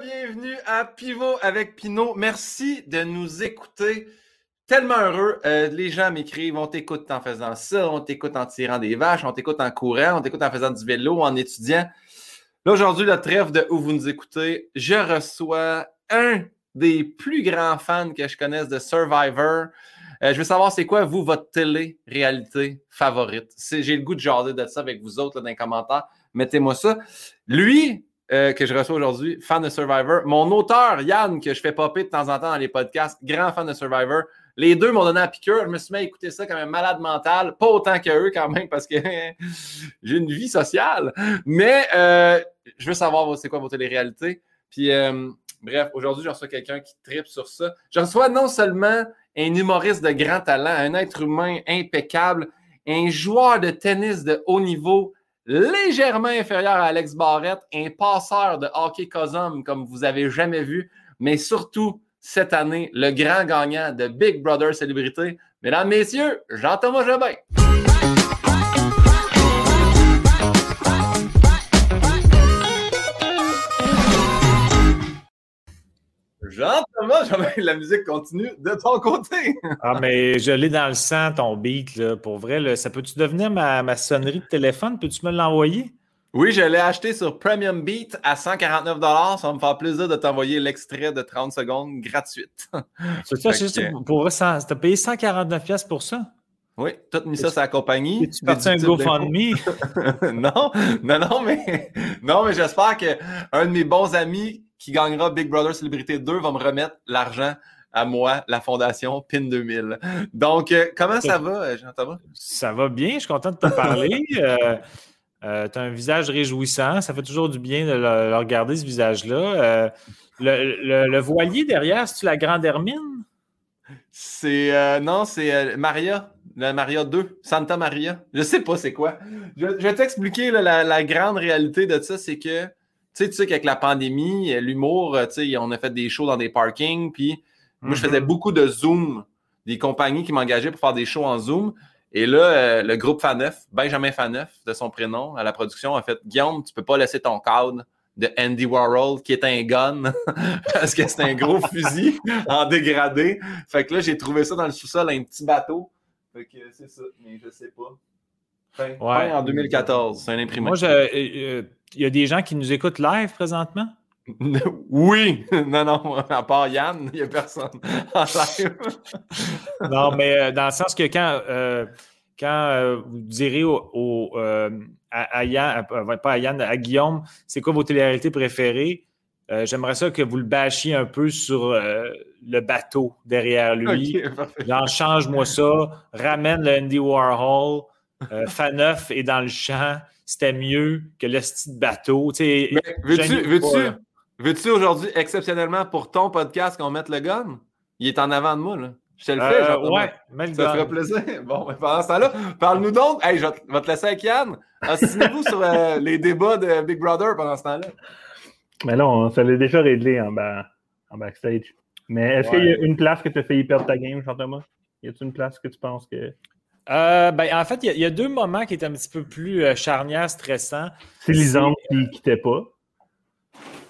bienvenue à Pivot avec Pinot. Merci de nous écouter. Tellement heureux. Euh, les gens m'écrivent, on t'écoute en faisant ça, on t'écoute en tirant des vaches, on t'écoute en courant, on t'écoute en faisant du vélo, en étudiant. Là, aujourd'hui, le trêve de où vous nous écoutez, je reçois un des plus grands fans que je connaisse de Survivor. Euh, je veux savoir, c'est quoi, vous, votre télé-réalité favorite? J'ai le goût de jaser de ça avec vous autres dans les commentaires. Mettez-moi ça. Lui, euh, que je reçois aujourd'hui, fan de Survivor. Mon auteur, Yann, que je fais popper de temps en temps dans les podcasts, grand fan de Survivor. Les deux m'ont donné la piqûre. Je me suis mis à écouter ça comme un malade mental. Pas autant qu'eux quand même, parce que j'ai une vie sociale. Mais euh, je veux savoir c'est quoi vos télé-réalités. Puis, euh, bref, aujourd'hui, je reçois quelqu'un qui tripe sur ça. Je reçois non seulement un humoriste de grand talent, un être humain impeccable, un joueur de tennis de haut niveau, légèrement inférieur à Alex Barrette, un passeur de hockey cosum comme vous avez jamais vu, mais surtout cette année, le grand gagnant de Big Brother Célébrité. Mesdames, Messieurs, Jean-Thomas Jobin. Jean-Thomas, la musique continue de ton côté. ah, mais je l'ai dans le sang, ton beat, là, pour vrai. ça peut-tu devenir ma, sonnerie de téléphone? Peux-tu me l'envoyer? Oui, je l'ai acheté sur Premium Beat à 149 Ça va me faire plaisir de t'envoyer l'extrait de 30 secondes gratuite. C'est ça, juste pour ça. T'as payé 149 pour ça? Oui, tout mis ça, c'est la compagnie. Tu parti un GoFundMe? non, non, non, mais, non, mais j'espère qu'un de mes bons amis qui gagnera Big Brother Célébrité 2 va me remettre l'argent à moi, la fondation PIN 2000. Donc, euh, comment ça va, euh, Jean-Thomas? Ça va bien, je suis content de te parler. Euh, tu as un visage réjouissant, ça fait toujours du bien de le, regarder, ce visage-là. Le, voilier derrière, c'est-tu la grande Hermine? C'est. non, c'est Maria, la Maria 2, Santa Maria. Je sais pas c'est quoi. Je, vais t'expliquer la, la, grande réalité de ça, c'est que sais, tu sais qu'avec la pandémie, l'humour, euh, tu sais, on a fait des shows dans des parkings, puis moi, je faisais mhm. beaucoup de Zoom, des compagnies qui m'engageaient pour faire des shows en Zoom. Et là, euh, le groupe Faneuf, Benjamin Faneuf, de son prénom, à la production, a fait Guillaume, tu peux pas laisser ton cadre de Andy Warhol, qui est un gun, parce que c'est un gros fusil en dégradé. Fait que là, j'ai trouvé ça dans le sous-sol, un petit bateau. Fait que c'est ça, mais je sais pas. ouais. en 2014, c'est un imprimé. Moi, je, euh, il y a des gens qui nous écoutent live présentement? Oui! Non, non, à part Yann, il n'y a personne en live. non, mais euh, dans le sens que quand, euh, quand euh, vous direz au, à, Yann, pas à Yann, à Guillaume, c'est quoi vos télé préférées? J'aimerais ça que vous le bâchiez un peu sur le bateau derrière lui. Okay, change-moi ça, ramène le Andy Warhol, Faneuf est dans le champ c'était mieux que le style bateau. Veux-tu veux aujourd'hui, exceptionnellement pour ton podcast, qu'on mette le gun? Il est en avant de moi, là. Je te le fais, euh, Ouais, le Ça ferait plaisir. Bon, ben, pendant ce temps-là, parle-nous donc. Hey, je vais te laisser avec Yann. Assinez-vous sur euh, les débats de Big Brother pendant ce temps-là? Mais non, ça l'a déjà réglé en, en backstage. Mais est-ce qu'il y a une place que tu as fait perdre ta game, Jean-Thomas? Y a-t-il une place que tu penses que. Euh, ben, en fait, il y, a deux moments qui étaient un petit peu plus euh, charnières, stressants. C'est Lisande qui ne quittait pas.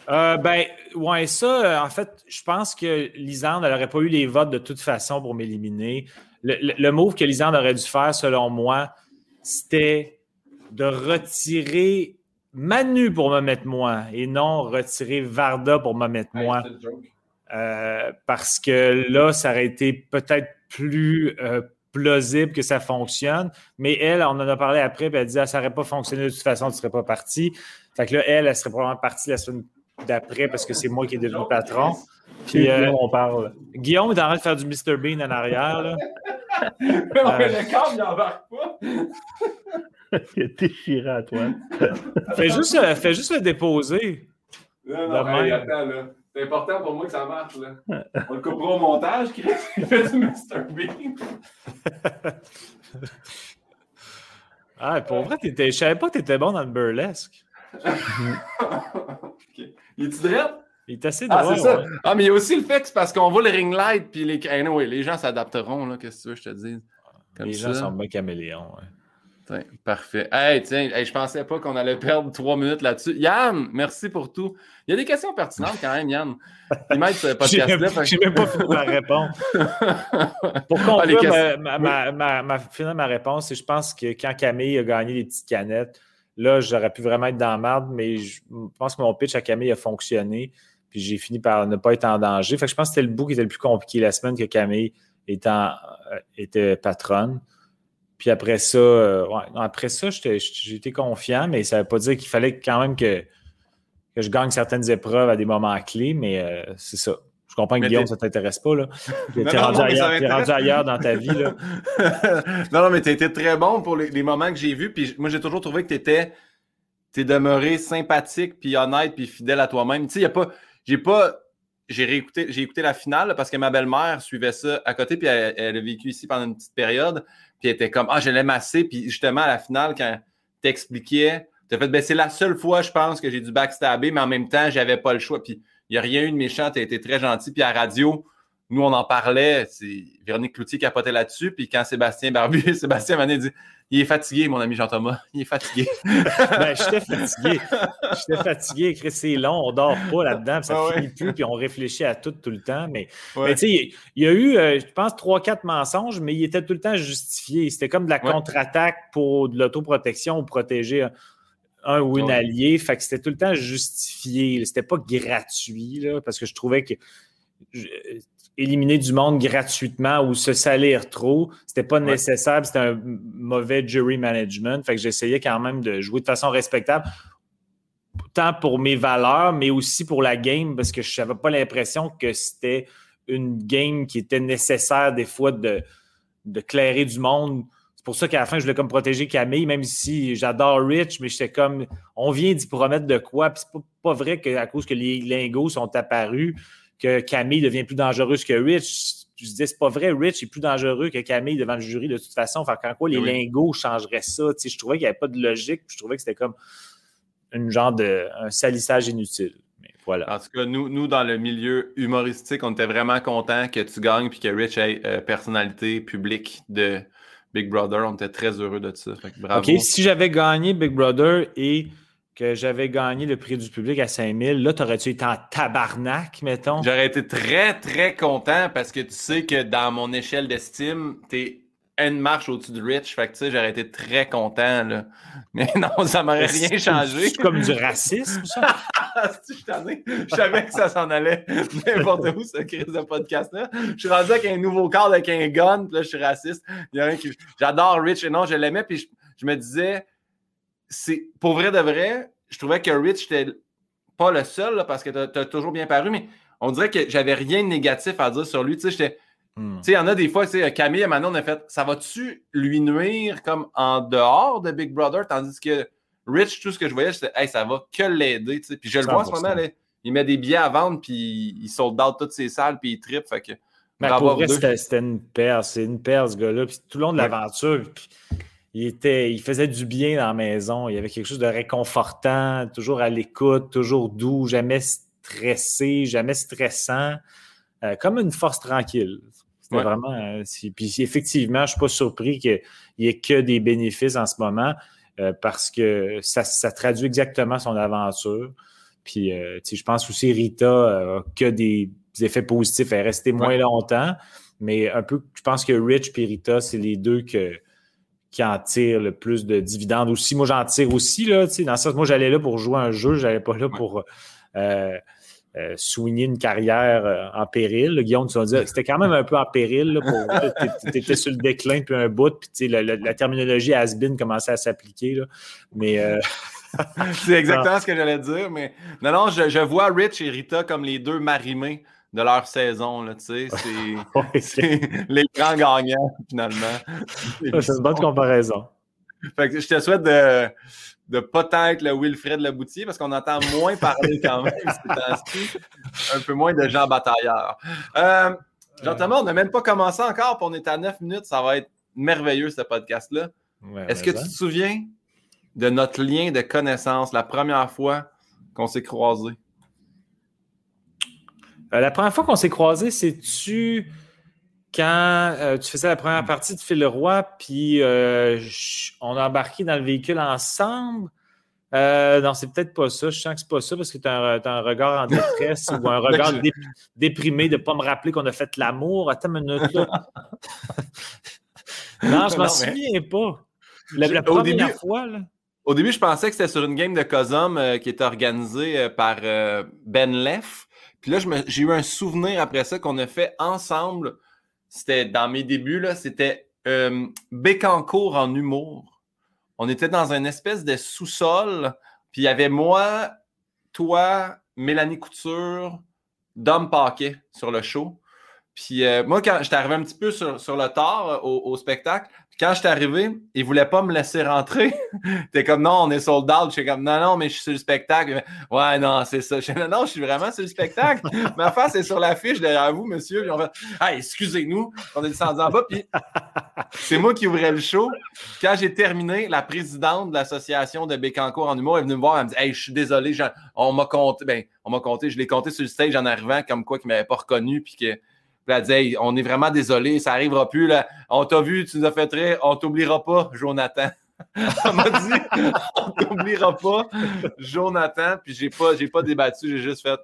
Euh, ben, ouais, ça, en fait, je pense que Lisande, elle n'aurait pas eu les votes de toute façon pour m'éliminer. Le, move que Lisande aurait dû faire, selon moi, c'était de retirer Manu pour me mettre moi et non retirer Varda pour me mettre moi. parce que là, ça aurait été peut-être plus plausible que ça fonctionne. Mais elle, on en a parlé après, puis elle dit ah, ça n'aurait pas fonctionné de toute façon, tu ne serais pas parti. Fait que là, elle, elle serait probablement partie la semaine d'après parce que c'est moi qui est devenu patron. Puis euh, on parle. Guillaume est en train de faire du Mr. Bean en arrière. Là. Le câble, il n'embarque pas. il déchiré à toi. fais, juste, euh, fais juste le déposer. Non, non, attends, là. C'est important pour moi que ça marche. Là. On le coupera au montage, qui fait du Mr. Bean. ah, pour vrai, je ne savais pas que tu étais bon dans le burlesque. okay. Il est-tu? Il est assez drôle. Ah, c'est ça. Ah, mais il y a aussi le fait que c'est parce qu'on voit le ring light, puis les, anyway, les gens s'adapteront, là, qu'est-ce que tu veux, je te dis. les gens sont bien caméléons. Parfait. Hey, tiens, je pensais pas qu'on allait perdre trois minutes là-dessus. Yann, merci pour tout. Il y a des questions pertinentes quand même, Yann. Je n'ai même pas fini ma réponse. pour conclure, ma, ma, ma, ma, ma réponse, c'est je pense que quand Camille a gagné les petites canettes, là, j'aurais pu vraiment être dans la merde, mais je pense que mon pitch à Camille a fonctionné. Puis j'ai fini par ne pas être en danger. Fait que je pense que c'était le bout qui était le plus compliqué la semaine que Camille étant, euh, était patronne. Puis après ça, euh, après ça, j'étais confiant, mais ça ne veut pas dire qu'il fallait quand même que, que, je gagne certaines épreuves à des moments clés, mais euh, c'est ça. Je comprends que Guillaume, ça ne t'intéresse pas. Tu es, rendu, ailleurs, dans ta vie. Là. non, non, mais tu été très bon pour les, moments que j'ai vus. Puis moi, j'ai toujours trouvé que tu étais es demeuré sympathique, puis honnête, puis fidèle à toi-même. Tu sais, il n'y a pas. J'ai pas j'ai écouté la finale parce que ma belle-mère suivait ça à côté, puis elle, a vécu ici pendant une petite période, puis elle était comme Ah, je l'aime assez, puis justement à la finale, quand t'expliquais, t'as fait ben, c'est la seule fois, je pense, que j'ai dû backstabber, mais en même temps, j'avais pas le choix. Puis il n'y a rien eu de méchant, t'as été très gentil, puis à la radio, nous, on en parlait, c'est Véronique Cloutier capotait là-dessus, puis quand Sébastien Barbu, Sébastien m'a dit il est fatigué, mon ami Jean-Thomas. Il est fatigué. ben, j'étais fatigué. J'étais fatigué. C'est long, on dort pas là-dedans, ça ah finit plus, puis on réfléchit à tout tout le temps. Mais, tu sais, il y a eu, euh, je pense, trois, quatre mensonges, mais il était tout le temps justifié. C'était comme de la contre-attaque pour de l'autoprotection ou protéger un, ou une allié. Fait que c'était tout le temps justifié. C'était pas gratuit, là, parce que je trouvais que éliminer du monde gratuitement ou se salir trop, c'était pas nécessaire, c'était un mauvais jury management. Fait que j'essayais quand même de jouer de façon respectable, tant pour mes valeurs, mais aussi pour la game, parce que je n'avais pas l'impression que c'était une game qui était nécessaire des fois de, de clairer du monde. C'est pour ça qu'à la fin, je voulais comme protéger Camille, même si j'adore Rich, mais j'étais comme, on vient d'y promettre de quoi, puis c'est pas, pas vrai qu'à cause que les lingots sont apparus, que Camille devient plus dangereuse que Rich. Je disais, c'est pas vrai, Rich est plus dangereux que Camille devant le jury de toute façon. Enfin, quand quoi, les lingots changeraient ça? je trouvais qu'il n'y avait pas de logique, je trouvais que c'était comme une genre de un salissage inutile. Mais voilà. En tout cas, nous, nous, dans le milieu humoristique, on était vraiment contents que tu gagnes et que Rich ait euh, personnalité publique de Big Brother. On était très heureux de ça. bravo. OK, si j'avais gagné Big Brother et que j'avais gagné le prix du public à 5000, là, t'aurais-tu été en tabarnak, mettons? J'aurais été très, très content parce que tu sais que dans mon échelle d'estime, t'es une marche au-dessus de Rich. Fait que tu sais, j'aurais été très content, là. Mais non, ça m'aurait rien changé. C'est comme du racisme, ça? je savais que ça s'en allait n'importe où, ce crise de podcast-là. Je suis rendu avec un nouveau cadre avec un gun, puis là, je suis raciste. Il y a un qui... J'adore Rich, et non, je l'aimais, puis je me disais c'est pour vrai de vrai, je trouvais que Rich n'était pas le seul parce que tu as, toujours bien paru, mais on dirait que j'avais rien de négatif à dire sur lui. Tu sais, hmm. il y en a des fois, sais, Camille, maintenant, on a fait ça va-tu lui nuire comme en dehors de Big Brother, tandis que Rich, tout ce que je voyais, c'était hey, ça va que l'aider. Puis je le vois en ce moment, il met des billets à vendre, puis il saute out toutes ses salles, puis il tripe. Fait que, mais pour vrai, c'était une paire. C'est une paire, ce gars-là. Puis tout le long de l'aventure, il, était, il faisait du bien dans la maison. Il y avait quelque chose de réconfortant, toujours à l'écoute, toujours doux, jamais stressé, jamais stressant, euh, comme une force tranquille. C'était vraiment. Euh, puis effectivement, je ne suis pas surpris qu'il n'y ait que des bénéfices en ce moment euh, parce que ça, traduit exactement son aventure. Puis je pense aussi Rita a que des effets positifs. Elle est restée moins longtemps, mais un peu, je pense que Rich et Rita, c'est les deux que qui en tire le plus de dividendes aussi. Moi, j'en tire aussi, là, dans le sens, moi, j'allais là pour jouer un jeu, j'allais pas là pour euh, euh, souligner une carrière euh, en péril. Guillaume, tu vas dire, c'était quand même un peu en péril, tu étais sur le déclin puis un bout, puis la, la, la, terminologie has-been commençait à s'appliquer, mais... C'est exactement ce que j'allais dire, mais non, non, je, je, vois Rich et Rita comme les deux marimés de leur saison. Là, tu sais, c'est les grands gagnants, finalement. C'est une bonne comparaison. Fait que je te souhaite de de peut-être le Wilfred Laboutier, parce qu'on entend moins parler quand même un peu moins de gens batailleurs. Euh, Jean-Thomas, on n'a même pas commencé encore, puis on est à 9 minutes. Ça va être merveilleux, ce podcast-là. Est-ce que tu te souviens de notre lien de connaissance la première fois qu'on s'est croisés? Euh, la première fois qu'on s'est croisés, c'est-tu quand euh, tu faisais la première partie de Roy, puis euh, on a embarqué dans le véhicule ensemble? Non, c'est peut-être pas ça. Je sens que c'est pas ça parce que tu as, un regard en détresse ou un regard dé- déprimé de ne pas me rappeler qu'on a fait l'amour. Attends une minute là. non, je m'en mais- souviens pas. La, première début- fois, là. Au début, je pensais que c'était sur une game de Cosum euh, qui était organisée euh, par euh, Ben Leff. Puis là, j'ai eu un souvenir après ça qu'on a fait ensemble. C'était dans mes débuts, là, c'était euh, Bécancourt en humour. On était dans une espèce de sous-sol. Puis il y avait moi, toi, Mélanie Couture, Dom Paquet sur le show. Puis euh, moi, quand j'étais arrivé un petit peu sur, le tard euh, au spectacle, quand j'étais arrivé, ils ne voulaient pas me laisser rentrer. T'es comme non, on est sold out. J'étais comme non, non, mais je suis sur le spectacle. Ouais, non, c'est ça. Je non, non, je suis vraiment sur le spectacle. Ma face est sur l'affiche derrière vous, monsieur. Puis on fait Hey, excusez-nous. On est descendu en bas. Puis c'est moi qui ouvrais le show. Quand j'ai terminé, la présidente de l'association de Bécancourt en humour est venue me voir. Elle me dit Hey, je suis désolé, on m'a compté. Ben, on m'a compté, je l'ai compté sur le stage en arrivant, comme quoi qu'il ne m'avait pas reconnu. Puis que. Elle dit Hey, on est vraiment désolé, ça n'arrivera plus. Là. On t'a vu, tu nous as fait rire, on t'oubliera pas, Jonathan. Elle m'a dit on t'oubliera pas, Jonathan. Puis j'ai pas, j'ai pas débattu, j'ai juste fait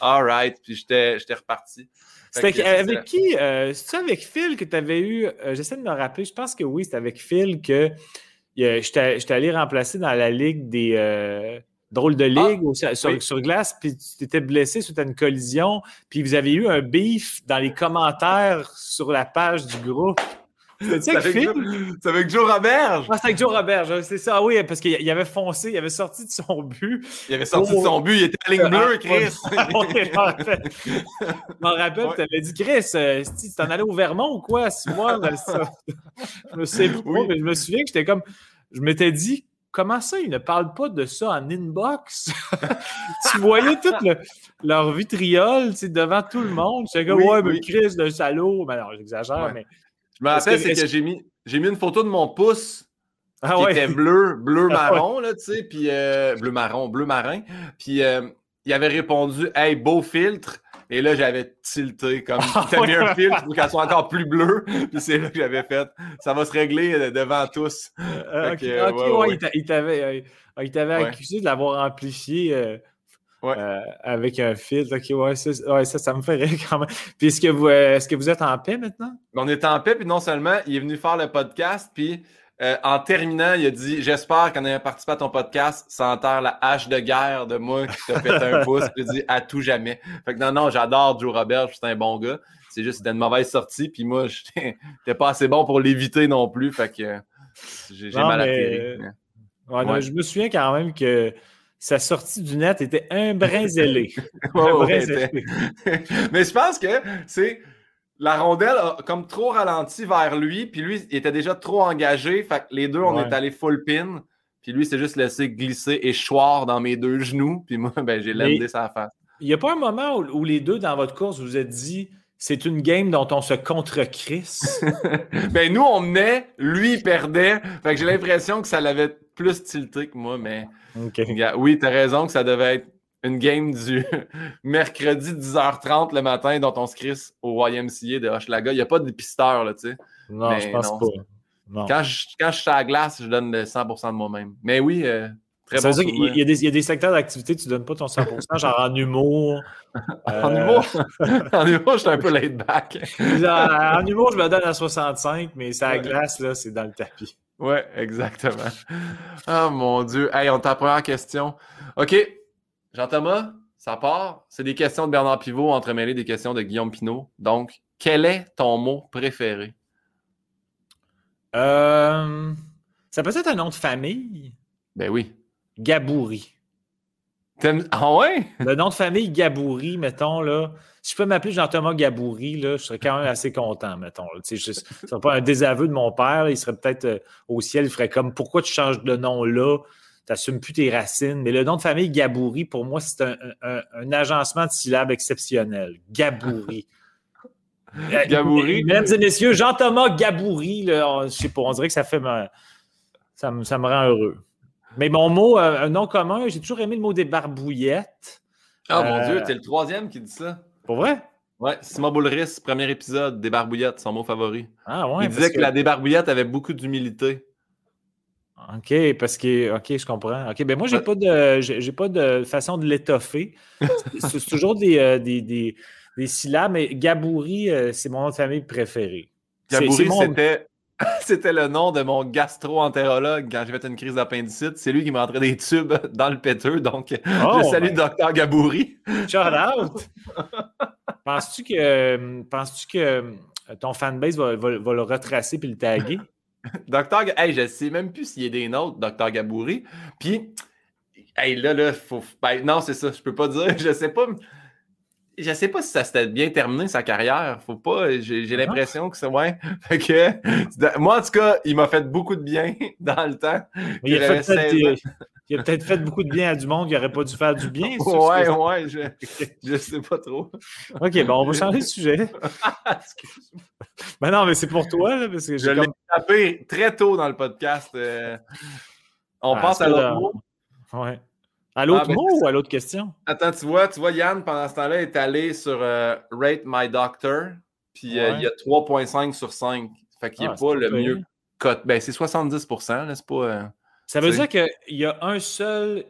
All right, puis j'étais, j'étais reparti. C'était c'est avec qui? euh, C'est-tu avec Phil que tu avais eu? euh, J'essaie de me rappeler. Je pense que oui, c'était avec Phil que euh, j'étais j'étais allé remplacer dans la ligue des euh, drôles de ligue au- sur, oui. sur glace, puis tu t'étais blessé suite à une collision, puis vous avez eu un beef dans les commentaires sur la page du groupe. C'est avec? Joe, c'est avec Joe. Ah, c'est avec Joe Robert, je- c'est ça. Ah oui, parce qu'il il avait foncé, il avait sorti de son but. Il avait sorti de son but, il était à ligne bleue, Ah, Chris. je m'en rappelle. Tu avais dit, Chris, euh, tu t'en allais au Vermont ou quoi, six mois, dans le. Je me sais plus trop, Oui. mais je me souviens que j'étais comme, je m'étais dit, comment ça, ils ne parlent pas de ça en inbox? tu voyais toute le- leur vitriol, devant tout le monde. J'étais comme, Oui, ouais, mais. Chris, le salaud. Ben non, j'exagère, Ouais. mais. Je me rappelle, que- c'est que j'ai mis, une photo de mon pouce Ah qui ouais. était bleu, bleu Ah marron, là, tu sais, puis euh, bleu marron, bleu marin. Puis euh, il avait répondu Hey, beau filtre. Et là, j'avais tilté comme Ah t'as mis ouais. un filtre pour qu'elle soit encore plus bleue. Puis c'est là que j'avais fait. Ça va se régler euh, devant tous. Euh, Fait ok, que, ouais, il t'a- il t'avait euh, Ouais. accusé de l'avoir amplifié euh, euh, avec un filtre. Ok, ouais, ça, ça, ça me fait rire quand même. Puis est-ce que vous, euh, est-ce que vous êtes en paix maintenant? On est en paix, puis non seulement, il est venu faire le podcast, puis euh, en terminant, il a dit J'espère qu'en ayant participé à ton podcast, ça enterre la hache de guerre de moi qui t'a fait un pouce. A dit À tout jamais. Fait que non, non, j'adore Joe Robert, c'est un bon gars. C'est juste c'était une mauvaise sortie, puis moi, j'étais pas assez bon pour l'éviter non plus. Fait que euh, j'ai j'ai mal mais- atterri. Ouais, Ouais. je me souviens quand même que sa sortie du net était un brin ouais, zélé. Mais je pense que c'est. La rondelle a comme trop ralenti vers lui, puis lui, il était déjà trop engagé. Fait que les deux, on Ouais. est allé full pin. Puis lui, s'est juste laissé glisser et choir dans mes deux genoux. Puis moi, ben, j'ai landé sa face. Il n'y a pas un moment où, où les deux dans votre course vous êtes dit c'est une game dont on se contre-crisse? ben, nous, on menait, lui, il perdait. Fait que j'ai l'impression que ça l'avait plus tilté que moi. Mais OK. gars, oui, t'as raison que ça devait être une game du mercredi 10h30 le matin dont on se crisse au YMCA de Hochelaga. Il n'y a pas de pisteur, là, tu sais. Non, Mais je pense non, pas. Non. Quand je, quand je suis à la glace, je donne le 100% de moi-même. Mais oui, euh, très Ça bon veut dire qu'il souvenir. y, a des- il y a des secteurs d'activité, tu ne donnes pas ton 100%, genre en humour. En euh, humour, en humour, je suis un peu laid back. genre, en humour, je me donne à 65, mais c'est à la glace, là, c'est dans le tapis. Ouais, exactement. Oh mon Dieu. Hey, on t'a la première question. OK. Jean-Thomas, ça part. C'est des questions de Bernard Pivot entremêlées des questions de Guillaume Pinault. Donc, quel est ton mot préféré? Euh, ça peut être un nom de famille? Ben oui. Gabouri. Ah ouais? Le nom de famille Gabouri, mettons, là. Si je peux m'appeler Jean-Thomas Gabouri, là, je serais quand même assez content, mettons. Ce ne serait pas un désaveu de mon père. là. Il serait peut-être euh, au ciel, il ferait comme pourquoi tu changes de nom là? Tu n'assumes plus tes racines. Mais le nom de famille Gabouri, pour moi, c'est un, un- un agencement de syllabes exceptionnel. Gabouri. Euh, Gabouri. Mesdames et messieurs, Jean-Thomas Gabouri, là, on- je sais pas, on dirait que ça fait me- ça, me, ça me rend heureux. Mais mon mot, euh, un nom commun, j'ai toujours aimé le mot des barbouillettes. Oh mon Euh, Dieu, t'es le troisième qui dit ça. Pour vrai? Ouais, Simon Boulris, premier épisode, débarbouillette, son mot favori. Ah ouais. Il disait que... la débarbouillette avait beaucoup d'humilité. OK, parce que OK, je comprends. OK, ben moi, j'ai pas de j'ai pas de façon de l'étoffer. c'est toujours des, euh, des, des, des, syllabes, mais Gabouri, euh, c'est mon nom de famille préféré. Gabouri, c'était. C'était le nom de mon gastro-entérologue quand j'ai fait une crise d'appendicite. C'est lui qui m'a entré des tubes dans le péteux. Donc, Oh, je salue ben. docteur Gabouri. Shout out! Penses-tu que, penses que ton fanbase va, va- va le retracer puis le taguer? Docteur, hey, je sais même plus s'il y a des nôtres, docteur Gabouri. Puis, hey, là, là, faut. ben, non, c'est ça, je peux pas dire. Je sais pas. Je sais pas si ça s'était bien terminé sa carrière. Faut pas. J'ai l'impression que c'est ouais. Fait que, moi, en tout cas, il m'a fait beaucoup de bien dans le temps. Il, a fait peut-être- 16 ans. il- il a peut-être fait beaucoup de bien à du monde qui n'aurait pas dû faire du bien. Ouais, ouais, je, je sais pas trop. OK, bon, on va changer de sujet. Ben non, mais c'est pour toi, là, parce que Je l'ai comme... tapé très tôt dans le podcast. euh. On Ah, passe à l'autre mot. Ouais. À l'autre Ah, ben, mot ou à l'autre question? Attends, tu vois, tu vois, Yann, pendant ce temps-là, est allé sur euh, Rate My Doctor. Puis euh, il y a 3.5 sur 5. Fait qu'il Ah, n'est c'est pas le mieux cote. Ben, c'est 70 là, c'est pas. euh, Ça veut dire qu'il y a un seul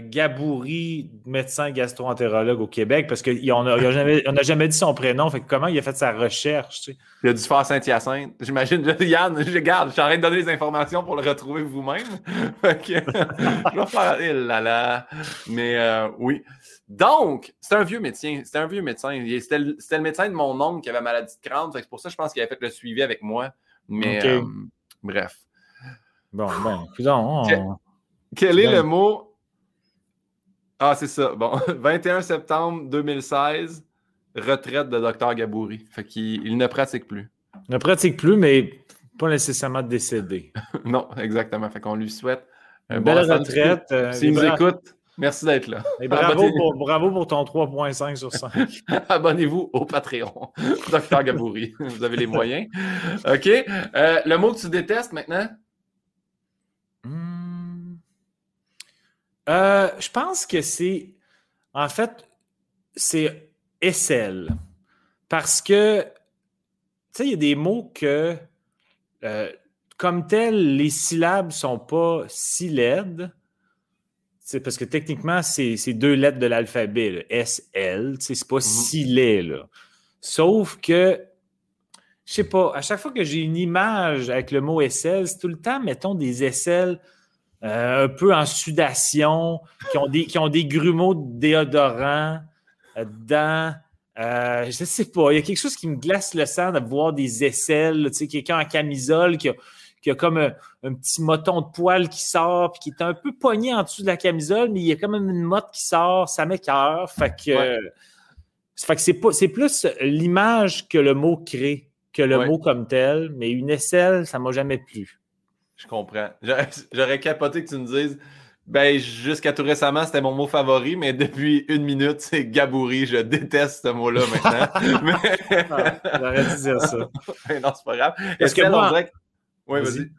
Gabouri, médecin gastro-entérologue au Québec, parce qu'on n'a jamais, on a jamais dit son prénom. Fait que comment il a fait sa recherche? tu sais? Il a dû faire Saint-Hyacinthe. J'imagine, je- Yann, je garde, je suis en train de donner les informations pour le retrouver vous-même. Je vais faire. Eh là là. Mais euh, oui. Donc, c'est un vieux médecin. C'était un vieux médecin. C'était le, médecin de mon oncle qui avait maladie de que C'est pour ça que je pense qu'il avait fait le suivi avec moi. Mais euh, bref. Bon, ben, écoutons, on- Quel est le mot? Ah, c'est ça. Bon, 21 septembre 2016, retraite de Dr Gabouri. Fait qu'il il ne pratique plus. ne pratique plus, mais pas nécessairement décédé. Non, exactement. Fait qu'on lui souhaite un Une bon belle retraite. euh, S'il nous bra- écoute, merci d'être là. et bravo, pour, bravo pour ton 3.5 sur 5. Abonnez-vous au Patreon. Dr Gabouri. Vous avez les moyens. OK. Euh, le mot que tu détestes maintenant? Euh, je pense que c'est. En fait, c'est aisselle. Parce que, tu sais, il y a des mots que, euh, comme tel, les syllabes sont pas si laides. C'est parce que techniquement, c'est c'est deux lettres de l'alphabet. S-L. Tu sais, C'est pas si laid, là. Sauf que, je sais pas, à chaque fois que j'ai une image avec le mot aisselle, c'est tout le temps, mettons, des aisselles euh, un peu en sudation, qui ont des, qui ont des grumeaux de déodorant euh, dedans. Euh, je sais pas, il y a quelque chose qui me glace le sang de voir des aisselles, tu sais, quelqu'un en camisole qui a, qui a comme un, un petit moton de poil qui sort, puis qui est un peu pogné en dessous de la camisole, mais il y a quand même une motte qui sort, ça m'écœure. Fait que, Ouais. euh, fait que c'est, pas, c'est plus l'image que le mot crée que le Ouais. mot comme tel, mais une aisselle, ça m'a jamais plu. Je comprends. J'aurais- capoté que tu me dises, ben, jusqu'à tout récemment, c'était mon mot favori, mais depuis une minute, c'est Gabouri. Je déteste ce mot-là maintenant. mais... Ah, J'aurais dû dire ça. Non, c'est pas grave. Parce que moi- dirait Oui, Vas-y.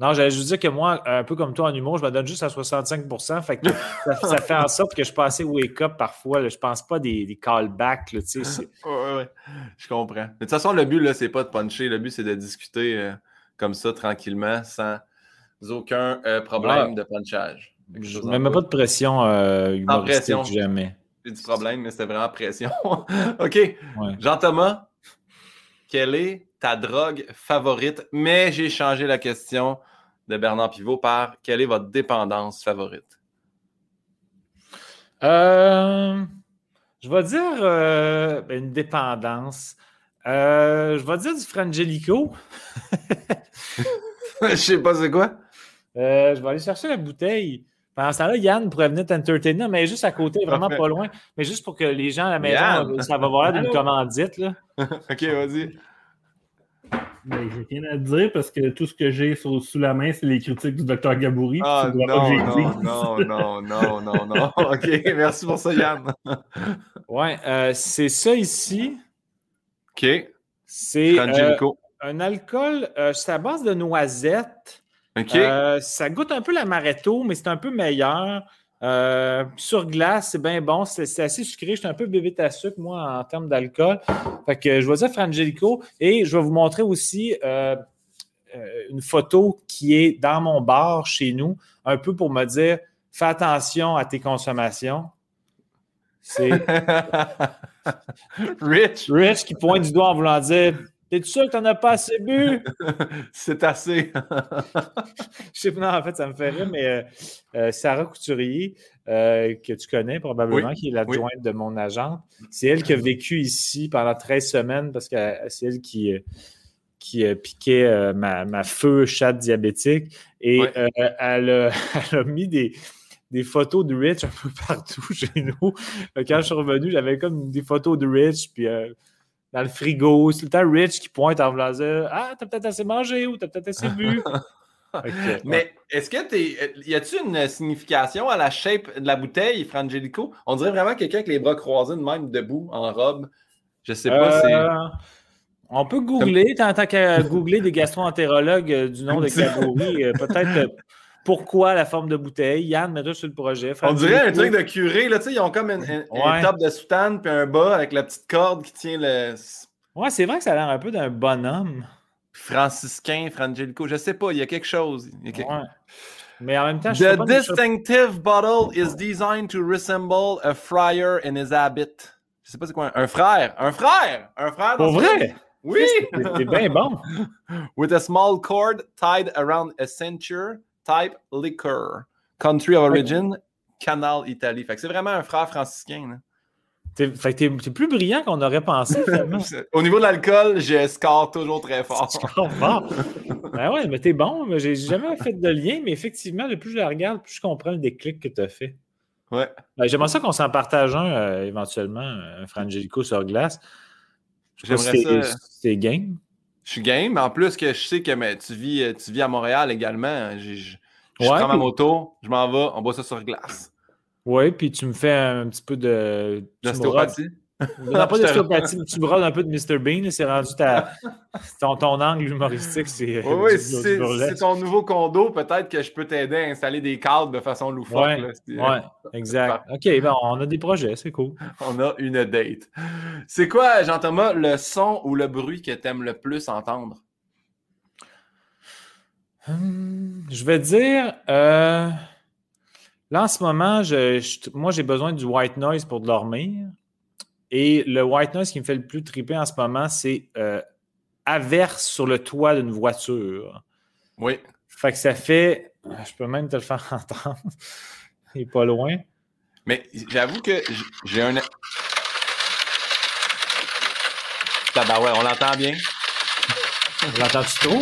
Non, j'allais juste dire que moi, un peu comme toi en humour, je me donne juste à 65 fait que ça, ça fait en sorte que je suis pas assez wake-up parfois. là. Je pense pas des, des callbacks. là, Ouais, ouais, ouais. Je comprends. Mais de toute façon, le but, là, c'est pas de puncher. Le but, c'est de discuter euh, comme ça, tranquillement, sans aucun euh, problème Ouais. de punchage. Je ne mets pas de pression euh, humoristique pression. jamais. J'ai du problème, mais c'était vraiment pression. OK. Ouais. Jean-Thomas, quelle est ta drogue favorite? Mais j'ai changé la question de Bernard Pivot par quelle est votre dépendance favorite? Euh, je vais dire euh, ben, une dépendance. Euh, je vais dire du Frangelico. Je sais pas c'est quoi. Euh, je vais aller chercher la bouteille. Pendant ce temps-là, Yann pourrait venir t'entertainer, mais juste à côté, vraiment Parfait. pas loin. Mais juste pour que les gens à la maison, Yann! euh, ça va voir d'une commandite. Là. OK, vas-y. Ben, j'ai rien à dire parce que tout ce que j'ai sous, sous la main, c'est les critiques du docteur Gabouri. Ah non, non, non, non, non, non, non. OK, merci pour ça, Yann. Ouais, euh, c'est ça ici. OK, C'est euh, un alcool, euh, c'est à base de noisettes. OK, Euh, ça goûte un peu l'amaretto, mais c'est un peu meilleur. Euh, sur glace, c'est bien bon. C'est assez sucré. J'étais un peu bébé à sucre, moi, en termes d'alcool. Fait que je vais dire Frangelico. Et je vais vous montrer aussi euh, une photo qui est dans mon bar chez nous, un peu pour me dire fais attention à tes consommations. C'est Rich. Rich qui pointe du doigt en voulant dire T'es sûr que t'en as pas assez bu? C'est assez. Je sais pas, non, en fait, ça me fait rire, mais euh, euh, Sarah Couturier, euh, que tu connais probablement, qui est l'adjointe de mon agent, c'est elle qui a vécu ici pendant 13 semaines parce que c'est elle qui, qui piquait ma, ma, feu chatte diabétique. Et elle, a, elle, a, mis des, des photos de Rich un peu partout chez nous. Quand je suis revenu, j'avais comme des photos de Rich, puis dans le frigo. C'est le temps Rich qui pointe en dire Ah, t'as peut-être assez mangé ou t'as peut-être assez bu. Mais est-ce que tu y a-t-il une signification à la shape de la bouteille, Frangelico? On dirait vraiment quelqu'un avec les bras croisés de même debout en robe. Je sais pas euh, On peut googler, tant qu'à googler des gastro-entérologues euh, du nom de Kabouri, euh, peut-être pourquoi la forme de bouteille. Yann, mets-toi sur le projet. On dirait un truc de curé. Là, ils ont comme un, top de soutane puis un bas avec la petite corde qui tient le. Ouais, c'est vrai que ça a l'air un peu d'un bonhomme. Franciscain, Frangelico, je sais pas, il y a quelque chose. Mais en même temps, je The distinctive bottle is designed to resemble a friar in his habit. Je sais pas c'est quoi. Un frère. Un frère! Un frère. Pour vrai? Oui! C'est bien bon. With a small cord tied around a ceinture Type Liquor. Country of Origin, Canal Italie. Fait que c'est vraiment un frère franciscain. fait que t'es, plus brillant qu'on aurait pensé, Au niveau de l'alcool, je score toujours très fort. Score fort. ben ouais, mais t'es bon. Mais j'ai jamais fait de lien, mais effectivement, le plus je la regarde, plus je comprends le déclic que tu as fait. Ouais. Ben, j'aimerais ça qu'on s'en partage un euh, éventuellement, un Frangelico sur glace. J'aimerais ça. C'est game. Je suis game, mais en plus que je sais que mais, tu, vis, euh, tu vis à Montréal également. Je, je, prends ma moto, je m'en vais, on boit ça sur glace. Oui, puis tu me fais un petit peu de. D'ostéopathie? Non, pas d'ostéopathie, tu brades un peu de Mr. Bean, c'est rendu ta, ton, ton, angle humoristique. C'est, oui, oui c'est ton nouveau condo, peut-être que je peux t'aider à installer des cadres de façon loufoque. Oui, ouais, exact. OK, ben, on a des projets, c'est cool. On a une date. C'est quoi, Jean-Thomas, le son ou le bruit que tu aimes le plus entendre? Hum, je vais dire. Euh, là, en ce moment, je, moi, j'ai besoin du white noise pour dormir. Et le white noise qui me fait le plus triper en ce moment, c'est euh, averse sur le toit d'une voiture. Oui. Fait que ça fait. Je peux même te le faire entendre. Il n'est pas loin. Mais j'avoue que j'ai un. ouais, on l'entend bien? L'entends-tu trop?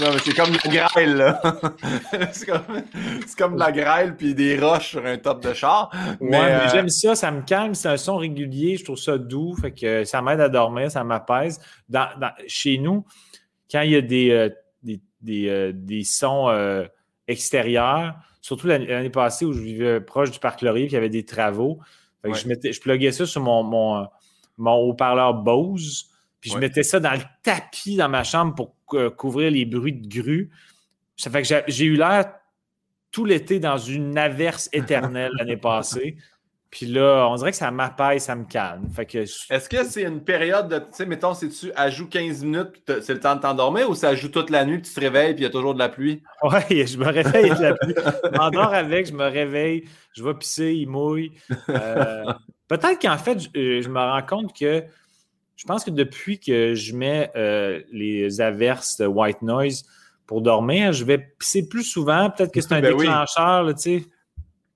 Non, mais c'est comme de la grêle, là. c'est comme, de la grêle puis des roches sur un top de char. Mais, euh, j'aime ça, ça me calme, c'est un son régulier, je trouve ça doux, fait que ça m'aide à dormir, ça m'apaise. chez nous, quand il y a des, euh, des, euh, sons extérieurs, surtout l'année passée où je vivais proche du parc Laurier, il y avait des travaux, je, mettais, je pluguais ça sur mon, mon, mon haut-parleur Bose puis je mettais ça dans le tapis dans ma chambre pour couvrir les bruits de grue. Ça fait que j'ai eu l'air tout l'été dans une averse éternelle l'année passée. Puis là, on dirait que ça m'apaise, ça me calme. Fait que... Est-ce que c'est une période de. Tu sais, mettons, si tu ajoutes 15 minutes, c'est le temps de t'endormir ou ça joue toute la nuit, tu te réveilles, puis il y a toujours de la pluie? Oui, je me réveille de la pluie. Je m'endors avec, je me réveille, je vais pisser, il mouille. Euh, peut-être qu'en fait, je, me rends compte que je pense que depuis que je mets euh, les averses de white noise pour dormir, je vais pisser plus souvent. Peut-être que c'est un ben déclencheur, tu sais.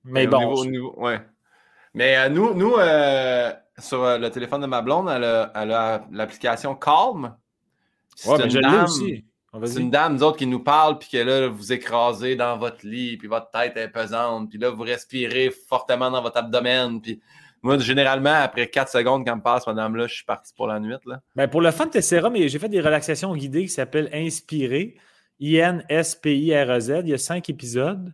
Mais bon. ouais. Mais euh, nous, nous euh, sur le téléphone de ma blonde, elle a l'application Calm. C'est ouais, une, dame, une dame, nous autres, qui nous parle, puis que là, vous écrasez dans votre lit, puis votre tête est pesante, puis là, vous respirez fortement dans votre abdomen, puis moi, généralement, après 4 secondes quand me passe, madame-là, je suis parti pour la nuit. Là. Ben, pour le fun de mais j'ai fait des relaxations guidées qui s'appellent Inspirer, I-N-S-P-I-R-E-Z. Il y a 5 épisodes.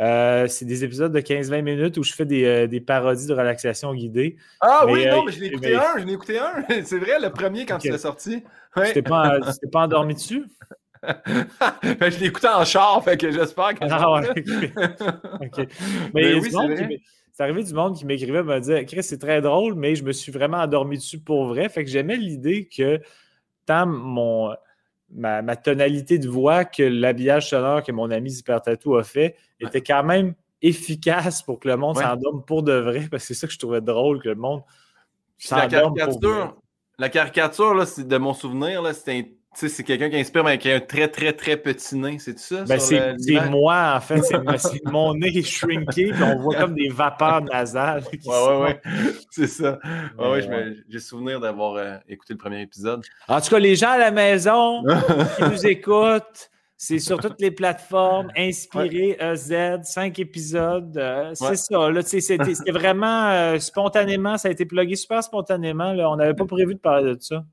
Euh, c'est des épisodes de 15-20 minutes où je fais des, euh, des, parodies de relaxation guidée. Ah oui, non, euh, mais je l'ai écouté un, je l'ai écouté un. c'est vrai, le premier quand tu l'as sorti. Ouais. Tu t'es pas, pas endormi dessus? Ben, je l'écoutais en char, fait que j'espère que. Ah ouais, ok. Mais, Ben y a oui, c'est vrai. C'est arrivé du monde qui m'écrivait, me disait Chris, c'est très drôle, mais je me suis vraiment endormi dessus pour vrai. Fait que j'aimais l'idée que tant mon, ma, ma tonalité de voix que l'habillage sonore que mon ami Tattoo a fait était quand même efficace pour que le monde Ouais. s'endorme pour de vrai. Parce que c'est ça que je trouvais drôle, que le monde s'endorme pour vrai. caricature, la caricature, là, c'est de mon souvenir, tu sais, c'est quelqu'un qui inspire, mais qui a un très, très, très petit nez. C'est ça? Ben, c'est le- moi, en fait. C'est mon nez shrinké, puis on voit comme des vapeurs nasales. Ouais, ouais, ouais. C'est ça. Ouais, ouais, j'ai souvenir d'avoir euh, écouté le premier épisode. En tout cas, les gens à la maison qui nous écoutent, c'est sur toutes les plateformes, Inspiré, EZ, cinq épisodes. euh, c'est ça. C'était c'était vraiment euh, spontanément, ça a été plugué super spontanément. Là, on n'avait pas prévu de parler de ça.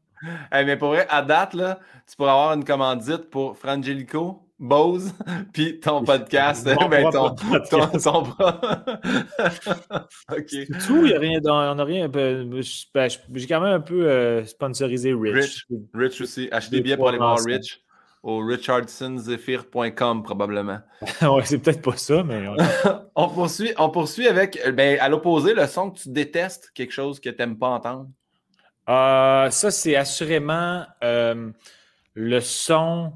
Hey, mais pour vrai, à date, là, tu pourrais avoir une commandite pour Frangelico, Bose, puis ton podcast. Mon ben, ton, podcast. ton OK. Tout, il n'y a rien. dans- On a rien. ben, ben, je- J'ai quand même un peu euh, sponsorisé Rich. Rich. Rich aussi. Achetez des billets pour aller voir. Rich au richardsonzephyr.com probablement. ouais, c'est peut-être pas ça, mais. On poursuit, on poursuit avec, ben, à l'opposé, le son que tu détestes, quelque chose que tu n'aimes pas entendre. Euh, ça, c'est assurément euh, le son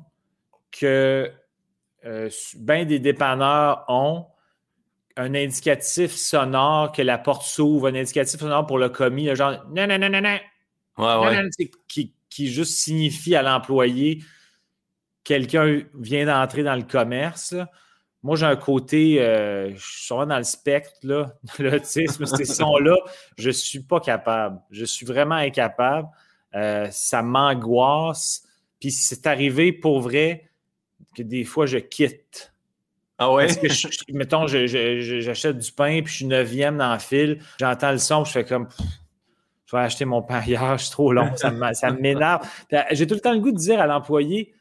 que euh, bien des dépanneurs ont. Un indicatif sonore que la porte s'ouvre, un indicatif sonore pour le commis, le genre non, non, non, non, non, Ouais, ouais. qui, qui juste signifie à l'employé quelqu'un vient d'entrer dans le commerce. là. Moi, j'ai un côté, euh, je suis souvent dans le spectre, là, de l'autisme, ces sons-là, je ne suis pas capable. Je suis vraiment incapable. Euh, ça m'angoisse. Puis c'est arrivé pour vrai que des fois, je quitte. Ah ouais? Parce que, je- je- mettons, j'achète du pain, puis je suis neuvième dans le fil, j'entends le son, puis je fais comme, pff, je vais acheter mon pain ailleurs, c'est trop long, ça m'énerve. Euh, J'ai tout le temps le goût de dire à l'employé,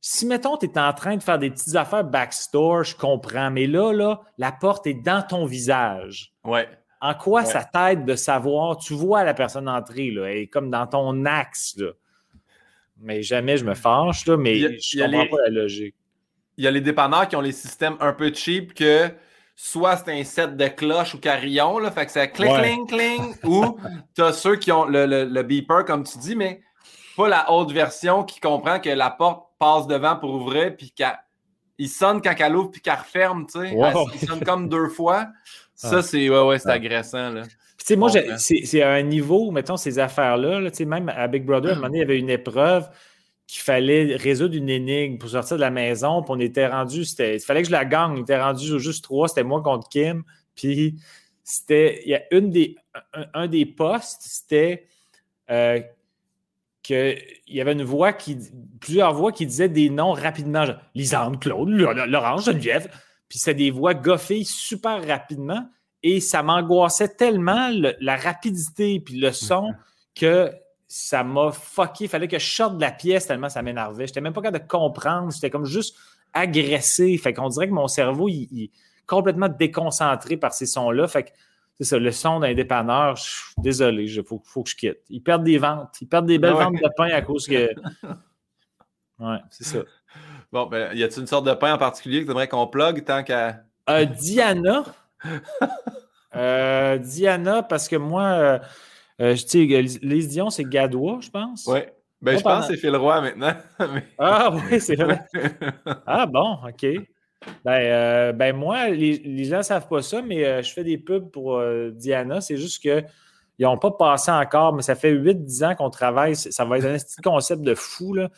si, mettons, tu es en train de faire des petites affaires backstore, je comprends, mais là, là, la porte est dans ton visage. Ouais. En quoi Ouais. ça t'aide de savoir, tu vois la personne entrer, là, elle est comme dans ton axe, là. Mais jamais je me fâche, là, mais a- je comprends les- pas la logique. Il y a les dépanneurs qui ont les systèmes un peu cheap que soit c'est un set de cloches ou carillon, là, fait que c'est cling, Ouais. cling, cling, ou tu as ceux qui ont le, le- le beeper, comme tu dis, mais pas la haute version qui comprend que la porte passe devant pour ouvrir, puis qu'il sonne quand elle ouvre, puis qu'elle referme, tu sais. Wow. Il sonne comme deux fois. Ça, Ah. c'est ouais, ouais, c'est Ah. agressant. Là. Puis, tu sais, moi, Bon, c'est c'est à un niveau, mettons, ces affaires-là, là, tu sais, même à Big Brother, à un moment donné, il y avait une épreuve qu'il fallait résoudre une énigme pour sortir de la maison. Puis on était rendu, c'était, il fallait que je la gagne. On était rendu au juste trois, c'était moi contre Kim. Puis c'était, il y a une des, un, un des postes, c'était euh, qu'il y avait une voix qui, plusieurs voix qui disaient des noms rapidement, genre Lisande, Claude, Laurence, Geneviève. Puis c'était des voix goffées super rapidement. Et ça m'angoissait tellement le- la rapidité puis le son que ça m'a fucké. Il fallait que je sorte de la pièce tellement ça m'énervait. J'étais même pas capable de comprendre. J'étais comme juste agressé. Fait qu'on dirait que mon cerveau il, il est complètement déconcentré par ces sons-là. Fait que c'est ça, le son d'un dépanneur, je suis désolé, il faut, faut que je quitte. Ils perdent des ventes. Ils perdent des belles ouais. ventes de pain à cause que. Ouais, c'est ça. Bon, ben, y a-t-il une sorte de pain en particulier que tu aimerais qu'on plug tant qu'à. Euh, Diana. Euh, Diana, parce que moi, euh, je sais, Lise Dion, c'est Gadois, je pense. Oui. Ben, je pense que c'est Phil Roy maintenant. mais- Ah oui, c'est vrai. Ah bon, OK. Ben, euh, ben moi, les, les gens ne savent pas ça, mais euh, je fais des pubs pour euh, Diana. C'est juste qu'ils n'ont pas passé encore, mais ça fait 8-10 ans qu'on travaille. Ça va être un petit concept de fou. Là.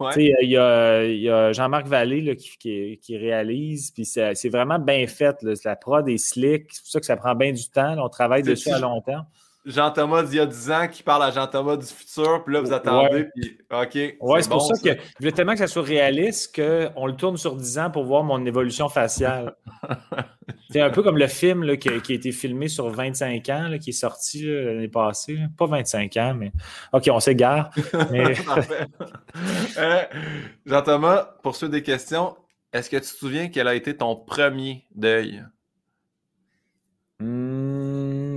Ouais. Il y a, il y a Jean-Marc Vallée là, qui, qui- qui réalise, puis c'est c'est vraiment bien fait. là. La prod est slick, c'est pour ça que ça prend bien du temps. là. On travaille C'est- dessus à long terme. Jean-Thomas d'il y a 10 ans qui parle à Jean-Thomas du futur, puis là, vous attendez, puis OK. Ouais, c'est pour ça, que je voulais tellement que ça soit réaliste qu'on le tourne sur 10 ans pour voir mon évolution faciale. c'est un peu comme le film là, qui, a, qui a été filmé sur 25 ans, là, qui est sorti l'année passée. Pas 25 ans, mais OK, on s'égare. Mais... Euh, Jean-Thomas, pour ceux des questions, est-ce que tu te souviens quel a été ton premier deuil?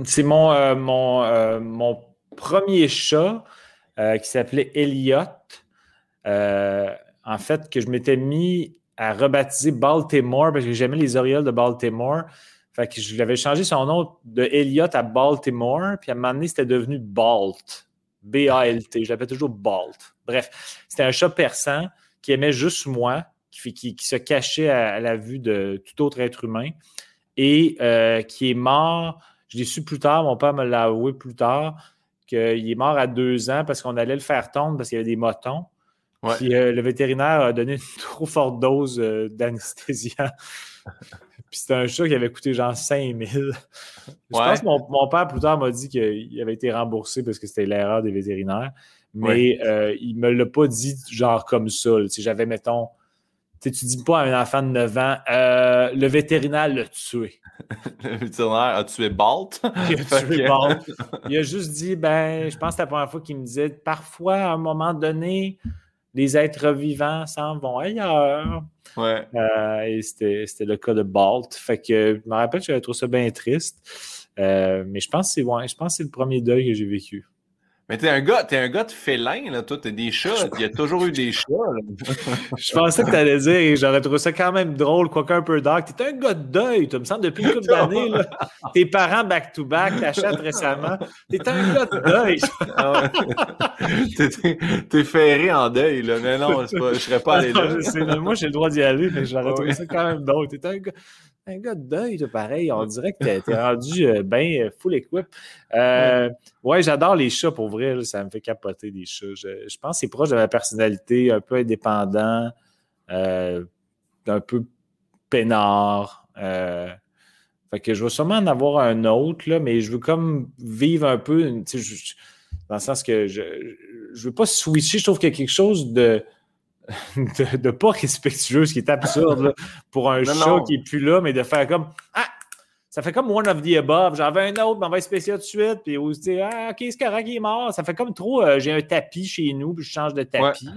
C'est mon, euh, mon, euh, mon premier chat euh, qui s'appelait Elliot. En fait, que je m'étais mis à rebaptiser Baltimore parce que j'aimais les Orioles de Baltimore. Fait que je l'avais changé son nom de Elliott à Baltimore, puis à un moment donné, c'était devenu Balt. B-A-L-T. Je l'appelais toujours Balt. Bref, c'était un chat persan qui aimait juste moi, qui, qui, se cachait à, la vue de tout autre être humain et qui est mort. Je l'ai su plus tard, mon père me l'a avoué plus tard, qu'il est mort à deux ans parce qu'on allait le faire tomber parce qu'il y avait des motons. Puis euh, le vétérinaire a donné une trop forte dose euh, d'anesthésiant. Puis c'était un chat qui avait coûté genre 5000. Je pense que mon, père, plus tard, m'a dit qu'il avait été remboursé parce que c'était l'erreur des vétérinaires. Mais euh, il ne me l'a pas dit genre comme ça. J'avais, mettons, tu dis pas à un enfant de 9 ans, euh, le vétérinaire l'a tué. le vétérinaire a tué Balt. il a tué Balt. Il a juste dit, ben, je pense que c'est la première fois qu'il me disait, parfois, à un moment donné, les êtres vivants s'en vont ailleurs. Ouais. Euh, et c'était le cas de Balt. Fait que je me rappelle j'avais trouvé ça bien triste. Euh, mais je pense que c'est ouais, je pense c'est le premier deuil que j'ai vécu. Mais t'es un gars, t'es un gars de félin, là, toi, t'as des chats, il y a toujours eu des chats. je pensais que t'allais dire, j'aurais trouvé ça quand même drôle, quoique un peu dark. T'es un gars de deuil, tu me semble, depuis une couple d'années, Tes parents back-to-back, t'achètes récemment. T'es un gars de deuil. Ah t'es ferré en deuil, là. Mais non, pas, je serais pas allé là. moi, j'ai le droit d'y aller, mais j'aurais trouvé ça quand même drôle. T'es un gars un gars de deuil, pareil. On dirait que tu es, rendu euh, bien euh, full equip. Euh, ouais, j'adore les chats pour vrai. ça me fait capoter les chats. Je, pense que c'est proche de ma personnalité, un peu indépendant, un peu peinard. fait que je veux sûrement en avoir un autre, là, mais je veux comme vivre un peu, dans le sens que je ne veux pas switcher. Je trouve qu'il y a quelque chose de de, pas respectueux, ce qui est absurde pour un show qui est plus là, mais de faire comme Ah, ça fait comme one of the above. J'en veux un autre, m'envoie spécial tout de suite, puis vous dites Ah, ok, c'est correct, il est mort. Ça fait comme trop, euh, j'ai un tapis chez nous, puis je change de tapis.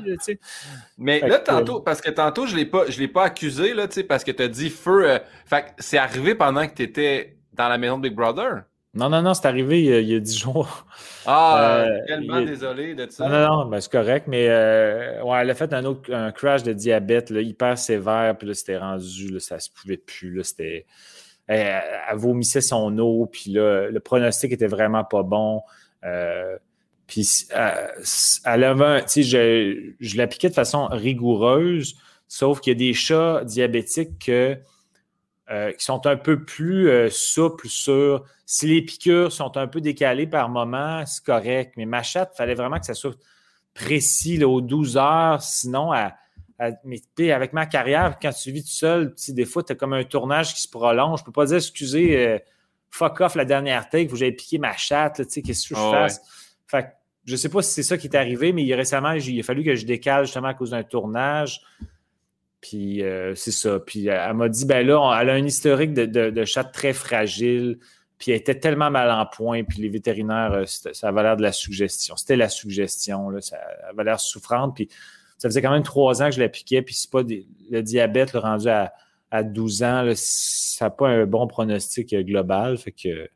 mais là, tantôt, parce que tantôt, je ne l'ai pas accusé, là, parce que tu as dit feu. Euh, fait c'est arrivé pendant que tu étais dans la maison de Big Brother. Non, non, non, c'est arrivé il y, a, dix jours. Ah, euh, tellement désolé de ça. Non, non, non ben, c'est correct, mais euh, ouais, elle a fait un autre un crash de diabète là, hyper sévère, puis là, c'était rendu, là, ça se pouvait plus. Là, c'était, elle, vomissait son eau, puis là, le pronostic était vraiment pas bon. Euh, puis elle avait tu sais, je, je l'appliquais de façon rigoureuse, sauf qu'il y a des chats diabétiques que euh, qui sont un peu plus euh, souples sur si les piqûres sont un peu décalées par moment, c'est correct. Mais ma chatte, il fallait vraiment que ça soit précis aux 12 heures. Sinon, avec ma carrière, quand tu vis tout seul, des fois, tu as comme un tournage qui se prolonge. Je ne peux pas dire excusez, euh, fuck off la dernière take, vous avez piqué ma chatte, qu'est-ce que je ah fasse? je ne sais pas si c'est ça qui est arrivé, mais récemment, il a fallu que je décale justement à cause d'un tournage. Puis euh, c'est ça. Puis elle m'a dit, ben là, elle a un historique de, de, chat très fragile. Puis elle était tellement mal en point. Puis les vétérinaires, euh, ça avait l'air de la suggestion. C'était la suggestion. Là, ça avait l'air souffrante. Puis ça faisait quand même trois ans que je la piquais. Puis c'est pas le diabète le rendu à, à 12 ans. ça n'a pas un bon pronostic global. Fait que.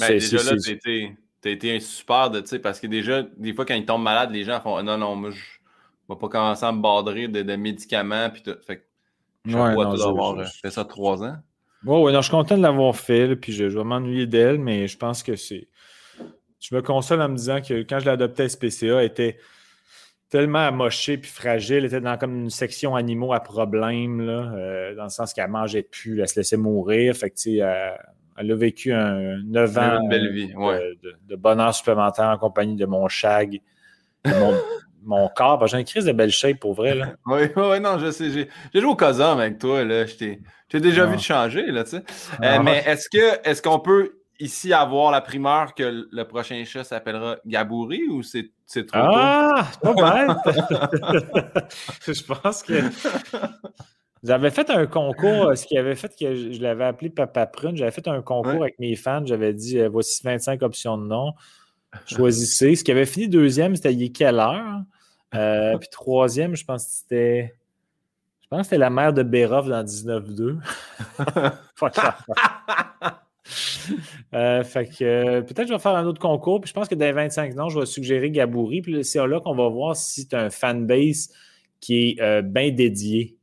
Ben, déjà là, tu as été un super de, tu sais, parce que déjà, des fois, quand ils tombent malades, les gens font non, non, moi, je on va pas commencer à me badrer de, médicaments. Puis tout. Fait que je ouais, d'avoir fait ça trois ans. Oui, ouais, non, je suis content de l'avoir fait, puis je, je vais m'ennuyer d'elle, mais je pense que c'est. Je me console en me disant que quand je l'ai adoptée à SPCA, elle était tellement amochée puis fragile, elle était dans comme une section animaux à problème, là, euh, dans le sens qu'elle mangeait plus, elle se laissait mourir. Fait que, elle, elle a vécu un 9 ans de, bonheur supplémentaire en compagnie de mon shag, mon, mon corps. J'ai une crise de belle shape pour vrai. Là. oui, oui, non, je sais. J'ai joué au COSOM avec toi. Là. Je t'ai déjà vu ah. vu changer. Là, tu sais. Euh, mais est-ce que est-ce qu'on peut ici avoir la primeur que le prochain chat s'appellera Gabouri ou c'est trop Ah, pas mal. je pense que. J'avais fait un concours, ce qui avait fait que je, l'avais appelé Papa Prune. J'avais fait un concours avec mes fans. J'avais dit euh, voici 25 options de nom. Choisissez. Ce qui avait fini deuxième, c'était Il quelle heure? Euh, puis troisième, je pense que c'était. Je pense que c'était la mère de Bérov dans 19-2. euh, fait que euh, peut-être que je vais faire un autre concours. Puis je pense que dans les 25 ans, je vais suggérer Gabouri. Puis c'est là qu'on va voir si tu as un fanbase qui est bien dédié.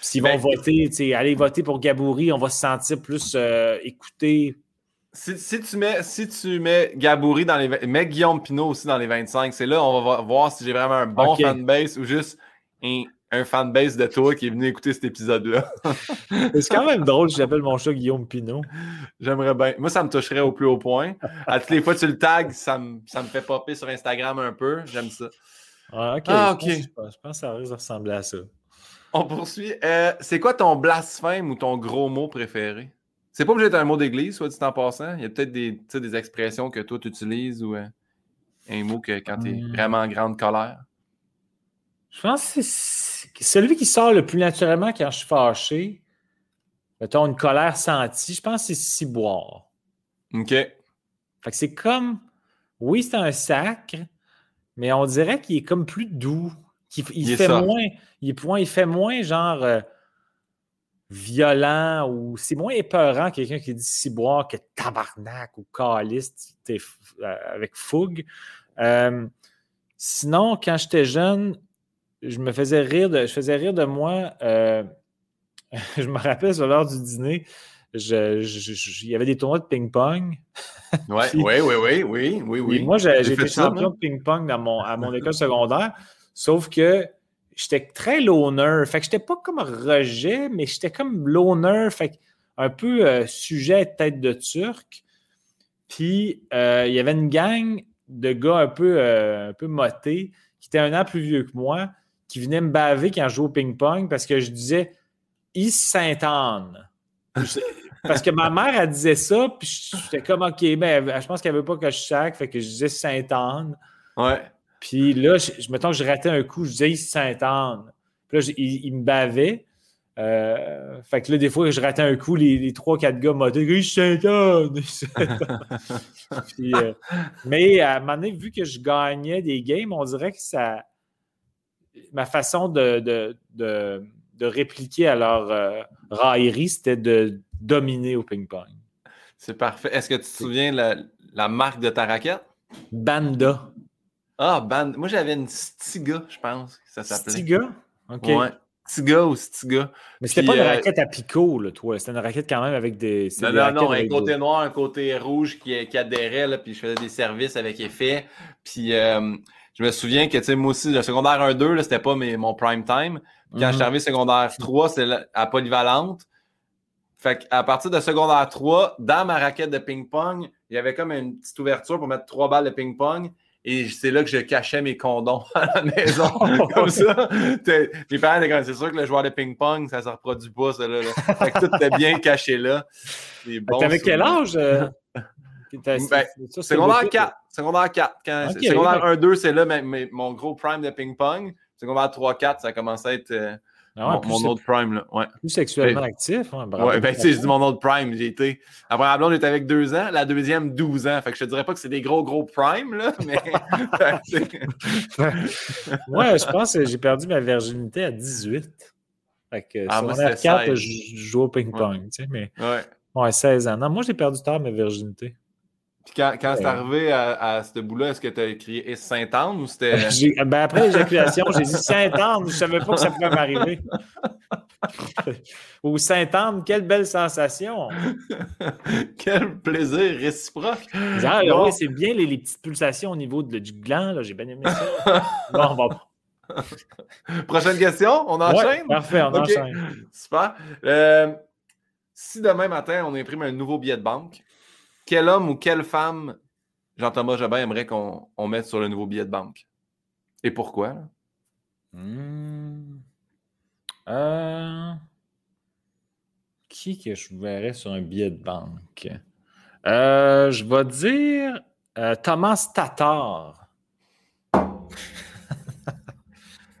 S'ils vont Ben, voter, tu sais, aller voter pour Gabouri, on va se sentir plus euh, écouté. Si, si tu mets, si tu mets Gabouri dans les. Mets Guillaume Pinot aussi dans les 25. C'est là on va vo- voir si j'ai vraiment un bon fanbase ou juste un, un fanbase de toi qui est venu écouter cet épisode-là. C'est quand même drôle si j'appelle mon chat Guillaume Pinot. J'aimerais bien. Moi, ça me toucherait au plus haut point. À toutes les fois que tu le tags, ça me, ça me fait popper sur Instagram un peu. J'aime ça. Ah, ok. Ah, pense- je pense que ça risque de ressembler à ça. On poursuit. Euh, c'est quoi ton blasphème ou ton gros mot préféré? C'est pas obligé d'être un mot d'église, soit dit en passant. Il y a peut-être des, des expressions que toi tu utilises ou euh, un mot que quand tu es Hmm. vraiment en grande colère. Je pense que c'est celui qui sort le plus naturellement quand je suis fâché. Mettons une colère sentie, je pense que c'est ciboire. OK. Fait que c'est comme, oui, c'est un sacre, mais on dirait qu'il est comme plus doux. qu'il- il, Il fait moins, il, il fait moins genre euh, violent ou c'est moins épeurant quelqu'un qui dit ciboire que tabarnak ou f- euh, avec fougue. Euh, sinon, quand j'étais jeune, je me faisais rire de, je faisais rire de moi. euh, je me rappelle sur l'heure du dîner, je- je- je- il y avait des tournois de ping-pong. Oui, oui, oui, oui, oui, oui. moi, j'ai été champion de ping-pong dans mon, à mon école secondaire, sauf que j'étais très loner. Fait que j'étais pas comme rejet, mais j'étais comme loner, fait que un peu euh, sujet tête de turc. Puis, euh, il y avait une gang de gars un peu, euh, un peu motés qui étaient un an plus vieux que moi, qui venaient me baver quand je jouais au ping-pong parce que je disais East Sainte-Anne. Parce que ma mère, elle disait ça, puis j'étais comme, OK, ben, je pense qu'elle veut pas que je sac, fait que je disais Sainte-Anne. Ouais. Puis là, je, je- mettons que je ratais un coup, je disais East Sainte-Anne. Puis là, je- il, il me bavait. Euh, fait que là, des fois, je ratais un coup, les, trois, quatre gars m'ont dit. Puis, euh, mais à un moment donné, vu que je gagnais des games, on dirait que ça. Ma façon de, de, de, de répliquer à leur euh, raillerie, c'était de dominer au ping-pong. C'est parfait. Est-ce que tu te souviens la, la marque de ta raquette? Banda. Ah, band. Moi, j'avais une Stiga, je pense, que ça s'appelait. Stiga? OK. Ouais. Stiga ou Stiga. Mais c'était pas une euh, raquette à picot, là, toi. C'était une raquette quand même avec des. Non, des non, non, un côté des- noir, un côté rouge qui, qui adhérait, là, puis je faisais des services avec effet. Puis euh, je me souviens que, tu sais, moi aussi, le secondaire 1-2, là, c'était pas mes- mon prime time. Quand Mhm. je suis arrivé secondaire 3, c'est à polyvalente. Fait qu'à partir de secondaire 3, dans ma raquette de ping-pong, il y avait comme une petite ouverture pour mettre trois balles de ping-pong. Et c'est là que je cachais mes condoms à la maison. comme ça. Mes parents étaient comme, c'est sûr que le joueur de ping-pong, ça se reproduit pas, ça. Là, là. Fait que tout était bien caché là. T'avais quel âge? euh, Ben, ça, Secondaire beaucoup. 4. Secondaire 4. Quand, secondaire ouais. 1-2, c'est là mais- mais mon gros prime de ping-pong. Secondaire 3-4, ça commence à être euh, Ah ouais, mon, mon autre prime. Là. Ouais. plus sexuellement actif. hein, bravo. Ouais, ben, tu sais, je dis mon autre prime. J'ai été. La première blonde était avec 2 ans, la deuxième, 12 ans. Fait que je te dirais pas que c'est des gros, gros prime, là, mais. Ouais, je pense que j'ai perdu ma virginité à 18. Fait que Ah, moi, secondaire c'était 4, 16. je je joue au ping-pong, tu sais, mais ouais. ouais, 16 ans. Non, moi, j'ai perdu tard ma virginité. Puis quand, quand c'est arrivé à, à ce bout-là, est-ce que tu as crié Is Sainte-Anne ou c'était. Ben, après l'éjaculation, j'ai dit Sainte-Anne, je savais pas que ça pouvait m'arriver. Ou Sainte-Anne, quelle belle sensation. Quel plaisir réciproque! Ah, Bon. oui, c'est bien les, les petites pulsations au niveau de- du gland, j'ai bien aimé ça. bon, bon. Prochaine question, on Ouais, enchaîne? parfait, on enchaîne. Super. Euh, si demain matin, on imprime un nouveau billet de banque, quel homme ou quelle femme Jean-Thomas Jobin aimerait qu'on on mette sur le nouveau billet de banque? Et pourquoi? Hmm. Euh, Qui que je verrais sur un billet de banque? Euh, je vais dire euh, Thomas Tatar.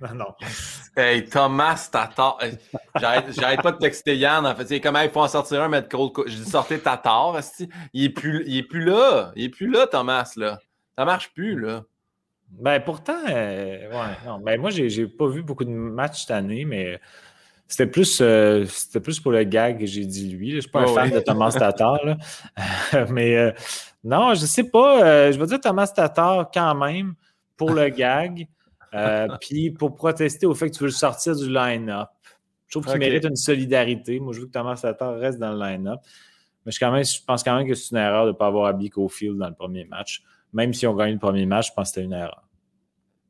non, non. Hey, Thomas Tatar. J'arrête pas de texter Yann. En fait, c'est comme, il faut en sortir un, mettre Cold dis, sortez Tatar. Il est, plus, il est plus là. Il est plus là, Thomas. Là. Ça marche plus, là. Ben pourtant, euh, ouais, non. Ben, moi, j'ai j'ai pas vu beaucoup de matchs cette année, mais c'était plus, euh, c'était plus pour le gag que j'ai dit lui. là. Je suis pas un fan de Thomas Tatar. là. mais euh, non, je sais pas. euh, je vais dire Thomas Tatar quand même pour le gag. Euh, puis pour protester au fait que tu veux le sortir du line-up. Je trouve qu'il mérite une solidarité. Moi, je veux que Thomas Tatar reste dans le line-up. Mais je, quand même, je pense quand même que c'est une erreur de ne pas avoir habillé Cofield dans le premier match. Même si on gagne le premier match, je pense que c'était une erreur.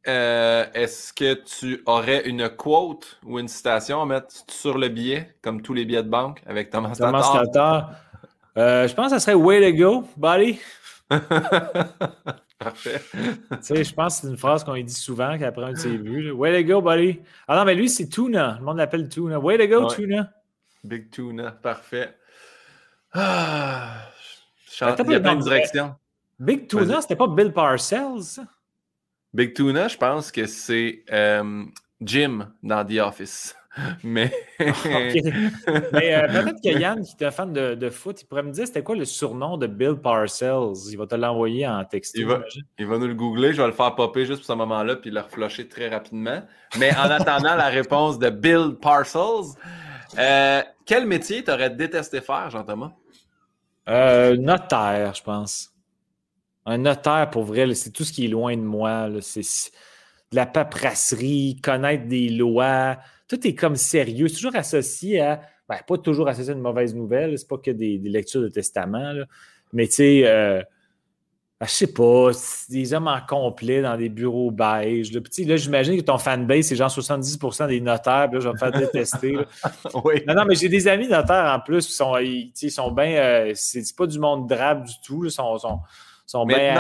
Euh, est-ce que tu aurais une quote ou une citation à mettre sur le billet, comme tous les billets de banque, avec Thomas, Thomas Tatar? Euh, je pense que ça serait Way to go, buddy. Parfait. tu sais, je pense que c'est une phrase qu'on dit souvent qu'après un de ses buts. Way to go, buddy. Ah non, mais lui, c'est Tuna. Le monde l'appelle Tuna. Way to go, Tuna. Big Tuna, parfait. Ah, il y a plein de directions. Big Tuna, c'était pas Bill Parcells, ça? Big Tuna, je pense que c'est euh, Jim dans The Office. Mais, Mais euh, peut-être que Yann, qui est fan de, de, foot, il pourrait me dire c'était quoi le surnom de Bill Parcells? Il va te l'envoyer en texte. Il va, il va nous le googler. Je vais le faire popper juste pour ce moment-là puis le reflusher très rapidement. Mais en attendant la réponse de Bill Parcells, euh, quel métier t'aurais détesté faire, Jean-Thomas? notaire, je pense. Un notaire, pour vrai, c'est tout ce qui est loin de moi. C'est de la paperasserie, connaître des lois. Tout est comme sérieux. C'est toujours associé à. Ben, pas toujours associé à une mauvaise nouvelle. C'est pas que des, lectures de testament. Mais tu sais, euh, ben, je sais pas, des hommes en complet dans des bureaux beige. Là, là j'imagine que ton fanbase, c'est genre 70% des notaires. Là, je vais me faire détester. oui. Non, non, mais j'ai des amis notaires en plus. Ils sont, ils, sont bien. Euh, c'est pas du monde drabe du tout. Ils sont, sont sont bien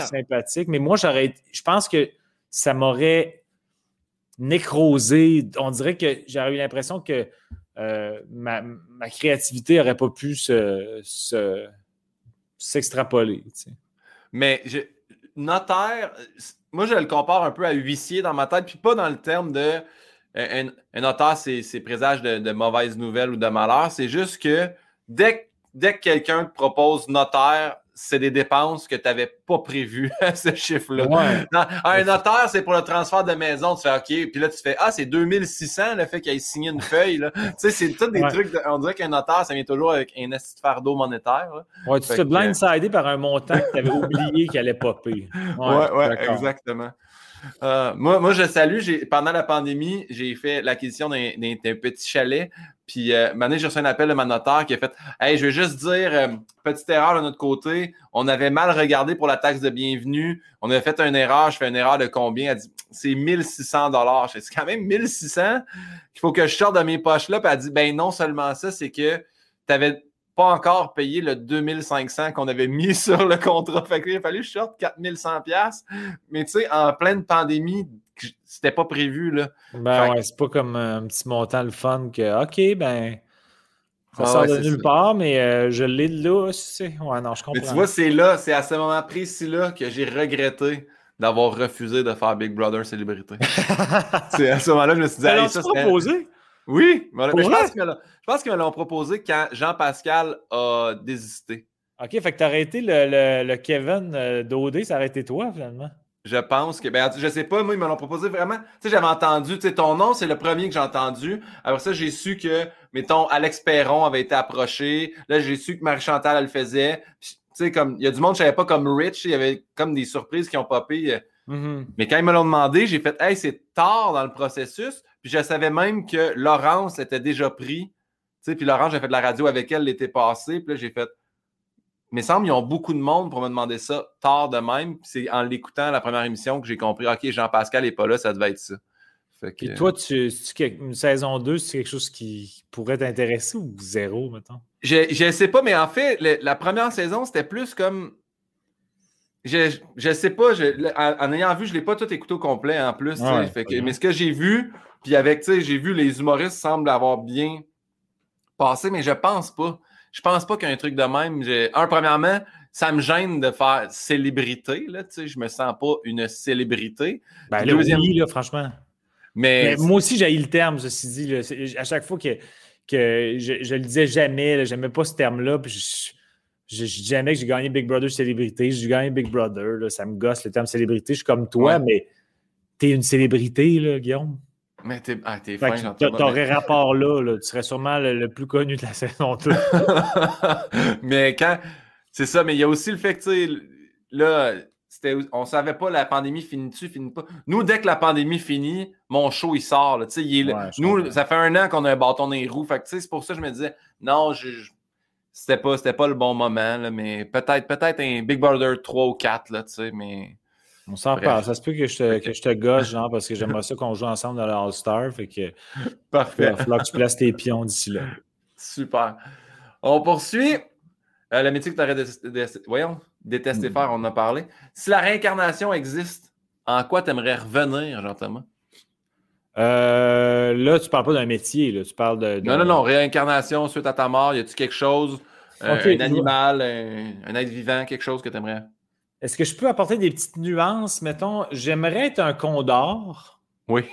sympathiques. Mais moi, j'aurais, je pense que ça m'aurait nécrosé. On dirait que j'aurais eu l'impression que euh, ma, créativité n'aurait pas pu s'extrapoler. Mais notaire, moi, je le compare un peu à huissier dans ma tête, puis pas dans le terme de. Un, notaire, c'est présage de, de mauvaises nouvelles ou de malheur. C'est juste que dès, dès que quelqu'un te propose notaire, c'est des dépenses que tu n'avais pas prévues ce chiffre-là. Un notaire, c'est pour le transfert de maison. Tu fais OK, puis là, tu fais Ah, c'est 2600 le fait qu'il ait signé une feuille. tu sais, c'est tous des trucs. on dirait qu'un notaire, ça vient toujours avec un esti fardeau monétaire. Ouais, tu te blindsidé par un montant que tu avais oublié qu'il allait popper. Ouais, ouais, exactement. Euh, moi, moi, je salue. Pendant la pandémie, j'ai fait l'acquisition d'un petit chalet. Puis, euh, maintenant, j'ai reçu un appel de ma notaire qui a fait Hey, je vais juste dire, euh, petite erreur de notre côté. On avait mal regardé pour la taxe de bienvenue. On avait fait une erreur. Je fais une erreur de combien Elle dit C'est 1600 dollars. C'est quand même 1600 qu'il faut que je sorte de mes poches là. Puis, elle dit Ben non seulement ça, c'est que tu avais pas encore payé le 2500 qu'on avait mis sur le contrat. Fait qu'il a fallu que je sorte 4100 Mais tu sais, en pleine pandémie, c'était pas prévu, là. Ben ouais, c'est pas comme un petit montant le fun que, OK, ben, ça ah sort de nulle part, mais euh, je l'ai là, sais. Ouais, non, je comprends. Mais tu vois, c'est là, c'est à ce moment précis-là que j'ai regretté d'avoir refusé de faire Big Brother Célébrité. c'est à ce moment-là que je me suis dit, hey, ça, proposé? Oui, mais je pense qu'ils me l'ont proposé quand Jean-Pascal a désisté. OK, fait que tu été le, le, Kevin euh, d'OD, ça aurait été toi finalement. Je pense que, ben, je sais pas, moi, ils me l'ont proposé vraiment. Tu sais, j'avais entendu, tu sais, ton nom, c'est le premier que j'ai entendu. Après ça, j'ai su que, mettons, Alex Perron avait été approché. Là, j'ai su que Marie-Chantal, elle le faisait. Tu sais, comme, il y a du monde, je savais pas, comme Rich, il y avait comme des surprises qui ont popé. Mm-hmm. Mais quand ils me l'ont demandé, j'ai fait, hey, c'est tard dans le processus. Puis je savais même que Laurence était déjà pris. Tu sais, puis Laurence, j'ai fait de la radio avec elle l'été passé. Puis là, j'ai fait, mais il semble qu'ils ont beaucoup de monde pour me demander ça tard de même. C'est en l'écoutant la première émission que j'ai compris, OK, Jean-Pascal n'est pas là, ça devait être ça. Et toi, tu, une saison 2, c'est quelque chose qui pourrait t'intéresser ou zéro, mettons? Je ne sais pas, mais en fait, la première saison, c'était plus comme. Je ne sais pas, en, ayant vu, je ne l'ai pas tout écouté au complet en plus. mais ce que j'ai vu, puis avec, j'ai vu les humoristes semblent avoir bien passé, mais je pense pas je pense pas qu'un truc de même. Un, premièrement, ça me gêne de faire célébrité. Là, je me sens pas une célébrité. Ben, Deuxième... là, franchement. Mais... moi aussi, j'ai le terme, ceci dit. à chaque fois que, que je, le disais jamais, j'aimais pas ce terme-là. je, je, jamais que j'ai gagné Big Brother célébrité. J'ai gagné Big Brother. Là, ça me gosse le terme célébrité. Je suis comme toi, mais tu es une célébrité, là, Guillaume. Mais t'es ah, fin, T'aurais rapport là, tu serais sûrement le, plus connu de la saison 2. mais quand. C'est ça, mais il y a aussi le fait que, tu sais, là, on ne savait pas la pandémie finit-tu, finit pas. Nous, dès que la pandémie finit, mon show, il sort. nous, ça fait un an qu'on a un bâton dans les roues. c'est pour ça que je me disais, non, je, c'était pas, pas le bon moment, mais peut-être peut un Big Brother 3 ou 4, là, mais. On s'en parle. Ça se peut que je te, que je te gosse, genre, parce que j'aimerais ça qu'on joue ensemble dans le All-Star. Fait que. Parfait. Il va falloir que tu places tes pions d'ici là. Super. On poursuit. Euh, la métier que tu aurais détesté, voyons, détesté hmm. faire, on en a parlé. Si la réincarnation existe, en quoi tu aimerais revenir, Jean-Thomas? Euh, là, tu parles pas d'un métier, là. tu parles de, Non, non, non, réincarnation suite à ta mort, y a-tu quelque chose, euh, un animal, un, être vivant, quelque chose que tu aimerais? Est-ce que je peux apporter des petites nuances? Mettons, j'aimerais être un condor. Oui.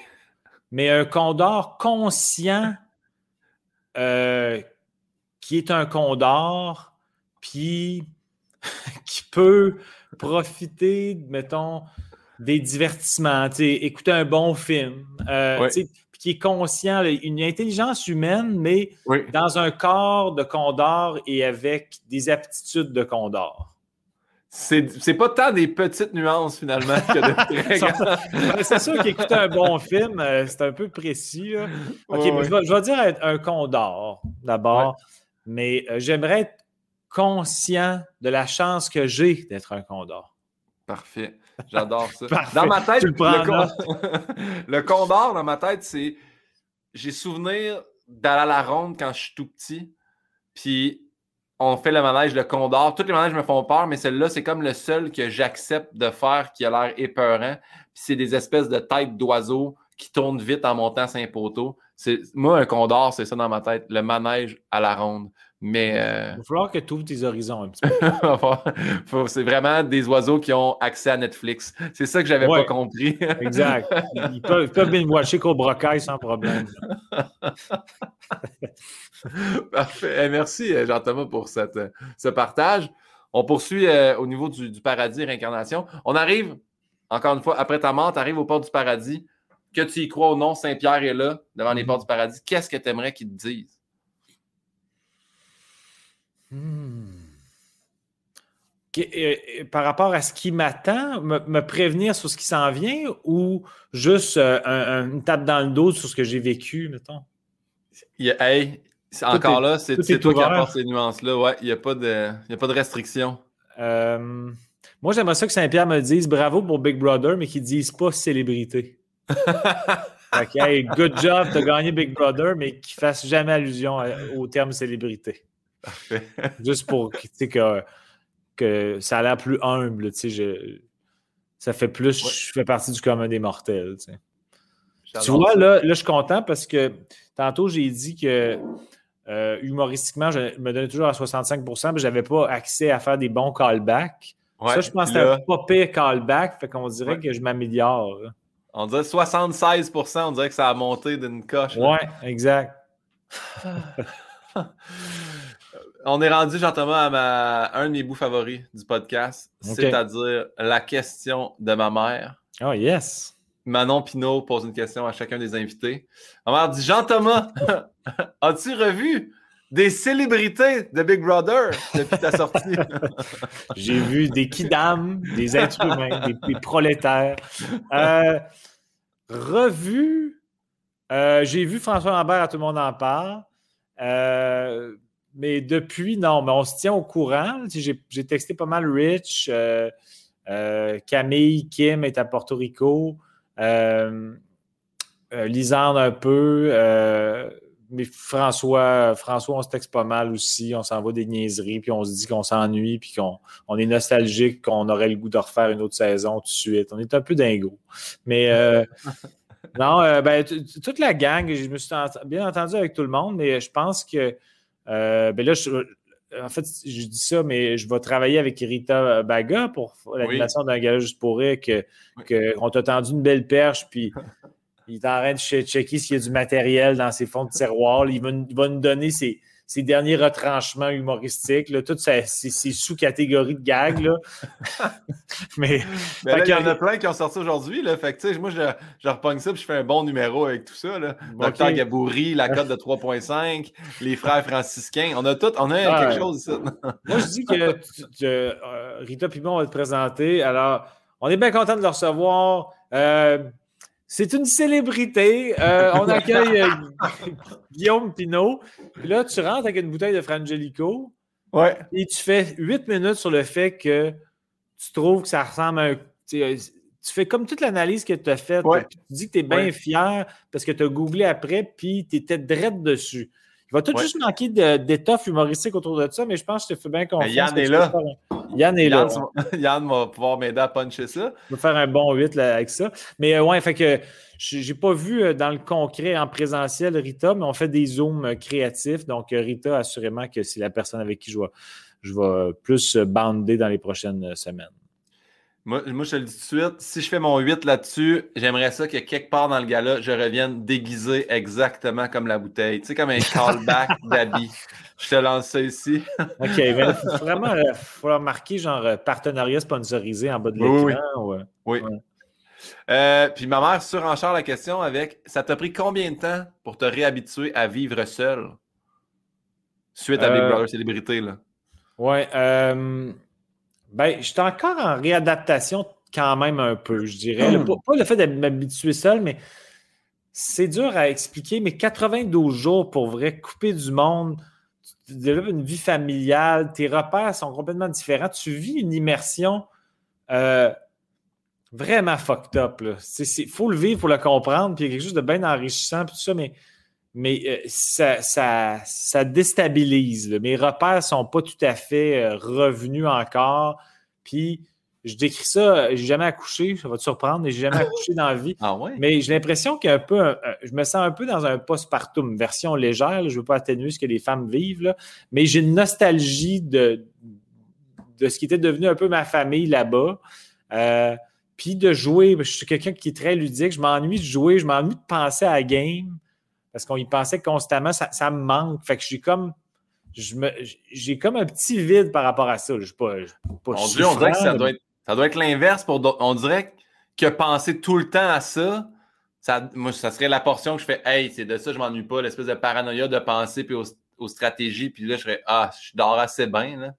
Mais un condor conscient qui est un condor puis qui peut profiter, mettons, des divertissements, écouter un bon film, euh, qui est conscient, une intelligence humaine, mais dans un corps de condor et avec des aptitudes de condor. C'est pas tant des petites nuances finalement que de C'est sûr qu'écouter un bon film, euh, c'est un peu précis. OK, je, vais, dire un condor d'abord, mais euh, j'aimerais être conscient de la chance que j'ai d'être un condor. Parfait. J'adore ça. Dans ma tête, le, le, condor, dans ma tête, c'est. J'ai souvenir d'aller à la ronde quand je suis tout petit. Puis on fait le manège de condor. Tous les manèges me font peur, mais celle-là, c'est comme le seul que j'accepte de faire qui a l'air épeurant. Puis c'est des espèces de têtes d'oiseaux qui tournent vite en montant Saint-Poteau. Moi, un condor, c'est ça dans ma tête. Le manège à la ronde. Mais. Euh, Il va falloir que tu ouvres tes horizons un petit peu. c'est vraiment des oiseaux qui ont accès à Netflix. C'est ça que j'avais n'avais pas compris. exact. Ils peuvent, peuvent bien watcher Cobra Kai sans problème. Parfait. Eh, merci, euh, Jean-Thomas, pour cette, euh, ce partage. On poursuit au niveau du, du, paradis réincarnation. On arrive, encore une fois, après ta mort, tu arrives au port du paradis. Que tu y crois ou non, Saint-Pierre est là, devant les mm-hmm. portes du paradis. Qu'est-ce que tu aimerais qu'il te dise? Hmm. Euh, euh, par rapport à ce qui m'attend, me, prévenir sur ce qui s'en vient ou juste euh, une tape dans le dos sur ce que j'ai vécu, mettons? hey, encore là, c'est toi qui apportes ces nuances-là. Ouais, il n'y a, pas de, a pas de restriction. moi, j'aimerais ça que Saint-Pierre me dise bravo pour Big Brother, mais qu'il ne dise pas célébrité. OK, good job, tu as gagné Big Brother, mais qu'il ne fasse jamais allusion au terme célébrité. Juste pour que, que ça a l'air plus humble. Je, ça fait plus, je fais partie du commun des mortels. Tu vois, là, là, je suis content parce que tantôt, j'ai dit que euh, humoristiquement, je me donnais toujours à 65% mais je n'avais pas accès à faire des bons callbacks. ça, je pense que c'était pas pire callback, fait qu'on dirait que je m'améliore. On dirait 76% on dirait que ça a monté d'une coche. Ouais, exact. On est rendu, Jean-Thomas, à un de mes bouts favoris du podcast, c'est-à-dire la question de ma mère. Oh, yes. Manon Pinault pose une question à chacun des invités. Ma mère dit Jean-Thomas, as-tu revu des célébrités de Big Brother depuis ta sortie? J'ai vu des kidams, des êtres humains, des, prolétaires. Euh, revu, euh, j'ai vu François Lambert à Tout le monde en parle. Euh, mais depuis, non, mais on se tient au courant. J'ai texté pas mal Rich. Euh, Camille, Kim est à Porto Rico. Euh, Lisande un peu. mais François, François, on se texte pas mal aussi. On s'envoie des niaiseries, puis on se dit qu'on s'ennuie, puis qu'on on est nostalgique, qu'on aurait le goût de refaire une autre saison tout de suite. On est un peu dingo. Mais non, ben, toute la gang, je me suis bien entendu avec tout le monde, mais je pense que euh, ben là, en fait, je dis ça, mais je vais travailler avec Rita Baga pour l'animation d'un gala juste pour rire, qu'on t'a tendu une belle perche, puis il est en train de checker s'il y a du matériel dans ses fonds de tiroir. Il va, nous donner ses, ses derniers retranchements humoristiques, là, toutes ces, sous-catégories de gags. Là. mais il y en a plein qui ont sorti aujourd'hui. Fait que, moi, je, je repogne ça et je fais un bon numéro avec tout ça. Là. Docteur Gabouri, la cote de 3.5, les frères franciscains. On a tout, on a quelque chose ici. moi, je dis que euh, Rita Pimon va te présenter. Alors, on est bien content de le recevoir. Euh, c'est une célébrité. Euh, on accueille euh, Guillaume Pinot. Puis là, tu rentres avec une bouteille de Frangelico. Ouais. Et tu fais huit minutes sur le fait que tu trouves que ça ressemble à un. Tu fais comme toute l'analyse que tu as faite. Tu dis que tu es bien fier parce que tu as googlé après, puis tu étais drette dessus. Il va tout juste manquer d'étoffe humoristique autour de ça, mais je pense que je te fais bien confiance. Yann est là. Yann est là. Yann va pouvoir m'aider à puncher ça. Je vais faire un bon 8 avec ça. Mais euh, ouais, fait que j'ai pas vu euh, dans le concret en présentiel Rita, mais on fait des zooms euh, créatifs. Donc, Rita, assurément que c'est la personne avec qui je vais, je vais plus bander dans les prochaines semaines. Moi, je te le dis tout de suite, si je fais mon 8 là-dessus, j'aimerais ça que quelque part dans le gala, je revienne déguisé exactement comme la bouteille. Tu sais, comme un callback d'habit. Je te lance ça ici. OK, mais il faut vraiment faut marquer genre euh, partenariat sponsorisé en bas de l'écran. Oui. Euh, puis ma mère surenchère la question avec Ça t'a pris combien de temps pour te réhabituer à vivre seul suite à Big euh, Brother Célébrité? Là? Ouais. Ben, j'étais encore en réadaptation quand même un peu, je dirais. Hmm. pas, le fait de m'habituer seul, mais c'est dur à expliquer. Mais 92 jours pour vrai, couper du monde, tu développes une vie familiale, tes repères sont complètement différents. Tu vis une immersion euh, vraiment fucked up. Il faut le vivre pour le comprendre, puis il y a quelque chose de bien enrichissant, tout ça, mais mais euh, ça, ça, déstabilise. Mes repères ne sont pas tout à fait euh, revenus encore. Puis je décris ça, j'ai jamais accouché, ça va te surprendre, mais j'ai jamais accouché dans la vie. Ah mais j'ai l'impression qu'un peu, je me sens un peu dans un postpartum, version légère. je ne veux pas atténuer ce que les femmes vivent, mais j'ai une nostalgie de, de ce qui était devenu un peu ma famille là-bas. Euh, puis de jouer, je suis quelqu'un qui est très ludique, je m'ennuie de jouer, je m'ennuie de penser à la game parce qu'on y pensait constamment, ça, me manque. Fait que j'ai comme. J'ai comme un petit vide par rapport à ça. Je pas, pas on, dirait que ça doit être, ça doit être l'inverse pour On dirait que penser tout le temps à ça, ça, moi, ça serait la portion que je fais Hey, c'est de ça, je m'ennuie pas, l'espèce de paranoïa de penser puis aux, stratégies, puis là, je serais Ah, je dors assez bien. Là.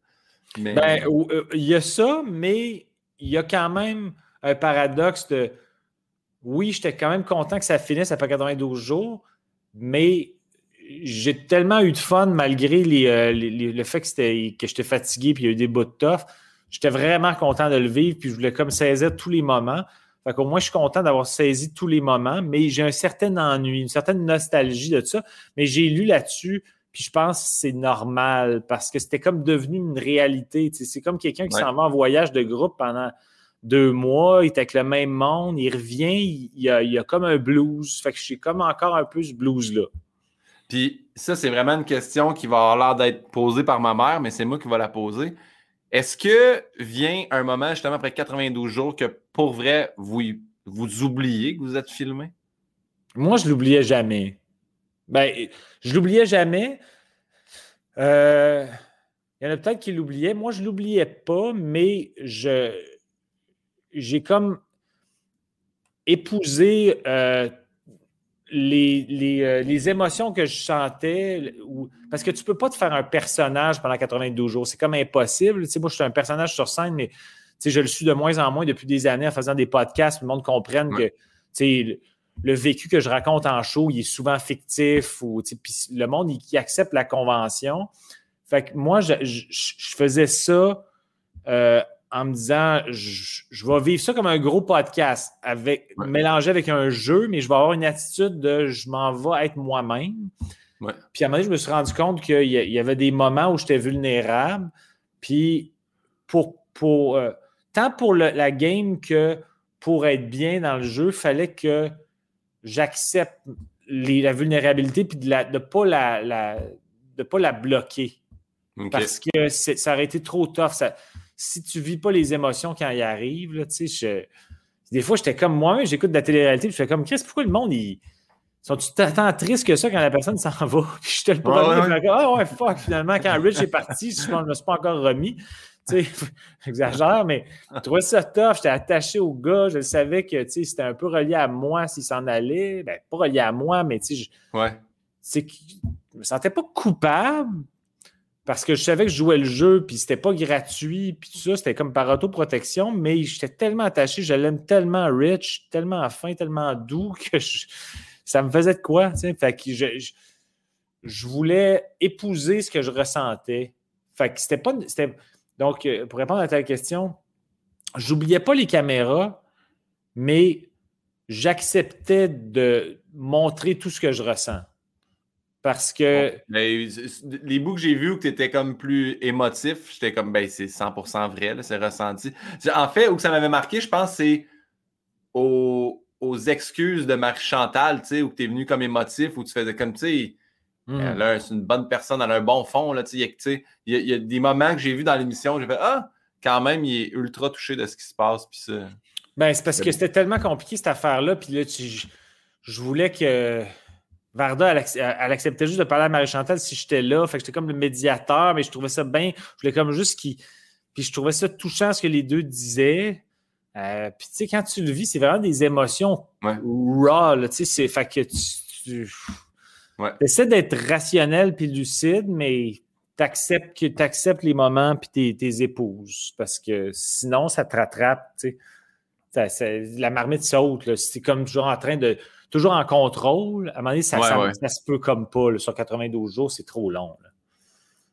Mais... Ben, euh, il y a ça, mais il y a quand même un paradoxe de oui, j'étais quand même content que ça finisse après 92 jours, mais j'ai tellement eu de fun malgré euh, le fait que, que j'étais fatigué puis il y a eu des bouts de tough. J'étais vraiment content de le vivre puis je voulais comme saisir tous les moments. Fait qu'au moins, je suis content d'avoir saisi tous les moments, mais j'ai un certain ennui, une certaine nostalgie de ça. Mais j'ai lu là-dessus, puis je pense que c'est normal parce que c'était comme devenu une réalité. C'est comme quelqu'un qui s'en va en voyage de groupe pendant deux mois, il est avec le même monde, il revient, il, y a, comme un blues. Fait que j'ai comme encore un peu ce blues-là. Puis ça, c'est vraiment une question qui va avoir l'air d'être posée par ma mère, mais c'est moi qui va la poser. Est-ce que vient un moment, justement, après 92 jours, que pour vrai, vous, vous oubliez que vous êtes filmé? Moi, je l'oubliais jamais. Ben, je l'oubliais jamais. Euh, il y en a peut-être qui l'oubliaient. Moi, je ne l'oubliais pas, mais je, j'ai comme épousé euh, les, euh, les, émotions que je sentais. parce que tu ne peux pas te faire un personnage pendant 92 jours. C'est comme impossible. Tu sais, moi, je suis un personnage sur scène, mais je le suis de moins en moins depuis des années en faisant des podcasts. Le monde comprenne que le, le, vécu que je raconte en show, il est souvent fictif. Ou, le monde, il, accepte la convention. Fait que moi, je, faisais ça euh, en me disant je, vais vivre ça comme un gros podcast avec mélangé avec un jeu, mais je vais avoir une attitude de je m'en vais être moi-même. Puis à un moment donné, je me suis rendu compte qu'il y, avait des moments où j'étais vulnérable. Puis pour, pour euh, tant pour la game que pour être bien dans le jeu, il fallait que j'accepte la vulnérabilité puis de ne pas la, de pas la bloquer. Parce que ça aurait été trop tough. Ça, si tu ne vis pas les émotions quand elles arrivent, là, des fois, j'étais comme moi, j'écoute de la télé-réalité, je fais comme, Chris, pourquoi le monde, il, sont-tu tant tristes que ça quand la personne s'en va? Puis je te le premier, ah ouais, fuck, finalement, quand Rich est parti, je ne me suis pas encore remis. J'exagère, mais je trouvais ça tough. J'étais attaché au gars. Je savais que c'était un peu relié à moi s'il s'en allait. Ben, pas relié à moi, mais tu sais, je, ouais. je me sentais pas coupable parce que je savais que je jouais le jeu, puis c'était pas gratuit, puis tout ça, c'était comme par autoprotection, mais j'étais tellement attaché, je l'aime tellement rich, tellement fin, tellement doux que ça me faisait de quoi, tu sais. Fait que je, je, voulais épouser ce que je ressentais. Fait que c'était pas. Donc, euh, pour répondre à ta question, j'oubliais pas les caméras, mais j'acceptais de montrer tout ce que je ressens. Parce que. les bouts que j'ai vus où tu étais comme plus émotif, j'étais comme, ben, c'est 100% vrai, c'est ressenti. En fait, où ça m'avait marqué, je pense, c'est aux, excuses de Marie-Chantal, tu sais, où tu es venu comme émotif, où tu faisais comme, tu sais, hmm. c'est une bonne personne, elle a un bon fond, là, tu sais. Il y, a des moments que j'ai vus dans l'émission, j'ai fait, ah, quand même, il est ultra touché de ce qui se passe, puis ça. Ben, c'est parce que c'était tellement compliqué, cette affaire-là, puis là, je voulais que Varda, elle, acceptait juste de parler à Marie-Chantal si j'étais là. Fait que j'étais comme le médiateur, mais je trouvais ça bien. Je voulais comme juste qu'il. Puis je trouvais ça touchant ce que les deux disaient. Euh, puis tu sais, quand tu le vis, c'est vraiment des émotions raw. Tu sais, fait que tu. essaies d'être rationnel puis lucide, mais tu acceptes, que, acceptes les moments puis tes, épouses. Parce que sinon, ça te rattrape. Tu sais. la marmite saute. C'est comme toujours en train de toujours en contrôle. À un moment donné, ça, se peut comme pas. sur 92 jours, c'est trop long.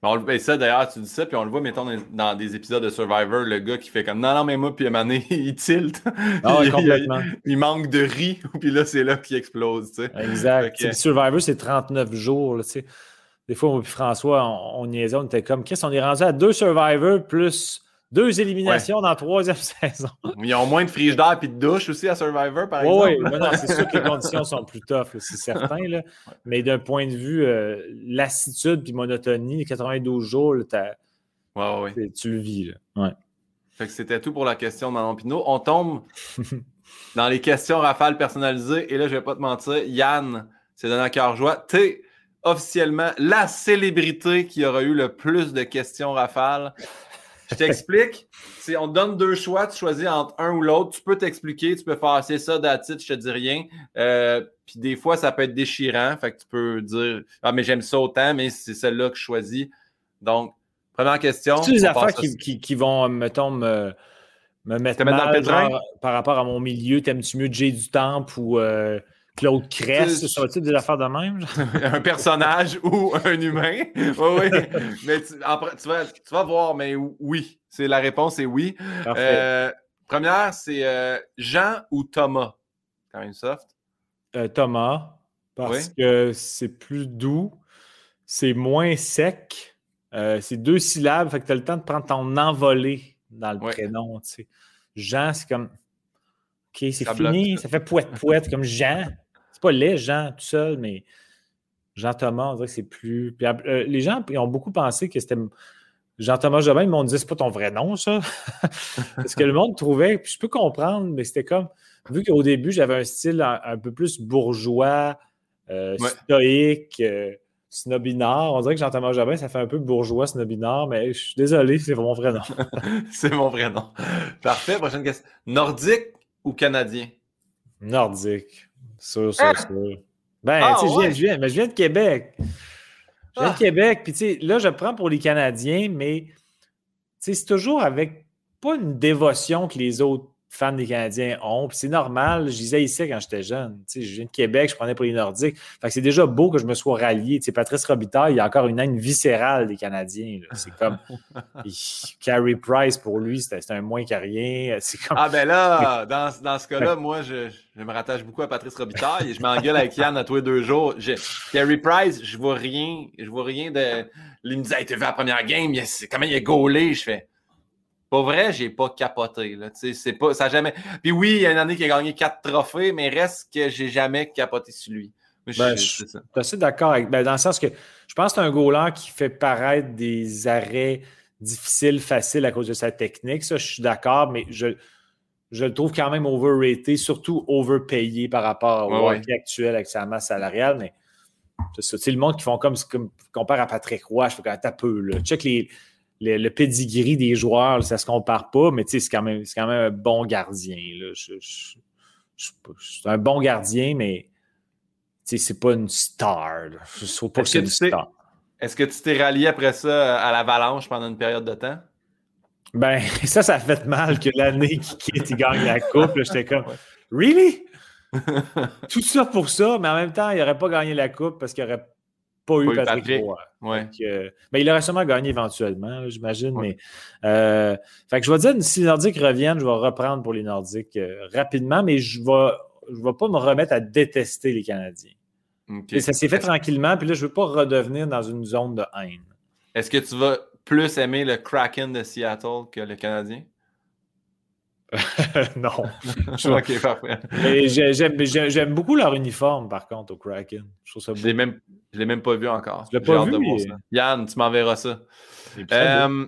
On ben, ça, d'ailleurs, tu dis ça, puis on le voit, mettons, dans, des épisodes de Survivor, le gars qui fait comme non, non, mais moi, puis à un moment donné, il tilt. Ah il, il, manque de riz, puis là, c'est là qu'il explose. Tu sais. Exact. Survivor, c'est 39 jours. tu sais. Des fois, moi et François, on, on niaisait, on était comme, qu'est-ce qu'on est rendu à deux Survivors plus deux éliminations dans la troisième saison. Ils ont moins de frigidaire et de douche aussi à Survivor, par exemple. Oui, c'est sûr que les conditions sont plus tough, c'est certain. Là. Mais d'un point de vue euh, lassitude et monotonie, 92 jours, tu le vis. Là. Fait que c'était tout pour la question de Manon Pinot. On tombe dans les questions rafales personnalisées. Et là, je ne vais pas te mentir, Yann, c'est donné à cœur joie. Tu es officiellement la célébrité qui aura eu le plus de questions rafales. Je t'explique. on te donne deux choix, tu choisis entre un ou l'autre. Tu peux t'expliquer, tu peux faire c'est ça, d'attitude, je te dis rien. Euh, puis des fois, ça peut être déchirant. Fait que tu peux dire Ah, mais j'aime ça autant, mais c'est celle-là que je choisis. Donc, première question. C'est des affaires qui, qui, vont, mettons, me, me mettre mal, par rapport à mon milieu? T'aimes-tu mieux Jay du Temple ou. Euh, Claude Cress, ça va-tu des affaires de même? un personnage ou un humain? oui, Mais tu, vas, voir, mais oui. C'est, la réponse est oui. Euh, première, c'est euh, Jean ou Thomas? Quand même soft. Euh, Thomas, parce que c'est plus doux, c'est moins sec, c'est deux syllabes, fait que tu as le temps de prendre ton envolé dans le prénom. Jean, c'est comme. OK, c'est fini, ça fait pouette-pouette comme Jean. C'est pas les gens tout seul, mais Jean-Thomas, on dirait que c'est plus. Euh, les gens ont beaucoup pensé que c'était. Jean-Thomas Jobin, ils m'ont dit c'est pas ton vrai nom, ça. Parce que le monde trouvait, puis je peux comprendre, mais c'était comme. Vu qu'au début, j'avais un style un, peu plus bourgeois, euh, stoïque, euh, snobinard. On dirait que Jean-Thomas Jobin, ça fait un peu bourgeois, snobinard, mais je suis désolé, c'est mon vrai nom. c'est mon vrai nom. Parfait, prochaine question. Nordique ou canadien? Nordique. Sûr, sûr, ah! sûr. Ben, ah, tu sais, je, viens, mais je viens de Québec. Je viens de ah! Québec, puis tu sais, là, je prends pour les Canadiens, mais tu sais, c'est toujours avec pas une dévotion que les autres fans des Canadiens ont. Puis c'est normal. Je disais ici quand j'étais jeune. Tu sais, je viens de Québec, je prenais pour les Nordiques. Fait que c'est déjà beau que je me sois rallié. Tu sais, Patrice Robitaille, il y a encore une haine viscérale des Canadiens. C'est comme Carey Price pour lui, c'était un moins qu'à Comme... Ah ben là, dans, dans ce cas-là, moi, je, je, me rattache beaucoup à Patrice Robitaille et je m'engueule avec Yann à tous les deux jours. Je, Carey Price, je vois rien. Je vois rien de. Il me dit hey, tu vu la première game, comment il est gaulé? Je fais. Pas vrai, j'ai pas capoté. Là. C'est pas, ça jamais... Puis oui, il y a une année qui a gagné quatre trophées, mais reste que j'ai jamais capoté sur lui. Ben, je suis assez d'accord avec. Ben, dans le sens que je pense que c'est un goaler qui fait paraître des arrêts difficiles, faciles à cause de sa technique. Ça, je suis d'accord, mais je, je le trouve quand même overrated, surtout overpayé par rapport au Ouais, hockey actuel avec sa masse salariale. Mais c'est ça. Tu sais, le monde qui font comme, comme compare à Patrick Roy, je fais quand un peu. Là. Check les, les- le pedigree des joueurs, là, ça se compare pas, mais c'est quand, même- c'est quand même un bon gardien. C'est un bon gardien, mais c'est pas une star. là. Je trouve pas que c'est que une star. Est-ce que tu t'es rallié après ça à l'avalanche pendant une période de temps? Ben, ça, ça fait mal que l'année qu'il quitte, il gagne la coupe. J'étais comme, really? Tout ça pour ça, mais en même temps, il n'aurait pas gagné la coupe parce qu'il n'aurait pas eu Patrick, Patrick. Ouais. Donc, euh, ben, il aurait sûrement gagné éventuellement, j'imagine. Ouais. Mais euh, fait que je vais dire, si les Nordiques reviennent, je vais reprendre pour les Nordiques euh, rapidement, mais je ne vais, je vais pas me remettre à détester les Canadiens. Et ça s'est fait tranquillement, puis là, je ne veux pas redevenir dans une zone de haine. Est-ce que tu vas plus aimer le Kraken de Seattle que le Canadien? non. Ok, parfait. Mais j'ai- j'aime, beaucoup leur uniforme, par contre, au Kraken. Je trouve ça Je beau. l'ai même, pas vu encore. Tu l'as J'ai pas hâte vu. Yann, tu m'enverras ça. Beau. Euh,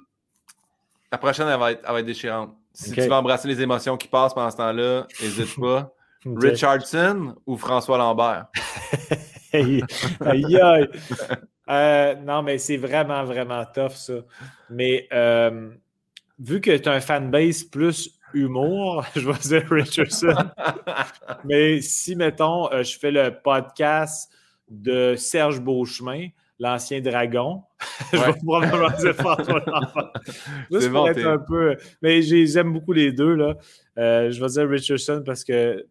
la prochaine, elle va être, elle va être déchirante. Si tu veux embrasser les émotions qui passent pendant ce temps-là, n'hésite pas. Richardson ou François Lambert? Aïe, aïe, aïe. Euh, non, mais c'est vraiment, vraiment tough, ça. Mais euh, vu que tu as un fanbase plus humour, je vais dire Richardson. mais si, mettons, euh, je fais le podcast de Serge Beauchemin, l'ancien dragon, je vais probablement dire François Lambert. Juste pour être un peu. Mais j'ai- j'aime beaucoup les deux. Là. Euh, je vais dire Richardson parce que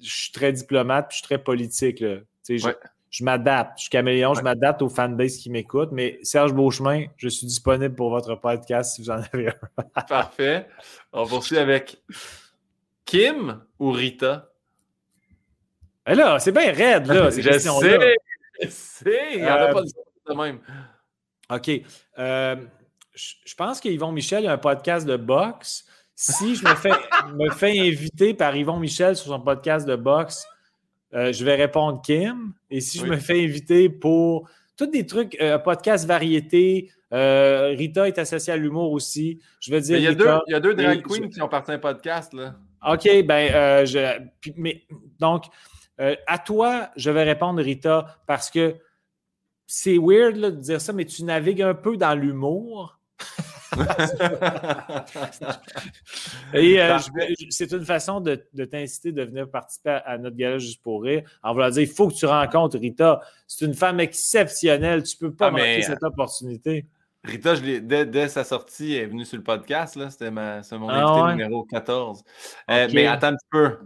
je suis très diplomate puis je suis très politique. Là. Ouais. Je m'adapte. Je suis caméléon, je m'adapte aux fanbases qui m'écoutent. Mais Serge Beauchemin, je suis disponible pour votre podcast si vous en avez un. Parfait. On poursuit avec Kim ou Rita? Et là, c'est bien raide, là, ces je sais, je sais. Il n'y en a Euh, pas de même. OK. Euh, je je pense qu'Yvon Michel a un podcast de boxe. Si je me fais, me fais inviter par Yvon Michel sur son podcast de boxe, euh, je vais répondre Kim. Et si je me fais inviter pour tous des trucs, euh, podcast variété, euh, Rita est associée à l'humour aussi. Je vais dire Il y, a deux, il y a deux drag queens je- qui ont parti un podcast. Là. OK, ben, je, mais donc, à toi, je vais répondre Rita parce que c'est weird là, de dire ça, mais tu navigues un peu dans l'humour. Et euh, c'est une façon de, de t'inciter de venir participer à, à notre gala juste pour rire en voulant dire il faut que tu rencontres Rita. C'est une femme exceptionnelle. Tu peux pas Ah, mais- manquer cette opportunité. Rita, je l'ai- dès, dès sa sortie, elle est venue sur le podcast. C'était mon Ah invité ouais? numéro 14. Euh, mais attends un petit peu.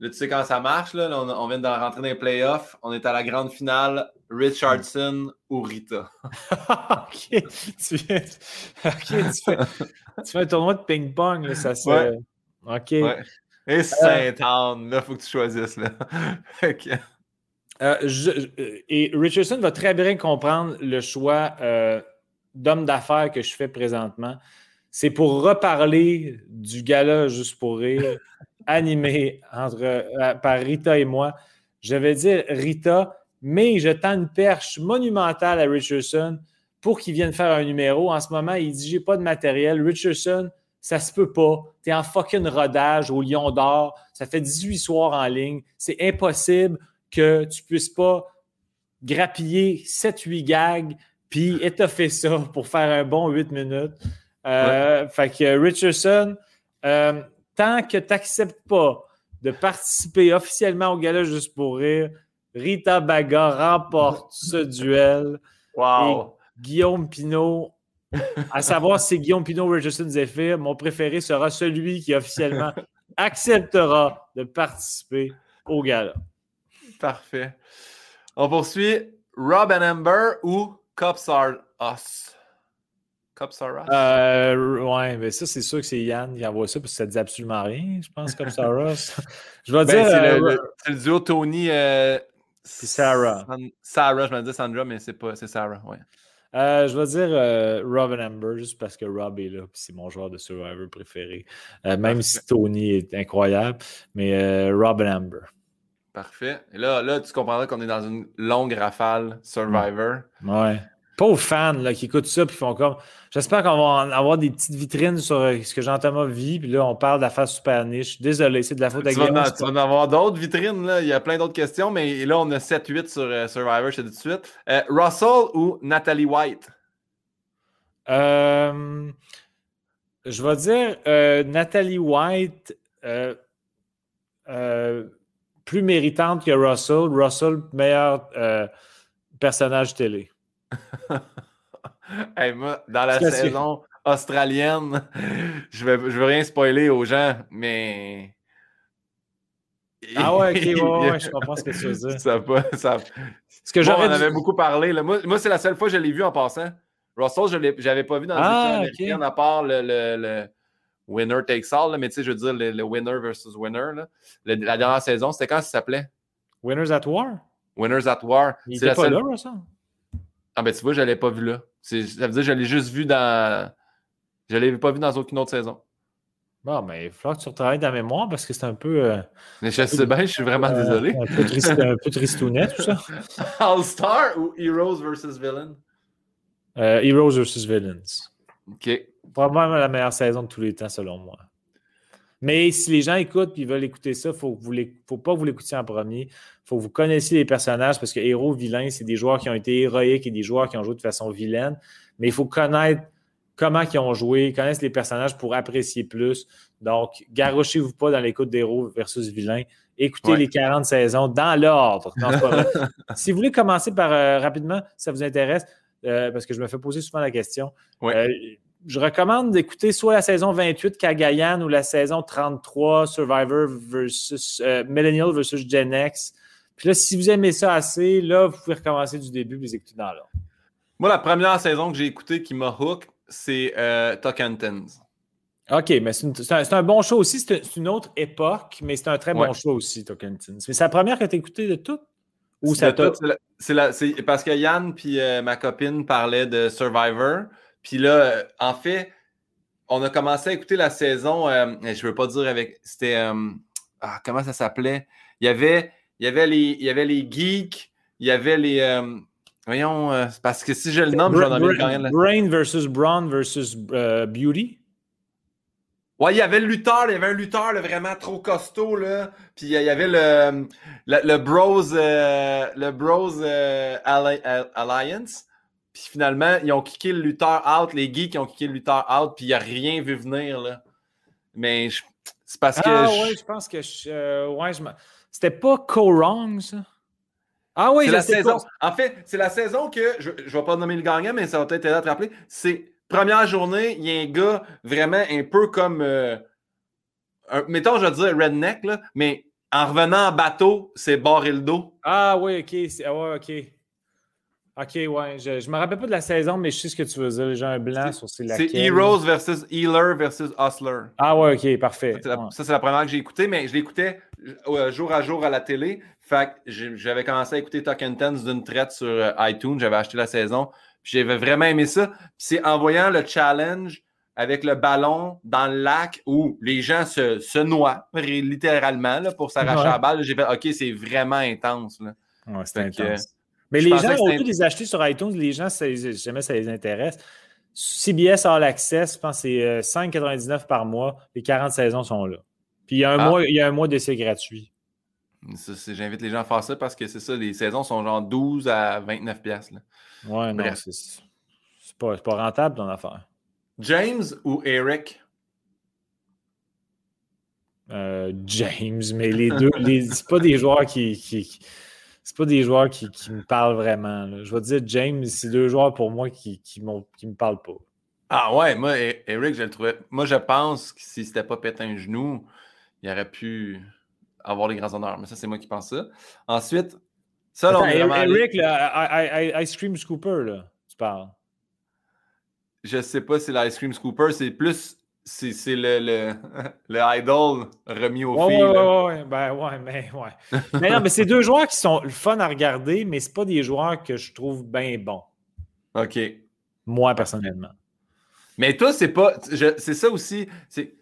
Là, tu sais comment ça marche. Là? On, on vient de rentrer dans les playoffs. On est à la grande finale. Richardson ou Rita? OK. Tu, viens- OK, tu fais, tu fais un tournoi de ping-pong. là, Ça, se- Ouais. OK. Ouais. Et Saint-Anne, là, il faut que tu choisisses. Là. Que- Euh, je- et Richardson va très bien comprendre le choix euh, d'homme d'affaires que je fais présentement. C'est pour reparler du gala Juste pour rire, animé entre, euh, par Rita et moi. Je vais dire Rita, mais je tends une perche monumentale à Richardson pour qu'il vienne faire un numéro. En ce moment, il dit J'ai pas de matériel. Richardson, ça se peut pas. Tu es en fucking rodage au Lion d'Or. Ça fait 18 soirs en ligne. C'est impossible que tu puisses pas grappiller 7-8 gags puis étoffer ça pour faire un bon 8 minutes. Euh, Fait que Richardson, euh, tant que tu n'acceptes pas de participer officiellement au gala juste pour rire, Rita Baga remporte ce duel. Wow! Guillaume Pinot, à savoir si c'est Guillaume Pinot ou Richardson Zephyr, mon préféré sera celui qui officiellement acceptera de participer au gala. Parfait. On poursuit Rob and Amber ou Cops Are Us? Cops Are Us? Euh, ouais, mais ça, c'est sûr que c'est Yann qui envoie ça parce que ça dit absolument rien, je pense, comme Sarah. je vais Ben, dire. c'est euh, le, le- c'est le duo Tony. euh, Sarah. San- Sarah, je me disais Sandra, mais c'est pas, c'est Sarah, ouais. euh, je vais dire euh, Rob and Amber juste parce que Rob est là, puis c'est mon joueur de Survivor préféré. Euh, même si Tony est incroyable, mais euh, Rob and Amber. Parfait. Et là, là, tu comprendras qu'on est dans une longue rafale Survivor. Ouais. Pauvres fans là, qui écoutent ça puis font comme. J'espère qu'on va avoir des petites vitrines sur euh, ce que Jean-Thomas vit. Puis là, on parle d'affaires super niche. Désolé, c'est de la faute à Tu vas, en, tu vas en avoir d'autres vitrines. Là. Il y a plein d'autres questions, mais là, on a 7-8 sur euh, Survivor, je te dis tout de suite. Euh, Russell ou Natalie White? Euh, je vais dire Natalie White, plus méritante que Russell. Russell, meilleur personnage télé. Hey, moi, dans la saison australienne, je ne veux, je veux rien spoiler aux gens, mais. Ah ouais, ok, ouais, ouais, je comprends ce que tu veux dire. Ça. Ce que on en avait beaucoup parlé. là. Moi, moi, c'est la seule fois que je l'ai vu en passant. Russell, je ne l'avais pas vu dans Ah, les américaines, à part le, le- le winner takes all. là. mais tu sais, je veux dire, le, le winner versus winner. là. Le- la dernière saison, c'était quand ça s'appelait? Winners at War? Winners at War. Il C'est était la pas seule- là, Russell? Ah ben tu vois, je ne l'ai pas vu là. C'est- Ça veut dire que je l'ai juste vu dans. Je ne l'ai pas vu dans aucune autre saison. Bon, mais il falloir que tu retravailles ta mémoire parce que c'est un peu. euh, Mais je sais bien, je suis vraiment euh, désolé. Un peu, triste, un peu tristounet, tout ça. All-Star ou Heroes versus Villain? Euh, Heroes vs. Villains. OK. Probablement la meilleure saison de tous les temps, selon moi. Mais si les gens écoutent et veulent écouter ça, il ne faut pas que vous l'écoutiez en premier. Il faut que vous connaissiez les personnages parce que héros, vilains, c'est des joueurs qui ont été héroïques et des joueurs qui ont joué de façon vilaine. Mais il faut connaître comment ils ont joué, connaître les personnages pour apprécier plus. Donc, garochez-vous pas dans l'écoute d'héros versus vilains. Écoutez Ouais. les 40 saisons dans l'ordre. Si vous voulez commencer par euh, rapidement, si ça vous intéresse, euh, parce que je me fais poser souvent la question. Ouais. Euh, je recommande d'écouter soit la saison 28 Kagayan ou la saison 33 Survivor versus euh, Millennial versus Gen X. Puis là, si vous aimez ça assez, là, vous pouvez recommencer du début et les écouter dans l'ordre. Moi, la première saison que j'ai écoutée qui m'a hook, c'est euh. OK, mais c'est un, bon show aussi. C'est une autre époque, mais c'est un très Ouais. bon show aussi, Tocantins. Mais c'est la première que tu as écoutée de toutes? Ou C'est ça tout, c'est parce que Yann puis euh, ma copine parlaient de Survivor. Puis là, euh, en fait, on a commencé à écouter la saison. euh, je veux pas dire avec. C'était. euh, ah, comment ça s'appelait? Il y avait, il y avait les, il y avait les geeks, il y avait les. euh, voyons, parce que si je le nomme, je vais en nommer quand même. Brain versus Brawn versus Beauty. Ouais, il y avait le lutteur, il y avait un lutteur là, vraiment trop costaud, là. Puis il y avait le, le, le Bros, le Bros Alli- Al- Alliance. Puis finalement, ils ont kické le lutteur out, les geeks ont kické le lutteur out, puis il n'y a rien vu venir, là. Mais je- c'est parce que. Ah je- ouais, je pense que je, euh, ouais, je c'était pas Co-Wrong, ça? Ah oui, la sais saison. En fait, c'est la saison que, je ne vais pas nommer le gagnant, mais ça va peut-être t'aider à te rappeler. C'est première journée, il y a un gars vraiment un peu comme, euh, un- mettons, je vais dire redneck, là, mais en revenant en bateau, c'est barrer le dos. Ah oui, ok. ah ouais, ok. Ok, ouais. Je, je me rappelle pas de la saison, mais je sais ce que tu veux dire. J'ai un blanc sur c'est C'est laquelle. Heroes versus Healer versus Hustler. Ah ouais, ok, parfait. Ça, c'est la, Ouais. c'est la première que j'ai écoutée, mais je l'écoutais euh, jour à jour à la télé. Fait j'avais commencé à écouter Talk and Tens d'une traite sur euh, iTunes. J'avais acheté la saison. Puis j'avais vraiment aimé ça. Puis c'est en voyant le challenge avec le ballon dans le lac où les gens se, se noient, littéralement, là, pour s'arracher Ouais. la balle. J'ai fait OK, c'est vraiment intense. Là. Ouais, c'était intense. Mais je les gens, au lieu de les acheter sur iTunes, les gens, ça, jamais ça les intéresse. CBS All Access, je pense que c'est euh, 5,99 par mois. Les 40 saisons sont là. Puis il y a un Ah. mois, il y a un mois d'essai gratuit. J'invite les gens à faire ça parce que c'est ça, les saisons sont genre 12 à 29 piastres. là. Ouais, non, Bref. c'est c'est pas, pas rentable ton affaire. James ou Eric? Euh, James, mais les deux, c'est pas des joueurs qui- c'est pas des joueurs qui, qui me parlent vraiment. là. Je vais te dire James, c'est deux joueurs pour moi qui, qui, m'ont- qui me parlent pas. Ah ouais, moi, E- Eric, je le trouvais. Moi, je pense que si c'était pas pété un genou, il aurait pu avoir les grands honneurs. Mais ça, c'est moi qui pense ça. Ensuite, ça, là, on Attends, allé- Eric, là, I- I- I- Ice Cream Scooper, là, tu parles. Je sais pas si l'ice cream scooper, c'est plus. C'est c'est le, le, le idol remis au Ouais, fil. ouais, là. ouais, ben ouais, mais ouais. mais non, mais c'est deux joueurs qui sont le fun à regarder, mais c'est pas des joueurs que je trouve bien bons, OK. moi, personnellement. Mais toi, c'est pas. je- C'est ça aussi. C'est.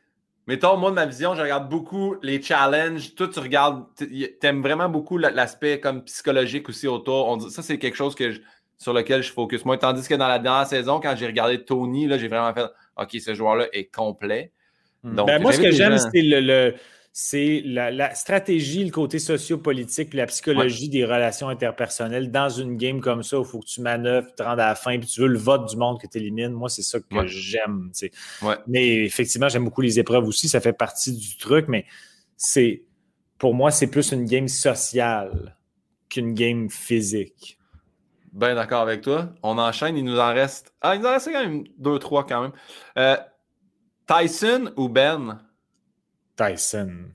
Mettons, moi, de ma vision, je regarde beaucoup les challenges. Toi, tu regardes. Tu aimes vraiment beaucoup la- l'aspect comme psychologique aussi autour. On dit, ça, c'est quelque chose que je- sur lequel je focus moins. Tandis que dans la dernière saison, quand j'ai regardé Tony, là, j'ai vraiment fait OK, ce joueur-là est complet. Hmm. Donc, ben, moi, ce que j'aime, c'est le, c'est la, stratégie, le côté sociopolitique, puis la psychologie des relations interpersonnelles dans une game comme ça où il faut que tu manœuvres, tu te rendes à la fin, puis tu veux le vote du monde que tu élimines. Moi, c'est ça que j'aime. Mais effectivement, j'aime beaucoup les épreuves aussi, ça fait partie du truc, mais c'est pour moi, c'est plus une game sociale qu'une game physique. Ben d'accord avec toi. On enchaîne, il nous en reste. Ah, il nous en reste quand même deux, trois quand même. Euh, Tyson ou Ben? Tyson.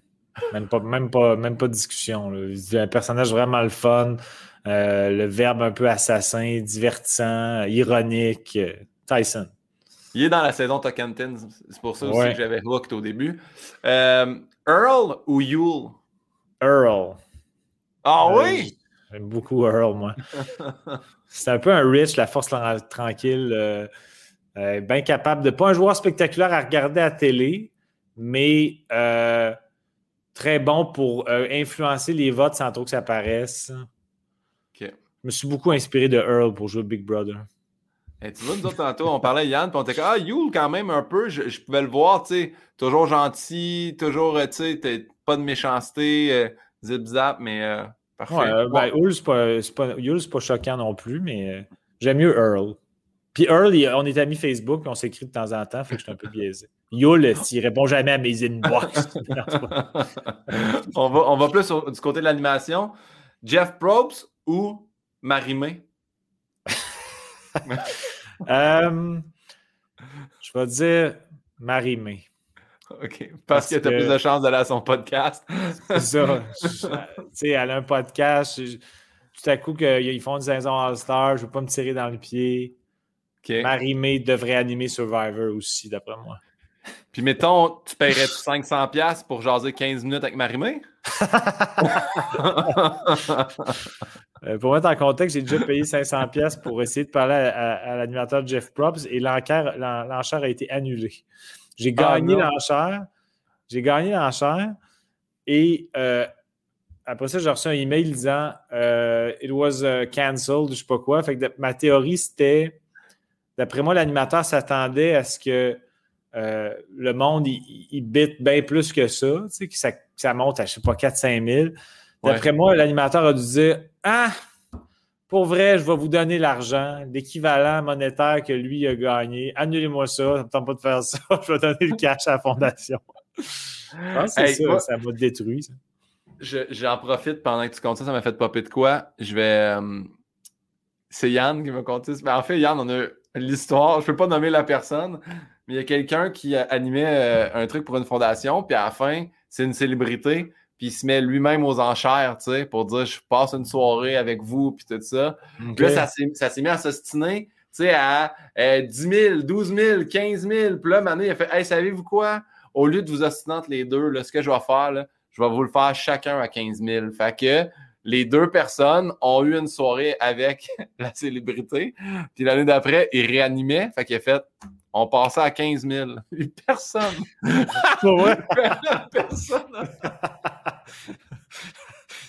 Même pas, même pas, même pas de discussion. Un personnage vraiment le fun. Euh, le verbe un peu assassin, divertissant, ironique. Tyson. Il est dans la saison Tocantins. C'est pour ça aussi que j'avais hooked au début. Euh, Earl ou Yule? Earl. Ah euh, oui? J'aime beaucoup Earl, moi. C'est un peu un Rich, la force tranquille. bien capable de. Pas un joueur spectaculaire à regarder à la télé, mais euh, très bon pour euh, influencer les votes sans trop que ça paraisse. Je me suis beaucoup inspiré de Earl pour jouer Big Brother. tu vois, nous autres, tantôt, on parlait Yann, puis on était comme Ah, Yule, quand même, un peu, je, pouvais le voir, tu sais, toujours gentil, toujours, euh, tu sais, pas de méchanceté, zip-zap, mais parfait. Ouais, ben, Yule, c'est pas, pas, choquant non plus, mais j'aime mieux Earl. Puis Earl, on est amis Facebook, puis on s'écrit de temps en temps, fait que je suis un peu biaisé. Yule, s'il répond jamais à mes inbox? on, va, on va plus du côté de l'animation. Jeff Probst ou Marimé? euh, je vais dire Marimé. OK. Parce, que tu as plus de chances d'aller à son podcast. C'est ça. Tu sais, elle a un podcast. tout à coup, qu'ils font une saison All-Star, je ne veux pas me tirer dans le pied. Marie-May devrait animer Survivor aussi, d'après moi. Puis mettons, tu paierais 500$ pour jaser 15 minutes avec Marie-May? Euh, pour mettre en contexte, j'ai déjà payé 500$ pour essayer de parler à, l'animateur Jeff Props et l'enchère a été annulée. J'ai ah, gagné l'enchère. J'ai gagné l'enchère et euh, après ça, j'ai reçu un email disant euh, It was cancelled, je sais pas quoi. Fait que ma théorie, c'était D'après moi, l'animateur s'attendait à ce que euh, le monde, il, bite bien plus que ça, tu sais, que ça, monte à, je sais pas, 4-5 000. D'après moi, l'animateur a dû dire Ah, pour vrai, je vais vous donner l'argent, l'équivalent monétaire que lui a gagné. Annulez-moi ça, ça me tente pas de faire ça. je vais donner le cash à la fondation. c'est ça, ça m'a détruit. J'en profite pendant que tu comptes ça, ça m'a fait popper de quoi. Je vais. Euh, c'est Yann qui m'a conté. Mais en fait, Yann, on a l'histoire. Je ne peux pas nommer la personne, mais il y a quelqu'un qui animait euh, un truc pour une fondation, puis à la fin, c'est une célébrité, puis il se met lui-même aux enchères, tu sais, pour dire je passe une soirée avec vous, puis tout ça. Puis là, ça s'est mis à s'ostiner, tu sais, à 10 000, 12 000, 15 000. Puis là, maintenant, il a fait Hey, savez-vous quoi? Au lieu de vous ostiner entre les deux, là, ce que je vais faire, là, je vais vous le faire chacun à 15 000. Fait que les deux personnes ont eu une soirée avec la célébrité. Puis l'année d'après, il réanimait. Fait qu'il a fait on passait à 15 000. Personne. Personne.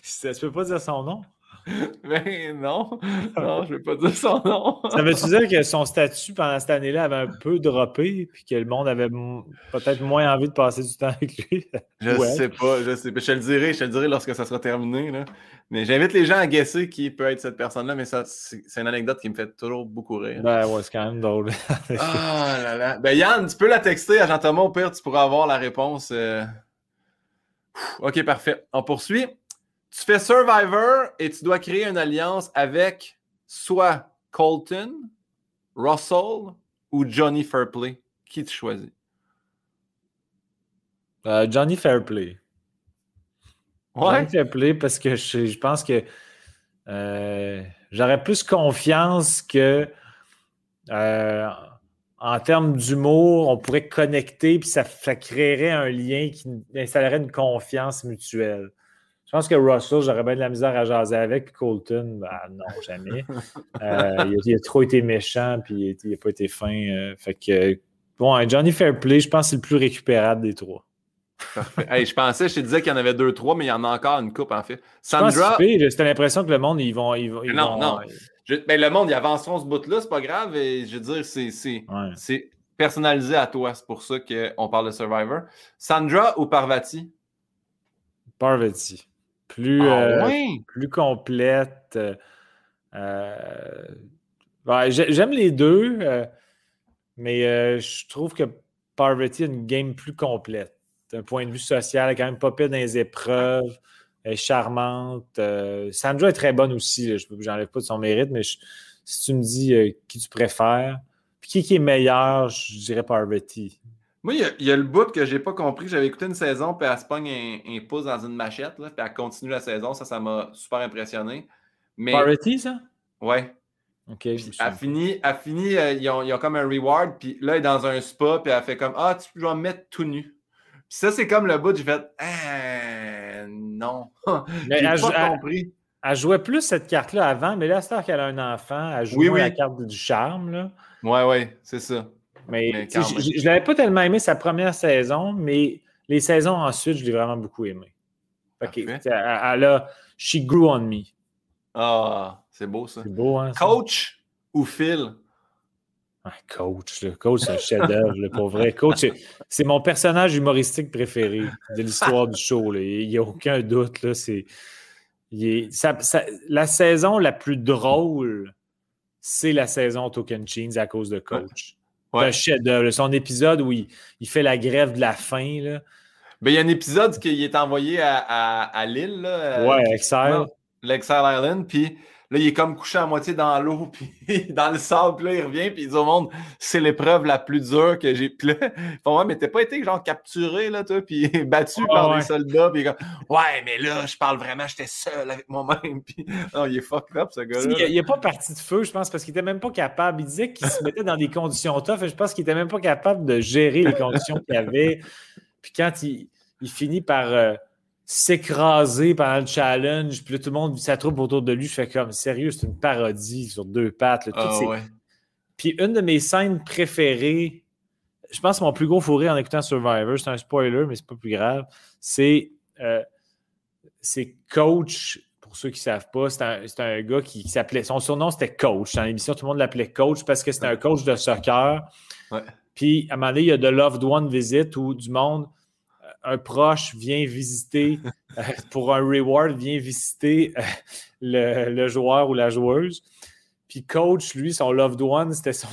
Ça, tu peux pas dire son nom? Ben non, non, je ne vais pas dire son nom. Ça veut-tu dire que son statut pendant cette année-là avait un peu droppé puis que le monde avait peut-être moins envie de passer du temps avec lui? Je ne sais pas, je sais pas. Je te le dirai, je te le dirai lorsque ça sera terminé. Là. Mais j'invite les gens à guesser qui peut être cette personne-là, mais ça, c'est une anecdote qui me fait toujours beaucoup rire. Ben ouais, c'est quand même drôle. ah là là. Ben Yann, tu peux la texter à Jean-Thomas, au pire, tu pourras avoir la réponse. Euh. Ok, parfait. On poursuit. Tu fais Survivor et tu dois créer une alliance avec soit Colton, Russell ou Johnny Fairplay. Qui tu choisis? Euh, Johnny Fairplay. Ouais. Johnny Fairplay parce que je, pense que euh, j'aurais plus confiance que euh, en termes d'humour, on pourrait connecter puis ça, ça créerait un lien qui installerait une confiance mutuelle. Je pense que Russell, j'aurais bien de la misère à jaser avec. Puis Colton, ben, non, jamais. Euh, il, a, trop été méchant, puis il n'a pas été fin. Euh, fait que, bon, Johnny Fairplay, je pense que c'est le plus récupérable des trois. Parfait. je pensais, je te disais qu'il y en avait deux, trois, mais il y en a encore une coupe, en fait. Sandra. C'était l'impression que le monde, ils vont. Ils vont non, non. ben, le monde, ils avanceront ce bout-là, c'est pas grave. Et je veux dire, c'est personnalisé à toi. C'est pour ça qu'on parle de Survivor. Sandra ou Parvati? Parvati. Plus, ah euh, plus complète. Euh, j'aime les deux, euh, mais je trouve que Parvati a une game plus complète. D'un point de vue social, elle est quand même pas pire dans les épreuves. Elle est charmante. Sandra est très bonne aussi. Je n'enlève pas de son mérite, mais si tu me dis qui tu préfères, puis qui, est meilleur, je dirais Parvati. Moi, il y, a, le bout que j'ai pas compris. J'avais écouté une saison, puis elle se pogne un, pouce dans une machette, là, puis elle continue la saison. Ça, ça m'a super impressionné. Mais... Parity, ça? Ouais. OK. elle finit, elle finit euh, ils, ont, comme un reward, puis là, elle est dans un spa, puis elle fait comme Ah, tu peux me mettre tout nu. Puis ça, c'est comme le bout, j'ai fait Ah, non. j'ai pas compris. Elle, jouait plus cette carte-là avant, mais là, c'est qu'elle a un enfant, elle joue oui, la carte du charme. Là. Ouais, ouais, c'est ça. Mais, je ne l'avais pas tellement aimé sa première saison, mais les saisons ensuite, je l'ai vraiment beaucoup aimé. elle, a She grew on me. Ah, c'est beau ça. C'est beau, hein? Coach ou Phil? Ah, coach, le coach, c'est un chef-d'œuvre, pour vrai. Coach, c'est mon personnage humoristique préféré de l'histoire du show. Il n'y a aucun doute. Là, c'est, la saison la plus drôle, c'est la saison Token Chains à cause de coach. Ouais. Son épisode où il, fait la grève de la faim. Là. Ben, il y a un épisode qui est envoyé à, à, l'île. Euh, ouais, Exile. L'Exile Island. Puis là, il est comme couché à moitié dans l'eau, puis dans le sable. Puis là, il revient, puis il dit au monde c'est l'épreuve la plus dure que j'ai. Puis là, font, ouais, mais t'as pas été genre capturé, là, toi, puis battu par des soldats. Puis comme ouais, mais là, je parle vraiment, j'étais seul avec moi-même. Puis non, il est fucked up, ce gars-là. Il, n'est pas parti de feu, je pense, parce qu'il était même pas capable. Il disait qu'il se mettait dans des conditions tough, et je pense qu'il était même pas capable de gérer les conditions qu'il avait. Puis quand il, il finit par. Euh, s'écraser pendant le challenge, puis là, tout le monde sa troupe autour de lui. Je fais comme, sérieux, c'est une parodie sur deux pattes. Ah, puis une de mes scènes préférées, je pense que mon plus gros fourré en écoutant Survivor, c'est un spoiler, mais c'est pas plus grave, c'est euh, Coach, pour ceux qui ne savent pas, c'est un, gars qui, s'appelait, son surnom c'était Coach. Dans l'émission, tout le monde l'appelait Coach parce que c'était un coach de soccer. Puis à un moment donné, il y a de Loved One Visit où du monde un proche vient visiter, euh, pour un reward, vient visiter euh, le, joueur ou la joueuse. Puis coach, lui, son loved one, c'était son,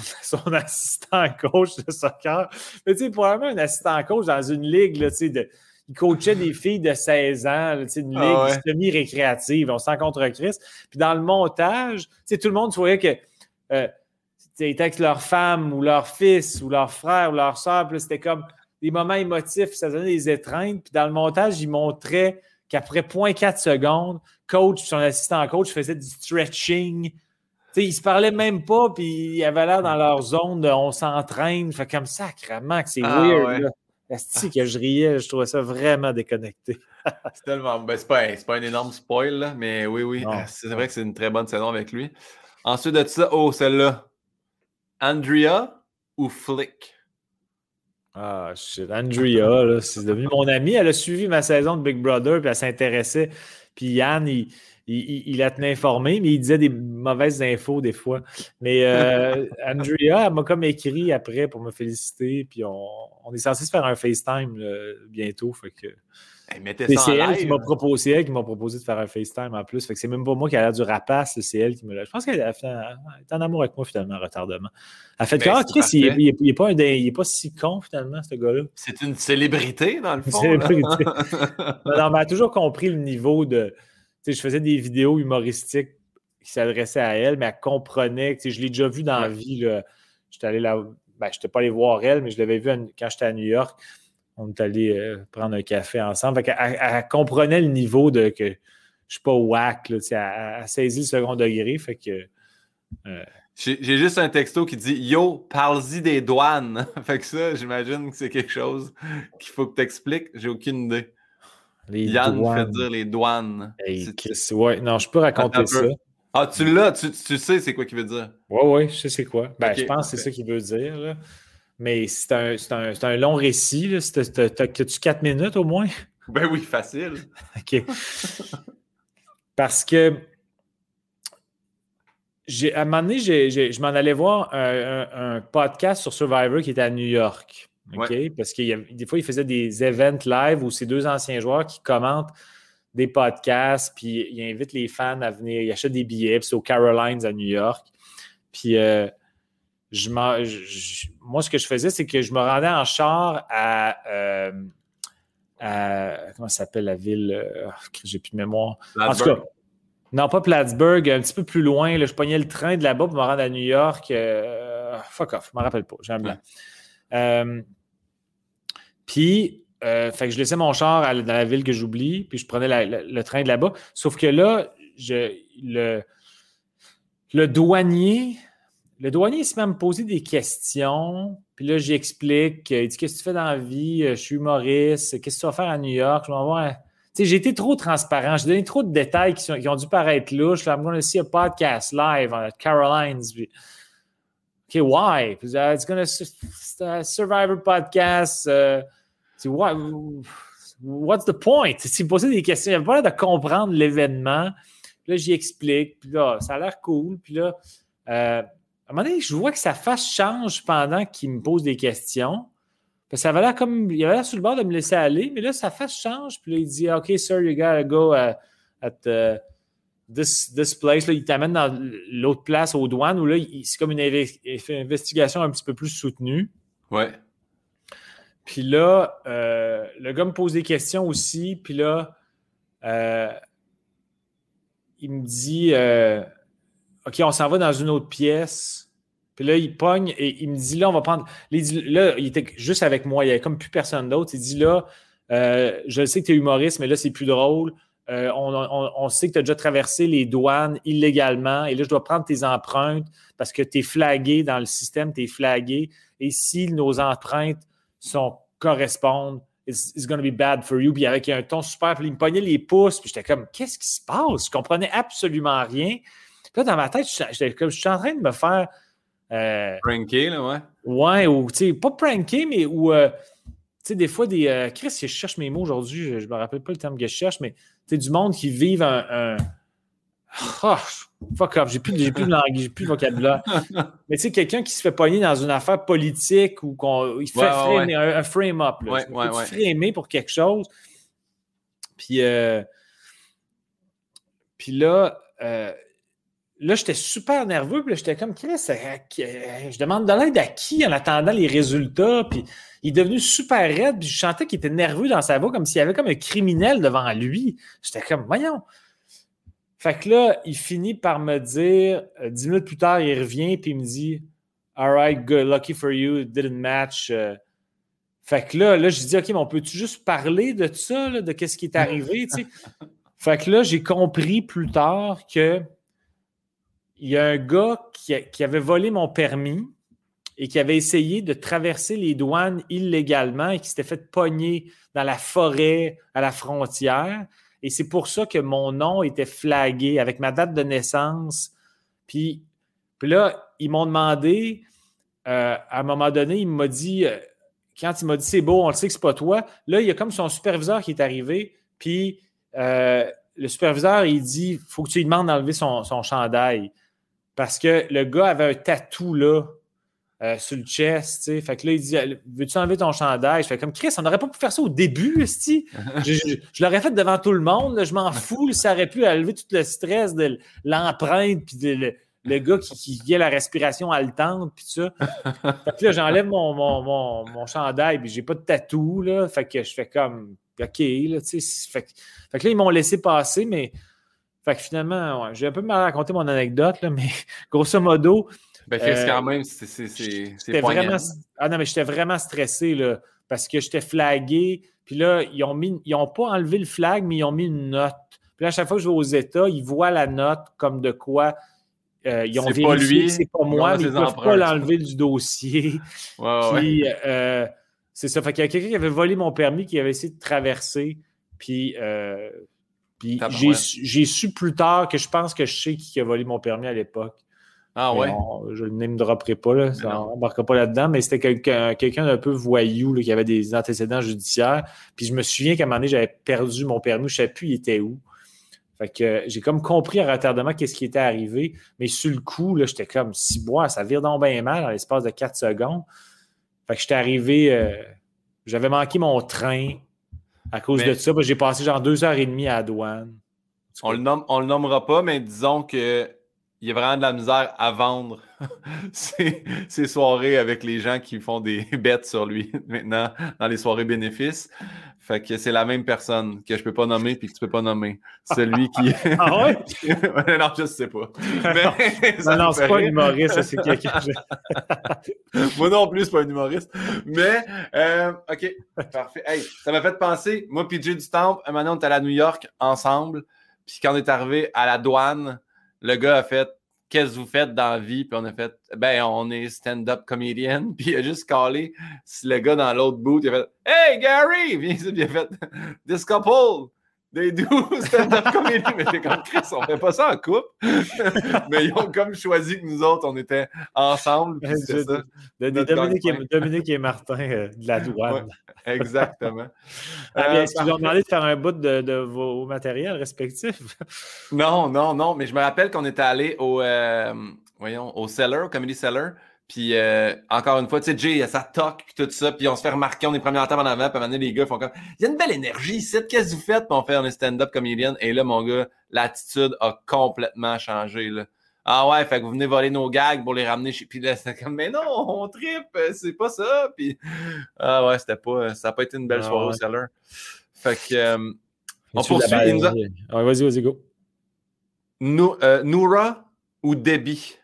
assistant coach de soccer. Mais tu sais, probablement un assistant coach dans une ligue, là, tu sais, de, il coachait des filles de 16 ans, là, une ah ligue semi-récréative. On s'en contre Christ. Puis dans le montage, tu sais, tout le monde voyait que euh, ils étaient avec leur femme ou leur fils ou leur frère ou leur soeur. Puis c'était comme des moments émotifs, ça donnait des étreintes. Puis dans le montage, il montrait qu'après 0.4 secondes, coach, son assistant coach faisait du stretching. T'sais, ils se parlaient même pas, puis ils avaient l'air dans leur zone de on s'entraîne. Fait comme sacrement que c'est ah, weird. Ouais. que je riais, je trouvais ça vraiment déconnecté. c'est tellement. Ben, c'est pas, pas, un énorme spoil, mais oui, oui. C'est vrai que c'est une très bonne saison avec lui. Ensuite de ça, oh, celle-là. Andrea ou Flick? Ah, shit. Andrea, c'est devenu mon amie. Elle a suivi ma saison de Big Brother, puis elle s'intéressait. Puis Yann, il, il, la tenait informée, mais il disait des mauvaises infos des fois. Mais euh, Andrea, elle m'a comme écrit après pour me féliciter. Puis on, on est censé se faire un FaceTime bientôt. Fait que c'est elle qui m'a proposé, elle qui m'a proposé de faire un FaceTime en plus. Fait que c'est même pas moi qui a l'air du rapace, c'est elle qui me l'a. Je pense qu'elle est en amour avec moi finalement, retardement. Elle fait ben, que, Chris, il n'est pas, pas, si con finalement, ce gars-là. C'est une célébrité dans le fond. Célébrité. non, mais elle a toujours compris le niveau de. Tu sais, je faisais des vidéos humoristiques qui s'adressaient à elle, mais elle comprenait. Tu sais, je l'ai déjà vu dans la vie. J'étais allé là. Ben, je n'étais pas allé voir elle, mais je l'avais vu quand j'étais à New York on est allé euh, prendre un café ensemble. elle, comprenait le niveau de que je ne suis pas whack. Là, elle, a saisi le second degré. Fait que. Euh, j'ai juste un texto qui dit Yo, parle-y des douanes. fait que ça, j'imagine que c'est quelque chose qu'il faut que tu expliques. J'ai aucune idée. Yann me fait dire les douanes. ouais, non, je peux raconter ça. Ah, tu l'as, tu, sais c'est quoi qu'il veut dire. Oui, oui, je sais c'est quoi. Ben, je pense que c'est ça qu'il veut dire. Là. Mais c'est un, un, long récit. As-tu quatre minutes au moins? Ben oui, facile. OK. Parce que à un moment donné, je m'en allais voir un, podcast sur Survivor qui était à New York. Parce que des fois, il faisait des events live où ces deux anciens joueurs qui commentent des podcasts, puis ils invitent les fans à venir, ils achètent des billets, puis c'est aux Carolines à New York. Puis euh, je, moi, ce que je faisais, c'est que je me rendais en char à. Euh, comment ça s'appelle la ville? Euh, j'ai plus de mémoire? En tout cas, non, pas Plattsburgh, un petit peu plus loin. Là, je pognais le train de là-bas pour me rendre à New York. fuck off, je me rappelle pas. J'ai un blanc. puis, fait que je laissais mon char dans la ville que j'oublie, puis je prenais le train de là-bas. Sauf que là, je, le, le douanier, le douanier s'est même posé des questions. Puis là, j'explique. Il dit Qu'est-ce que tu fais dans la vie? Je suis humoriste. Qu'est-ce que tu vas faire à New York? Je vais voir. j'ai été trop transparent. J'ai donné trop de détails qui, ont dû paraître louches. I'm going to see a podcast live at Carolines. OK, why? Puis, uh, it's to a Survivor podcast. Uh, what, what's the point? Il me posait des questions. Il avait pas l'air de comprendre l'événement. Puis là, j'y explique. Puis là, ça a l'air cool. Puis là, euh, à un moment donné, je vois que sa face change pendant qu'il me pose des questions. Parce que ça avait l'air comme. Il avait l'air sur le bord de me laisser aller, mais là, sa face change. Puis là, il dit OK, sir, you gotta go uh, at uh, this, this place. Là, il t'amène dans l'autre place aux douanes où là, c'est comme une investigation un petit peu plus soutenue. Ouais. Puis là, euh, le gars me pose des questions aussi. Puis là, euh, il me dit euh, OK, on s'en va dans une autre pièce. Puis là, il pogne et il me dit là, on va prendre. Là, il était juste avec moi, il n'y avait comme plus personne d'autre. Il dit là, euh, je sais que tu es humoriste, mais là, c'est plus drôle. Euh, on, sait que tu as déjà traversé les douanes illégalement et là, je dois prendre tes empreintes parce que tu es flagué dans le système, tu es flagué. Et si nos empreintes sont, correspondent, it's, going to be bad for you. Puis avec un ton super, il me pognait les pouces, puis j'étais comme, qu'est-ce qui se passe? Je comprenais absolument rien. Puis là, dans ma tête, j'étais comme, je suis en train de me faire. Euh, pranker, là, ouais. Ouais, ou, tu sais, pas pranker, mais ou, euh, tu sais, des fois, des. Euh, Chris, je cherche mes mots aujourd'hui, je, ne me rappelle pas le terme que je cherche, mais, tu sais, du monde qui vivent un Oh, fuck off, j'ai plus, j'ai plus de langue, j'ai plus de vocabulaire. Mais tu sais, quelqu'un qui se fait pogner dans une affaire politique ou qu'il fait Un, frame-up. Ouais, ouais, framer pour quelque chose? Puis, euh, puis là, euh, là, j'étais super nerveux. Puis là, j'étais comme, Chris, je demande de l'aide à qui en attendant les résultats? Puis il est devenu super raide. Puis je sentais qu'il était nerveux dans sa voix, comme s'il y avait comme un criminel devant lui. J'étais comme, voyons. Fait que là, il finit par me dire, euh, dix minutes plus tard, il revient puis il me dit All right, good, lucky for you, it didn't match. Euh. Fait que là, là je dis OK, mais on peut-tu juste parler de ça, de qu'est-ce qui est arrivé? fait que là, j'ai compris plus tard que il y a un gars qui, avait volé mon permis et qui avait essayé de traverser les douanes illégalement et qui s'était fait pogner dans la forêt à la frontière. Et c'est pour ça que mon nom était flagué avec ma date de naissance. Puis, puis là, ils m'ont demandé, euh, à un moment donné, il m'a dit, euh, quand il m'a dit c'est beau, on le sait que c'est pas toi, là, il y a comme son superviseur qui est arrivé, puis euh, le superviseur, il dit, faut que tu lui demandes d'enlever son, son chandail. Parce que le gars avait un tatou là, euh, sur le chest, tu sais. Fait que là, il dit Veux-tu enlever ton chandail? Je fais comme Chris, on n'aurait pas pu faire ça au début, je, je, je l'aurais fait devant tout le monde, je m'en fous, ça aurait pu enlever tout le stress de l'empreinte, puis le, le, gars qui, qui a la respiration haletante, puis ça. Fait que là, j'enlève mon, mon, mon, mon, chandail, puis j'ai pas de tatou, là. Fait que je fais comme OK, là, tu sais. Fait, fait, que là, ils m'ont laissé passer, mais. Fait que finalement, ouais, j'ai un peu mal raconté mon anecdote, là, mais grosso modo, ben, euh, quand même, c'est vraiment. Ah non, mais j'étais vraiment stressé, là, parce que j'étais flagué. Puis là, ils ont mis, ils ont pas enlevé le flag, mais ils ont mis une note. Puis là, à chaque fois que je vais aux États, ils voient la note comme de quoi euh, ils ont vérifié c'est pas moi, mais ils ne peuvent pas l'enlever du dossier. puis, euh, c'est ça. Fait qu'il y a quelqu'un qui avait volé mon permis, qui avait essayé de traverser. Puis, puis j'ai su plus tard que je pense que je sais qui a volé mon permis à l'époque. Ah ouais? je ne me dropperai pas, là, ça n'embarquera pas là-dedans, mais c'était quelqu'un d'un peu voyou qui avait des antécédents judiciaires. Puis je me souviens qu'à un moment donné, j'avais perdu mon permis, je ne savais plus il était où. Fait que j'ai comme compris à retardement qu'est-ce qui était arrivé, mais sur le coup, là, j'étais comme si bois, ça vire donc bien mal dans l'espace de 4 secondes. Fait que j'étais arrivé, euh, j'avais manqué mon train à cause de ça. J'ai passé genre deux heures et demie à la douane. On le, nomme, on le nommera pas, mais disons que il y a vraiment de la misère à vendre ces, soirées avec les gens qui font des bêtes sur lui maintenant dans les soirées bénéfices. Fait que c'est la même personne que je peux pas nommer puis que tu peux pas nommer. Celui qui. ah ouais? non, je sais pas. Mais, non, non c'est pas un humoriste, c'est quelqu'un. moi non plus, c'est pas un humoriste. Mais, euh, OK, parfait. Hey, ça m'a fait penser, moi, PJ du Temple, un moment, on était à New York ensemble. Puis quand on est arrivé à la douane, le gars a fait Qu'est-ce que vous faites dans la vie? Puis on a fait Ben, on est stand-up comedian. Puis il a juste calé le gars dans l'autre bout. Il a fait Hey Gary! Puis il a fait This couple! They do stand-up comedy. Mais c'est comme Chris, on fait pas ça en couple. mais ils ont comme choisi que nous autres, on était ensemble. ça. Dominique, et, Dominique, et, Martin euh, de la douane. exactement. ah, euh, tu leur demandé de faire un bout de, vos matériels respectifs? non, non, non. Mais je me rappelle qu'on était allé au, euh, voyons, au Cellar, au Comedy Cellar. Puis euh, encore une fois, tu sais, Jay, il a sa toque, puis tout ça, puis on se fait remarquer, on est premier en table en avant, puis à un moment donné, les gars font comme Il y a une belle énergie ici, qu'est-ce que vous faites? Puis on fait un stand-up comedian. Et là, mon gars, l'attitude a complètement changé. Là. Ah ouais, fait que vous venez voler nos gags pour les ramener chez. Puis là, c'était comme Mais non, on tripe, c'est pas ça. Puis ah ouais, c'était pas. Ça n'a pas été une belle ah soirée au seller. Fait que. Euh, on poursuit. Vas-y, vas-y, go. Euh, Noura ou Debbie?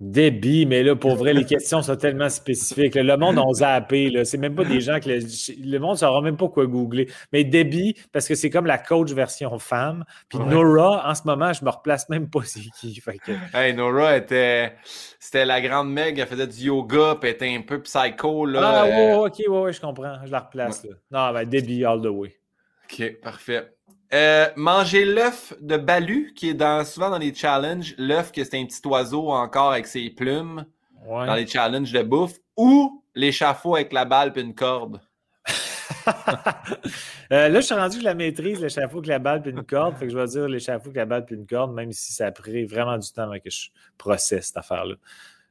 Débit, mais là, pour vrai, les questions sont tellement spécifiques. Le monde a zappé. C'est même pas des gens que le, monde ne saura même pas quoi googler. Mais débit, parce que c'est comme la coach version femme. Puis Nora, en ce moment, je me replace même pas c'est qui. Hey, Nora était. C'était la grande Meg, elle faisait du yoga, puis elle était un peu psycho. Là, ah, ouais, ok, ouais, je comprends. Je la replace. Non, ben, débit all the way. Ok, parfait. Euh, manger l'œuf de Balu, qui est dans, souvent dans les challenges, l'œuf que c'est un petit oiseau encore avec ses plumes, dans les challenges de bouffe, ou l'échafaud avec la balle et une corde. Euh, là, je suis rendu que je la maîtrise, l'échafaud avec la balle et une corde. Fait que je vais dire l'échafaud avec la balle et une corde, même si ça a pris vraiment du temps avant que je processe cette affaire-là.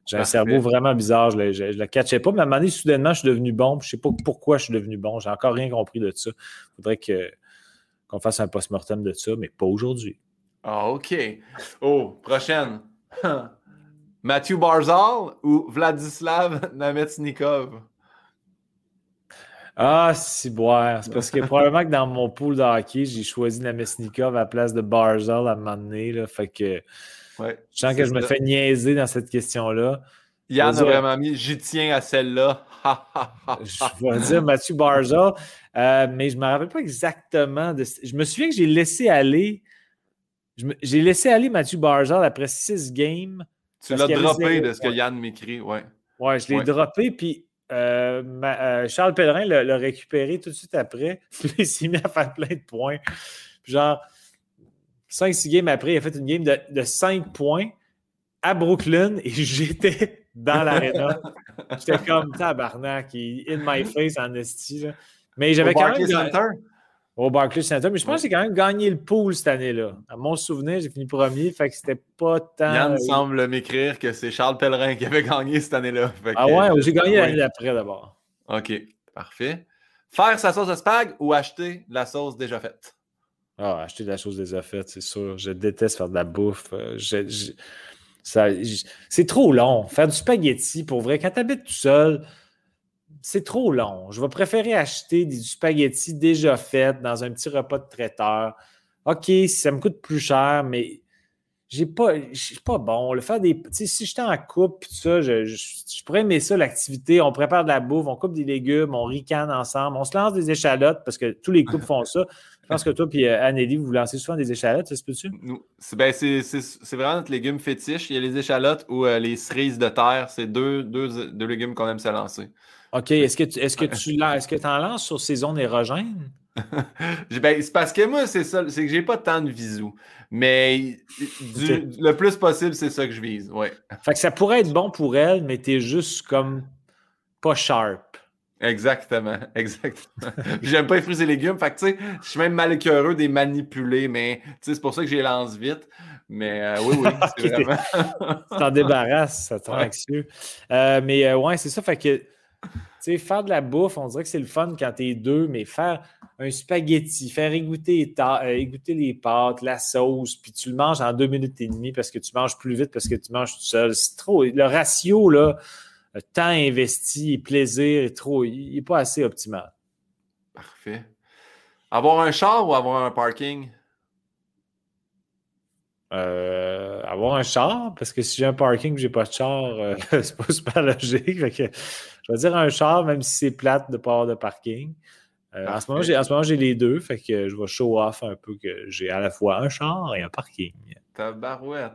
J'ai un cerveau vraiment bizarre, je ne le, catchais pas. Mais à un moment donné, soudainement, je suis devenu bon. Je ne sais pas pourquoi je suis devenu bon. J'ai encore rien compris de ça. Il faudrait que qu'on fasse un post-mortem de ça, mais pas aujourd'hui. Ah, OK. Oh, prochaine. Mathieu Barzal ou Vladislav Nametsnikov? Ah, si boire. C'est parce que probablement que dans mon pool de hockey, j'ai choisi Nametsnikov à la place de Barzal à un moment donné. Là, fait que ouais, je sens que je me fais niaiser dans cette question-là. Yann a vraiment mis j'y tiens à celle-là. je vais dire Mathieu Barzal. Euh, mais je ne me rappelle pas exactement de. Je me souviens que j'ai laissé aller. J'ai laissé aller Mathieu Barzal après six games. Tu l'as droppé de ce que Yann m'écrit, ouais. Ouais, je l'ai droppé, puis euh, euh, Charles Pellerin l'a récupéré tout de suite après. il s'est mis à faire plein de points. genre, 5-6 games après, il a fait une game de, de 5 points à Brooklyn et j'étais dans l'aréna. J'étais comme tabarnak, in my face en esti. Mais j'avais quand même. Center? Au Barclays Center. Mais je pense que j'ai quand même gagné le pool cette année-là. À mon souvenir, j'ai fini premier, fait que c'était pas tant. Yann semble m'écrire que c'est Charles Pellerin qui avait gagné cette année-là. Ah ouais, j'ai gagné l'année d'après d'abord. OK, parfait. Faire sa sauce à spag ou acheter de la sauce déjà faite? Ah, acheter de la sauce déjà faite, c'est sûr. Je déteste faire de la bouffe. Euh, c'est trop long. Faire du spaghetti, pour vrai, quand tu habites tout seul, c'est trop long. Je vais préférer acheter des spaghettis déjà faits dans un petit repas de traiteur. OK, ça me coûte plus cher, mais j'ai pas, suis pas bon. Le faire des, si j'étais en couple, ça, je, je, pourrais aimer ça, l'activité. On prépare de la bouffe, on coupe des légumes, on ricane ensemble, on se lance des échalotes parce que tous les couples font ça. Je pense que toi et euh, Anneli, vous vous lancez souvent des échalotes, ça se peut-tu? Ben, c'est vraiment notre légume fétiche. Il y a les échalotes ou euh, les cerises de terre. C'est deux, deux, deux légumes qu'on aime se lancer. OK. Est-ce que tu est-ce que tu est-ce que en lances sur ces zones érogènes? ben, c'est parce que moi, c'est ça, c'est que j'ai pas tant de visous. Mais le plus possible, c'est ça que je vise. Ouais. Fait que ça pourrait être bon pour elle, mais tu es juste comme pas sharp. Exactement, exactement. J'aime pas les fruits et légumes. Fait que, tu sais, je suis même mal heureux des manipuler, mais c'est pour ça que j'ai lance vite. Mais euh, oui, oui, c'est vraiment. tu t'en débarrasses, ça te rend anxieux. Euh, mais euh, ouais, c'est ça. Fait que, tu sais, faire de la bouffe, on dirait que c'est le fun quand t'es deux, mais faire un spaghetti, faire égoutter, égoutter les pâtes, la sauce, puis tu le manges en deux minutes et demie parce que tu manges plus vite parce que tu manges tout seul. C'est trop. Le ratio, là temps investi plaisir trop, il n'est pas assez optimal. Parfait. Avoir un char ou avoir un parking? Euh, avoir un char, parce que si j'ai un parking et j'ai pas de char, euh, c'est pas super logique. je vais dire un char, même si c'est plate de pas avoir de parking. Euh, en ce moment, j'ai les deux, fait que je vais show off un peu que j'ai à la fois un char et un parking. Tabarouette.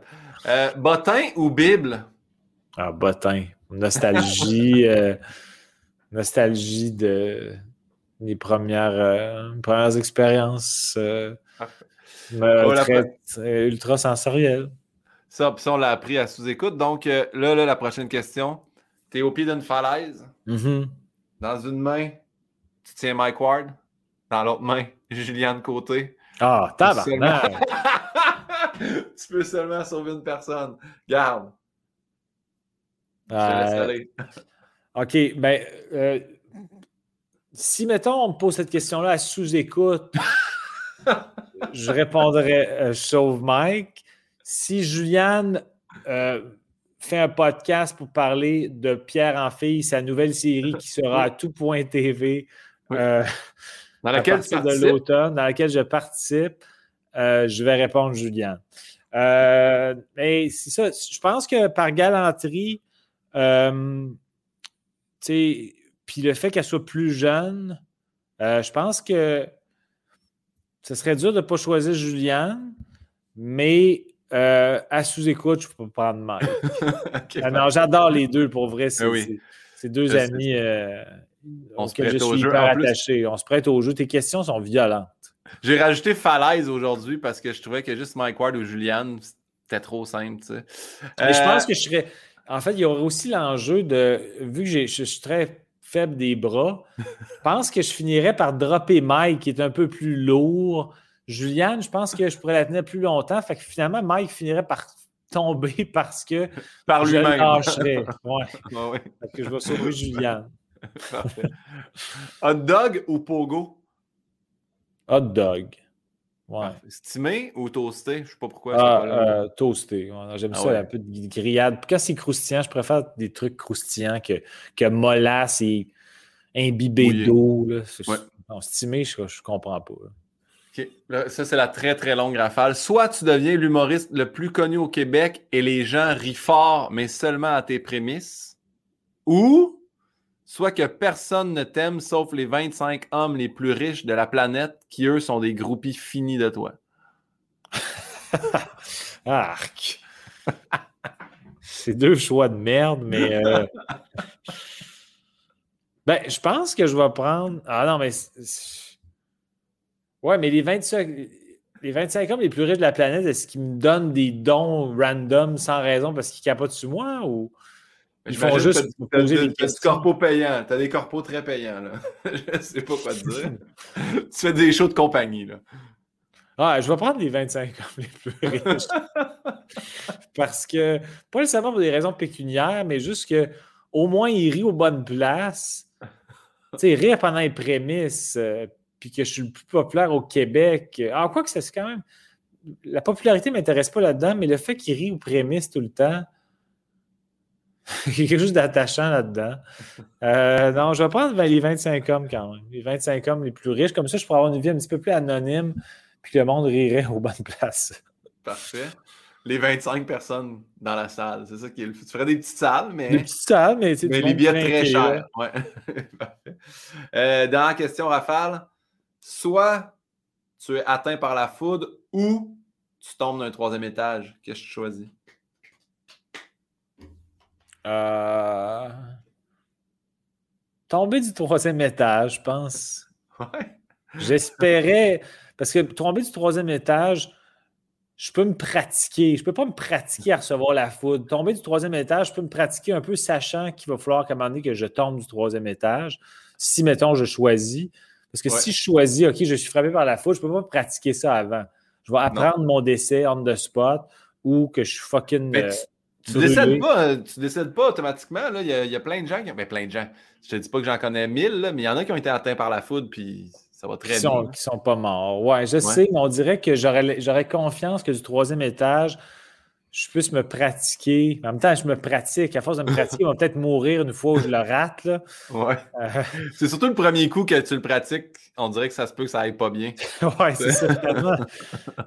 bottin ou Bible? Ah, bottin. Nostalgie, euh, nostalgie de mes premières, euh, premières expériences euh, ultra sensorielles. Ça, on l'a appris à sous-écoute. Donc, là, là, la prochaine question. Tu es au pied d'une falaise. Mm-hmm. Dans une main, tu tiens Mike Ward. Dans l'autre main, Juliane Côté. Ah, tabarnak! tu peux seulement sauver une personne. Garde. Euh, OK, ben, euh, si, mettons, on me pose cette question-là à sous-écoute, je répondrais euh, sauve Mike. Si Juliane fait un podcast pour parler de Pierre en fille, sa nouvelle série qui sera à tout.tv dans laquelle de l'automne, dans laquelle je participe, je vais répondre Juliane. mais c'est ça, je pense que par galanterie, euh, puis le fait qu'elle soit plus jeune, euh, je pense que ce serait dur de ne pas choisir Juliane, mais euh, à sous-écoute, je peux pas prendre mal. Ah non, j'adore les deux pour vrai. C'est ah deux amis on se je suis hyper attaché. On se prête au jeu. Tes questions sont violentes. J'ai rajouté falaise aujourd'hui parce que je trouvais que juste Mike Ward ou Juliane, c'était trop simple. Mais je pense que je serais. En fait, il y aurait aussi l'enjeu de, vu que je suis très faible des bras, je pense que je finirais par dropper Mike, qui est un peu plus lourd. Juliane, je pense que je pourrais la tenir plus longtemps. Fait que finalement, Mike finirait par tomber parce que par je le lâcherais. Ouais. que je vais sauver Juliane. Hot dog ou pogo? Hot dog. Ouais. Stimé ou toasté? Je ne sais pas pourquoi. Ah, euh, toasté. J'aime ah ça, un peu de grillade. Quand c'est croustillant, je préfère des trucs croustillants que, que mollasse et imbibé d'eau. Ouais. stimé, je ne comprends pas. ça, c'est la très, très longue rafale. Soit tu deviens l'humoriste le plus connu au Québec et les gens rient fort, mais seulement à tes prémices. Ou soit que personne ne t'aime sauf les 25 hommes les plus riches de la planète qui, eux, sont des groupies finis de toi. Arc! C'est deux choix de merde, mais. Euh, ben, je pense que je vais prendre. Ah non, mais. Ouais, mais les 25, les 25 hommes les plus riches de la planète, est-ce qu'ils me donnent des dons random sans raison parce qu'ils capotent sur moi ou? Ils font juste poser des questions. corpo payant. Tu as des corpos très payants. Là. je ne sais pas quoi te dire. tu fais des shows de compagnie. Là. Ah, je vais prendre les 25 comme les plus riches. Parce que, pas nécessairement pour des raisons pécuniaires, mais juste que au moins ils rient aux bonnes places. Tu sais, rire pendant les prémices, euh, puis que je suis le plus populaire au Québec. Ah, quoi que c'est quand même. La popularité ne m'intéresse pas là-dedans, mais le fait qu'ils rient aux prémices tout le temps, Il y a quelque chose d'attachant là-dedans. Euh, non, je vais prendre les 25 hommes quand même. Les 25 hommes les plus riches. Comme ça, je pourrais avoir une vie un petit peu plus anonyme, puis le monde rirait aux bonnes places. Parfait. Les 25 personnes dans la salle, c'est ça qui est le Tu ferais des petites salles, mais. Des petites salles, mais c'est Mais les billets très chers. Ouais. Parfait. Euh, dans la question rafale, soit tu es atteint par la foudre ou tu tombes d'un troisième étage. Qu'est-ce que tu choisis? Euh... Tomber du troisième étage, je pense. J'espérais. Parce que tomber du troisième étage, je peux me pratiquer. Je ne peux pas me pratiquer à recevoir la foudre. Tomber du troisième étage, je peux me pratiquer un peu, sachant qu'il va falloir qu'à un moment donné que je tombe du troisième étage. si, mettons, je choisis. Parce que si je choisis, OK, je suis frappé par la foudre, je ne peux pas pratiquer ça avant. Je vais apprendre mon décès on the spot ou que je suis fucking. Euh, tu, décèdes pas, tu décèdes pas automatiquement. Il, y a, plein de gens qui. Ben, plein de gens. Je te dis pas que j'en connais mille, mais il y en a qui ont été atteints par la foudre, puis ça va très bien. Sont, qui sont pas morts. Ouais, je sais, mais on dirait que j'aurais confiance que du troisième étage, je puisse me pratiquer. En même temps, je me pratique. À force de me pratiquer, on va peut-être mourir une fois où je le rate. Là. Ouais. Euh. C'est surtout le premier coup que tu le pratiques, on dirait que ça se peut que ça aille pas bien. ouais, c'est ça.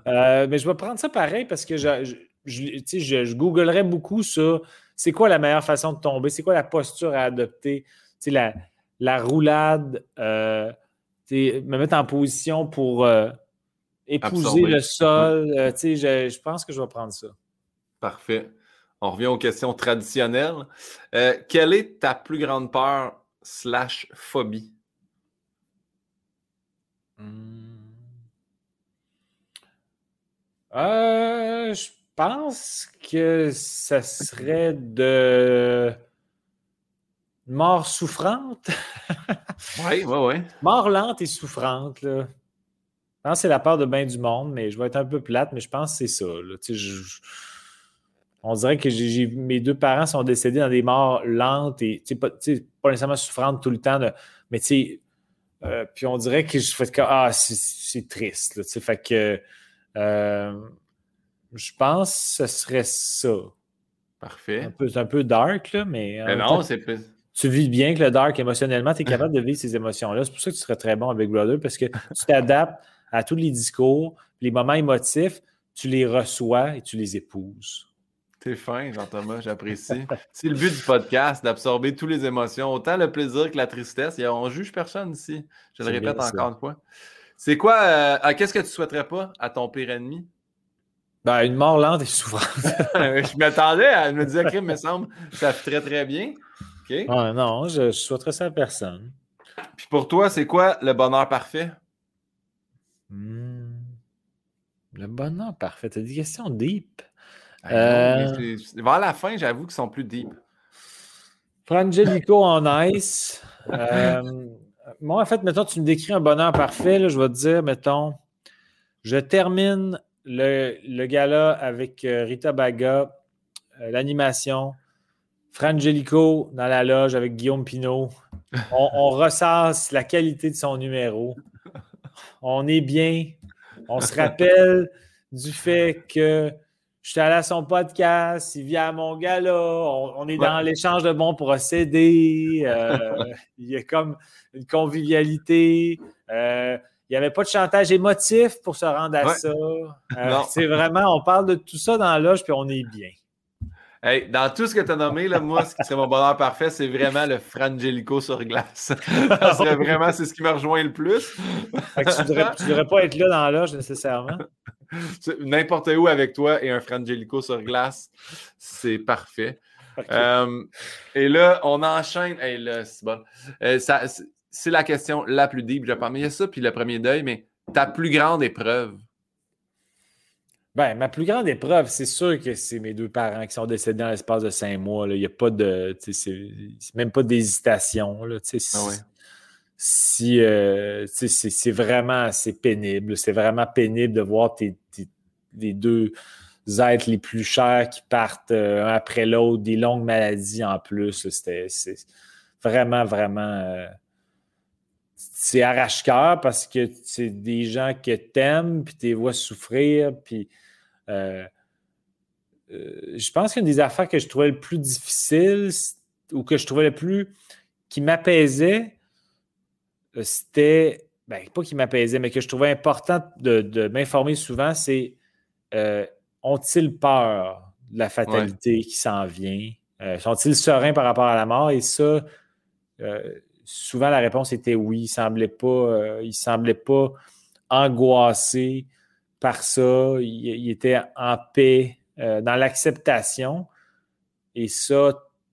euh, mais je vais prendre ça pareil parce que je, je, je, je googlerais beaucoup ça. C'est quoi la meilleure façon de tomber? C'est quoi la posture à adopter? La, la roulade, euh, me mettre en position pour euh, épouser le sol. Euh, je, je pense que je vais prendre ça. Parfait. On revient aux questions traditionnelles. Quelle est ta plus grande peur slash phobie? Hmm. Je pense que ça serait de mort souffrante. oui, oui, oui. Mort lente et souffrante. Là. Je pense que c'est la peur de bien du monde, mais je vais être un peu plate, mais je pense que c'est ça. on dirait que mes deux parents sont décédés dans des morts lentes et pas, pas nécessairement souffrantes tout le temps, mais tu sais, euh, puis on dirait que je fais que ah, c'est triste. Là, fait que euh, je pense que ce serait ça. Parfait. C'est un peu dark, là, mais. mais non, c'est plus tu vis bien que le dark émotionnellement, tu es capable de vivre ces émotions-là. C'est pour ça que tu serais très bon avec Brother parce que tu t'adaptes à tous les discours, les moments émotifs, tu les reçois et tu les épouses. T'es fin, Jean-Thomas, j'apprécie. C'est le but du podcast, d'absorber toutes les émotions, autant le plaisir que la tristesse. On juge personne ici. Je le répète encore une fois. C'est quoi, euh, qu'est-ce que tu souhaiterais pas à ton pire ennemi? Ben, une mort lente et souffrante. je m'attendais à me dire, que me semble, ça fait très très bien. Ah, non, je, je souhaiterais ça à personne. Puis pour toi, c'est quoi le bonheur parfait? Hmm. Le bonheur parfait. T'as des questions deep. Euh... vers la fin, j'avoue qu'ils sont plus deep. Frangelico en ice. Euh, moi, en fait, mettons, tu me décris un bonheur parfait. Là, je vais te dire, mettons, je termine le, le gala avec euh, Rita Baga, euh, l'animation. Frangelico dans la loge avec Guillaume Pinault. On, ressasse la qualité de son numéro. On est bien. On se rappelle du fait que je suis allé à son podcast, il vient à mon gala, on, est dans l'échange de bons procédés, euh, il y a comme une convivialité. Euh, il n'y avait pas de chantage émotif pour se rendre à ça. Euh, c'est vraiment, on parle de tout ça dans la loge, puis on est bien dans tout ce que tu as nommé, là, moi, ce qui serait mon bonheur parfait, c'est vraiment le Frangelico sur glace. serait vraiment, c'est ce qui me rejoint le plus. tu ne devrais, pas être là dans l'âge nécessairement. N'importe où avec toi et un Frangelico sur glace, c'est parfait. Euh, et là, on enchaîne. c'est bon. Euh, c'est la question la plus deep, je pense. Mais il y a ça, puis le premier deuil, mais ta plus grande épreuve. Ben, ma plus grande épreuve, c'est sûr que c'est mes deux parents qui sont décédés dans l'espace de cinq mois. Il n'y a pas de. C'est même pas d'hésitation. Ah si, euh, c'est vraiment assez pénible. C'est vraiment pénible de voir tes, les deux êtres les plus chers qui partent euh, un après l'autre, des longues maladies en plus. C'était vraiment, vraiment. Euh, c'est arrache-cœur parce que c'est des gens que t'aimes, puis tu les vois souffrir, puis euh, euh, je pense qu'une des affaires que je trouvais le plus difficile ou que je trouvais le plus qui m'apaisait, euh, c'était, ben, pas qui m'apaisait, mais que je trouvais important de, m'informer souvent, c'est ont-ils peur de la fatalité qui s'en vient? Sont-ils sereins par rapport à la mort? Et ça, souvent la réponse était oui. Ils ne semblaient pas, il semblait pas angoissés par ça. Il, était en paix, euh, dans l'acceptation. Et ça,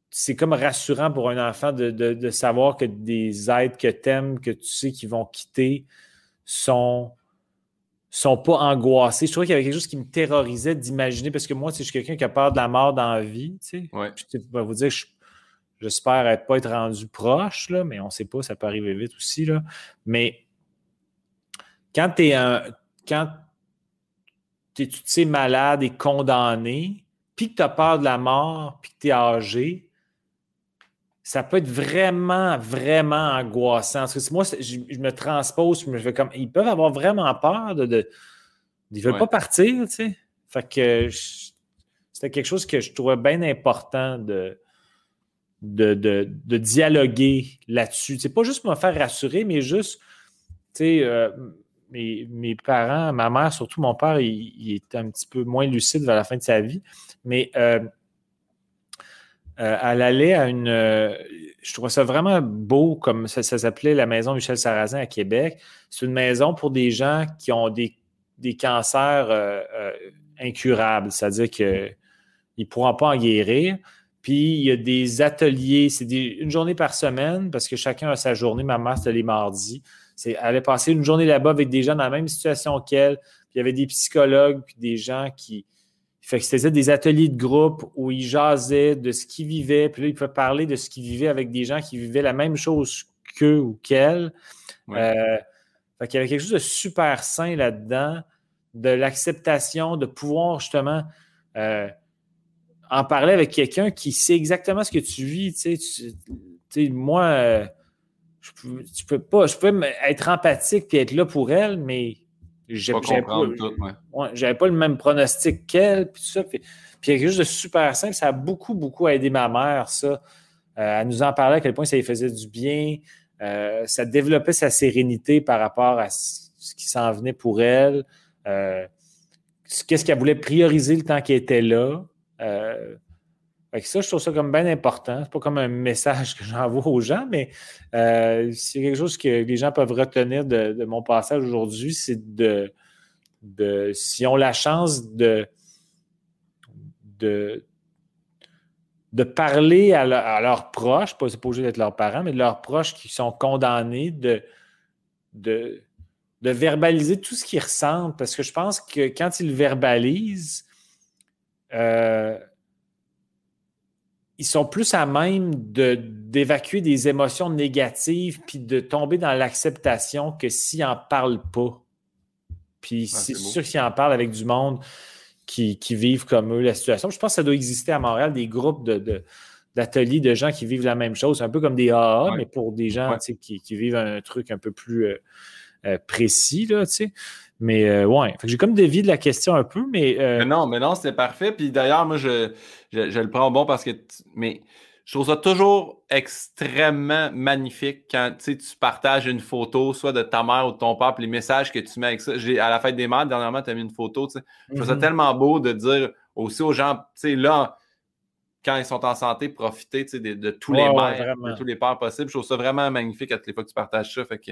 c'est comme rassurant pour un enfant de, savoir que des êtres que tu aimes, que tu sais qu'ils vont quitter, sont sont pas angoissés. Je trouvais qu'il y avait quelque chose qui me terrorisait d'imaginer, parce que moi, je suis quelqu'un qui a peur de la mort dans la vie. Tu sais. Ouais. Je vais vous dire, je, J'espère être pas être rendu proche, là, mais on ne sait pas, ça peut arriver vite aussi. Là. Mais quand tu es un. Quand es, tu sais malade et condamné, puis que tu as peur de la mort, puis que tu es âgé, ça peut être vraiment, vraiment angoissant. Parce que moi, je, me transpose, je me fais comme. Ils peuvent avoir vraiment peur de. ils ne veulent pas partir, tu sais. Fait que c'était quelque chose que je trouvais bien important de, de, dialoguer là-dessus. C'est pas juste me faire rassurer, mais juste, tu sais, euh, mes, parents, ma mère, surtout mon père, il, était un petit peu moins lucide vers la fin de sa vie, mais euh, euh, elle allait à une. je trouvais ça vraiment beau, comme ça, s'appelait la maison Michel Sarrazin à Québec. C'est une maison pour des gens qui ont des, des cancers incurables, c'est-à-dire qu'ils ne pourront pas en guérir. Puis il y a des ateliers, c'est une journée par semaine parce que chacun a sa journée. Ma mère, c'était les mardis. Elle allait passer une journée là-bas avec des gens dans la même situation qu'elle. Puis il y avait des psychologues, puis des gens qui. Fait que c'était des ateliers de groupe où ils jasaient de ce qu'ils vivaient. Puis là, ils pouvaient parler de ce qu'ils vivaient avec des gens qui vivaient la même chose qu'eux ou qu'elle. Euh, fait qu'il y avait quelque chose de super sain là-dedans, de l'acceptation, de pouvoir justement. Euh, en parler avec quelqu'un qui sait exactement ce que tu vis. Tu sais, moi, euh, je, peux pas, je peux être empathique et être là pour elle, mais j'avais pas, pas, pas, le même pronostic qu'elle. Puis, ça, puis, quelque chose de super simple. Ça a beaucoup, beaucoup aidé ma mère, ça. Euh, à nous en parler à quel point ça lui faisait du bien. Euh, ça développait sa sérénité par rapport à ce qui s'en venait pour elle. Qu'est-ce qu'elle voulait prioriser le temps qu'elle était là. Euh, ça, je trouve ça comme bien important. C'est pas comme un message que j'envoie aux gens, mais euh, c'est quelque chose que les gens peuvent retenir de, mon passage aujourd'hui, c'est de, de s'ils ont la chance de, de, de parler à, leurs proches, pas, obligé d'être leurs parents, mais de leurs proches qui sont condamnés de, de, de verbaliser tout ce qu'ils ressentent. Parce que je pense que quand ils verbalisent, euh, ils sont plus à même d'évacuer des émotions négatives puis de tomber dans l'acceptation que s'ils n'en parlent pas. Puis c'est sûr qu'ils en parlent avec du monde qui, vivent comme eux la situation. Je pense que ça doit exister à Montréal des groupes d'ateliers de, gens qui vivent la même chose, un peu comme des AA, mais pour des gens qui, vivent un truc un peu plus euh, euh, précis. Là, mais euh, ouais, j'ai comme dévié de la question un peu, mais. Euh, non, mais non, c'était parfait. Puis d'ailleurs, moi, je, je, le prends bon parce que. Mais je trouve ça toujours extrêmement magnifique quand tu partages une photo, soit de ta mère ou de ton père, puis les messages que tu mets avec ça. À la fête des mères, dernièrement, tu as mis une photo. Je trouve ça mm-hmm. tellement beau de dire aussi aux gens, tu sais, là, quand ils sont en santé, profiter de, de, tous les mères, de tous les pères possibles. Je trouve ça vraiment magnifique à toutes les fois que tu partages ça. Fait que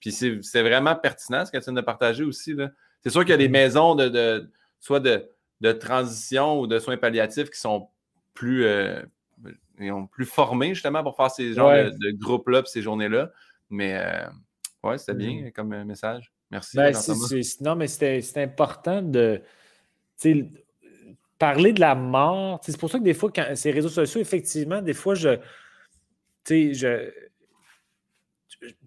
puis c'est vraiment pertinent ce que tu viens de partager aussi. C'est sûr qu'il y a des mm-hmm. maisons de, soit de, transition ou de soins palliatifs qui sont plus, euh, plus formés justement pour faire ces genres de, groupes-là ces journées-là. Mais euh, ouais, c'était bien mm-hmm. comme message. Merci. Ben, non, mais c'est important de parler de la mort. C'est pour ça que des fois, quand ces réseaux sociaux, effectivement, des fois, je. je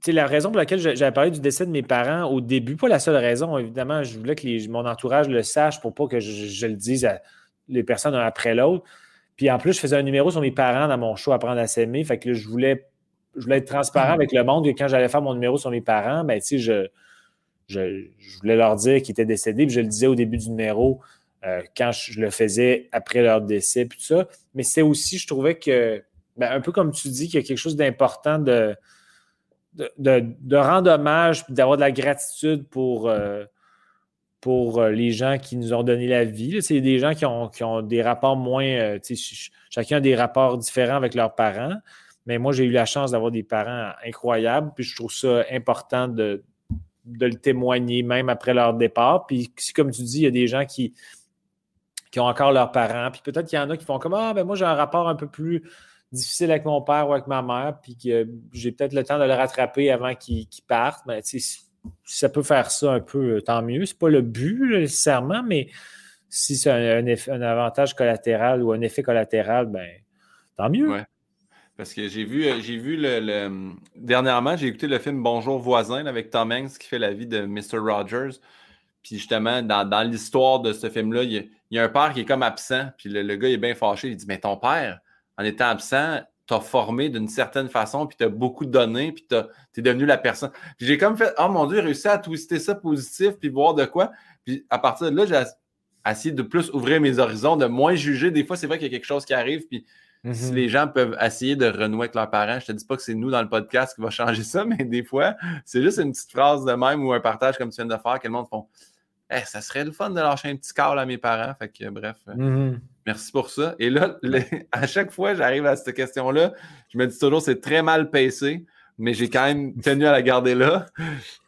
la raison pour laquelle j'avais parlé du décès de mes parents au début, pas la seule raison, évidemment, je voulais que mon entourage le sache pour pas que je, le dise à les personnes un après l'autre. Puis en plus, je faisais un numéro sur mes parents dans mon show Apprendre à s'aimer. Fait que je voulais, je voulais être transparent avec le monde. Et quand j'allais faire mon numéro sur mes parents, ben, je, je, voulais leur dire qu'ils étaient décédés. Puis je le disais au début du numéro euh, quand je le faisais après leur décès, puis tout ça. Mais c'est aussi, je trouvais que, ben, un peu comme tu dis, qu'il y a quelque chose d'important de de, rendre hommage d'avoir de la gratitude pour, euh, pour euh, les gens qui nous ont donné la vie. C'est des gens qui ont, des rapports moins. Euh, chacun a des rapports différents avec leurs parents. Mais moi, j'ai eu la chance d'avoir des parents incroyables. Puis je trouve ça important de, le témoigner même après leur départ. Puis comme tu dis, il y a des gens qui, qui ont encore leurs parents. Puis peut-être qu'il y en a qui font comme Ah, ben moi, j'ai un rapport un peu plus difficile avec mon père ou avec ma mère, puis que j'ai peut-être le temps de le rattraper avant qu'il parte, mais si ça peut faire ça un peu, euh, tant mieux. C'est pas le but nécessairement, mais si c'est un, avantage collatéral ou un effet collatéral, ben tant mieux. Ouais. Parce que j'ai vu, j'ai vu le, Dernièrement, j'ai écouté le film Bonjour voisin avec Tom Hanks qui fait la vie de Mr. Rogers. Puis justement, dans, l'histoire de ce film-là, il, y, a un père qui est comme absent. Puis le, le, gars est bien fâché. Il dit Mais ton père, en étant absent, t'as formé d'une certaine façon, puis t'as beaucoup donné, puis t'es devenu la personne. Puis j'ai comme fait, oh mon Dieu, réussi à twister ça positif, puis voir de quoi. Puis à partir de là, j'ai essayé de plus ouvrir mes horizons, de moins juger. Des fois, c'est vrai qu'il y a quelque chose qui arrive, puis si mhm. les gens peuvent essayer de renouer avec leurs parents, je te dis pas que c'est nous dans le podcast qui va changer ça, mais des fois, c'est juste une petite phrase de même ou un partage comme tu viens de faire que le monde font eh, ça serait le fun de lâcher un petit câble à mes parents. Fait que bref. Euh, mhm. Merci pour ça. Et là, à chaque fois j'arrive à cette question-là, je me dis toujours c'est très mal pacé, mais j'ai quand même tenu à la garder là.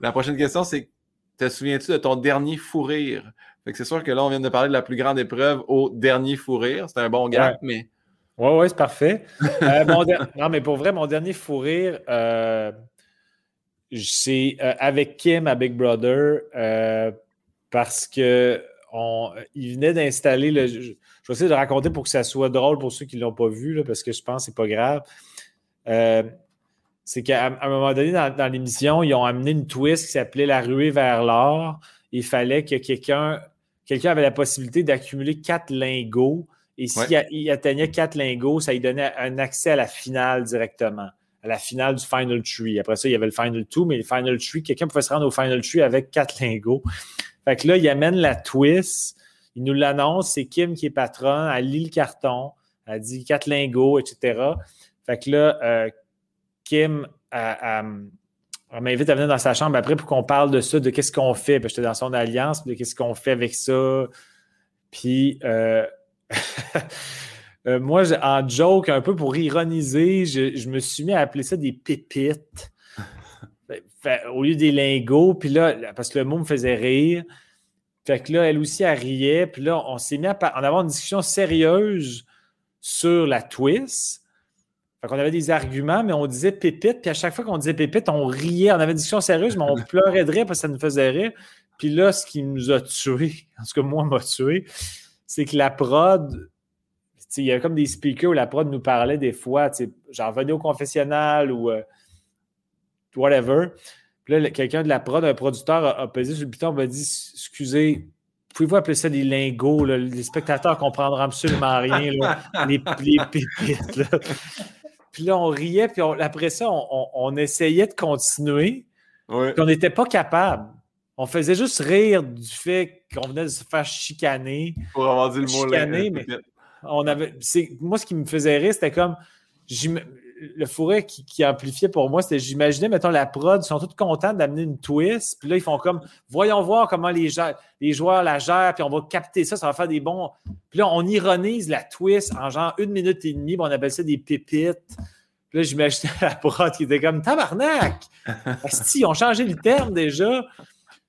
La prochaine question, c'est te souviens-tu de ton dernier fou rire? Fait que c'est sûr que là, on vient de parler de la plus grande épreuve au dernier fou rire. C'est un bon gars, mais. Oui, oui, c'est parfait. Euh, non, mais pour vrai, mon dernier fou rire, euh, c'est avec Kim à Big Brother parce que il venait d'installer le. Je, vais essayer de raconter pour que ça soit drôle pour ceux qui ne l'ont pas vu, parce que je pense que ce n'est pas grave. Euh, c'est qu'à un moment donné, dans, l'émission, ils ont amené une twist qui s'appelait La ruée vers l'or. Il fallait que quelqu'un quelqu'un avait la possibilité d'accumuler quatre lingots. Et s'il atteignait quatre lingots, ça lui donnait un accès à la finale directement, à la finale du Final Tree. Après ça, il y avait le Final Two, mais le Final Tree, quelqu'un pouvait se rendre au Final Tree avec quatre lingots. Fait que là, il amène la twist. Il nous l'annonce. C'est Kim qui est patron. Elle lit le carton. Elle dit quatre lingots, etc. Fait que là, euh, Kim m'invite à venir dans sa chambre après pour qu'on parle de ça, de qu'est-ce qu'on fait. J'étais dans son alliance, de qu'est-ce qu'on fait avec ça. Puis euh, euh, moi, en joke, un peu pour ironiser, je, me suis mis à appeler ça des pépites. Au lieu des lingots, puis là, parce que le mot me faisait rire. Fait que là, elle aussi, elle riait. Puis là, on s'est mis à en avoir une discussion sérieuse sur la twist. Fait qu'on avait des arguments, mais on disait pépite. Puis à chaque fois qu'on disait pépite, on riait. On avait une discussion sérieuse, mais on pleurait de rire parce que ça nous faisait rire. Puis là, ce qui nous a tués, en tout cas, moi, m'a tué, c'est que la prod, il y avait comme des speakers où la prod nous parlait des fois, genre venez au confessionnal ou. Euh, whatever. Puis là, quelqu'un de la prod, un producteur, a, pesé sur le piton, m'a dit Excusez, pouvez-vous appeler ça des lingots Les spectateurs ne comprendront absolument rien, les, les, pépites. Là. Puis là, on riait, puis après ça, on, essayait de continuer, puis on n'était pas capable. On faisait juste rire du fait qu'on venait de se faire chicaner. Pour avoir dit le mot chicaner, mais on avait, Moi, ce qui me faisait rire, c'était comme le fourré qui, amplifiait pour moi, c'était j'imaginais, mettons, la prod, ils sont tous contents d'amener une twist. Puis là, ils font comme voyons voir comment les, les joueurs la gèrent, puis on va capter ça, ça va faire des bons. Puis là, on ironise la twist en genre une minute et demie, puis on appelle ça des pépites. Puis là, j'imaginais la prod qui était comme tabarnak! si, ils ont changé le terme déjà.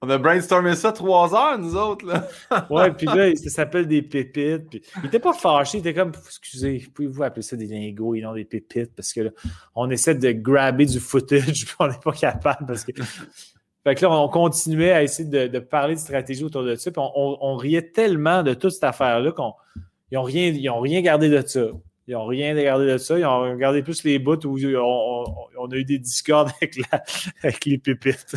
On a brainstormé ça trois heures, nous autres. Là. ouais, puis là, ça s'appelle des pépites. Puis, il était pas fâché, il était comme, excusez, pouvez-vous appeler ça des lingots et non des pépites? Parce que on essaie de grabber du footage, puis on n'est pas capable. Parce que... Fait que là, on continuait à essayer de, parler de stratégie autour de ça. Puis on, riait tellement de toute cette affaire-là qu'ils n'ont rien, rien gardé de ça. Ils n'ont rien gardé de ça. Ils ont gardé plus les bouts où on, a eu des discords avec les pépites.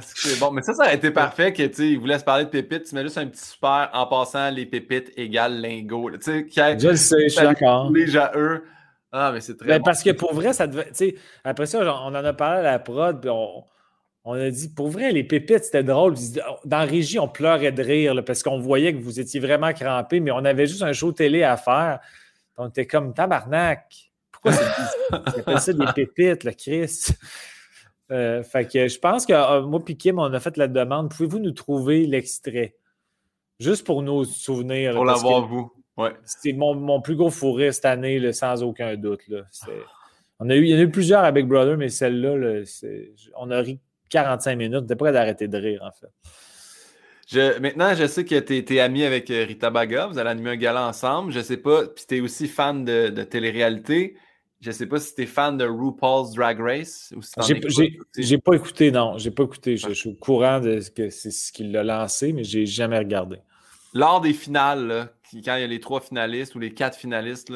C'est bon, mais ça, ça aurait été parfait que tu il vous laisse parler de pépites, tu mets juste un petit super en passant les pépites égale lingo. Tu sais, je le sais, je suis d'accord. Eux. Ah, mais c'est très ben, Parce que pour vrai, ça devait. Tu sais, après ça, on en a parlé à la prod, puis on, on a dit, pour vrai, les pépites, c'était drôle. Dans la régie, on pleurait de rire parce qu'on voyait que vous étiez vraiment crampés, mais on avait juste un show télé à faire. On était comme tabarnak. Pourquoi c'est ça des pépites, le Christ? Euh, fait que je pense que euh, moi et Kim, on a fait la demande. Pouvez-vous nous trouver l'extrait? Juste pour nos souvenirs. Pour l'avoir, vous. Ouais. C'est mon, plus gros fourré cette année, sans aucun doute. On a eu, il y en a eu plusieurs avec Brother, mais celle-là, on a ri 45 minutes. On était prêt d'arrêter de rire, en fait. Je, maintenant, je sais que tu es, ami avec euh, Rita Baga. Vous allez animer un gala ensemble. Je sais pas. Puis tu es aussi fan de, de télé-réalité. Je ne sais pas si tu es fan de RuPaul's Drag Race ou si J'ai pas écouté, non. J'ai pas écouté. Je, suis au courant de ce que c'est ce qu'il a lancé, mais j'ai jamais regardé. Lors des finales, quand il y a les trois finalistes ou les quatre finalistes,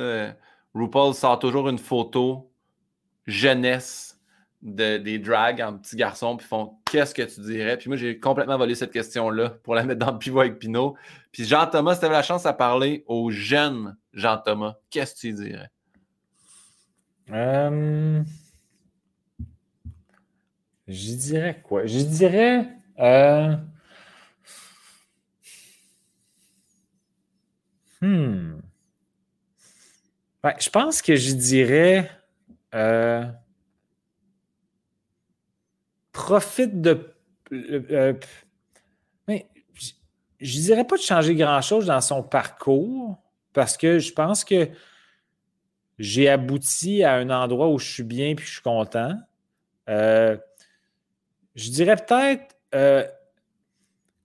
RuPaul sort toujours une photo jeunesse de, des drags en petits garçons, puis font qu'est-ce que tu dirais? Puis moi, j'ai complètement volé cette question-là pour la mettre dans le pivot avec Pinot. Puis Jean-Thomas, si tu avais la chance à parler aux jeunes Jean-Thomas, qu'est-ce que tu dirais? Euh... Je dirais quoi? Je dirais. Euh... Hmm. je pense que je dirais. Euh... Profite de. Euh, mais je dirais pas de changer grand-chose dans son parcours parce que je pense que j'ai abouti à un endroit où je suis bien et je suis content. Euh, je dirais peut-être euh,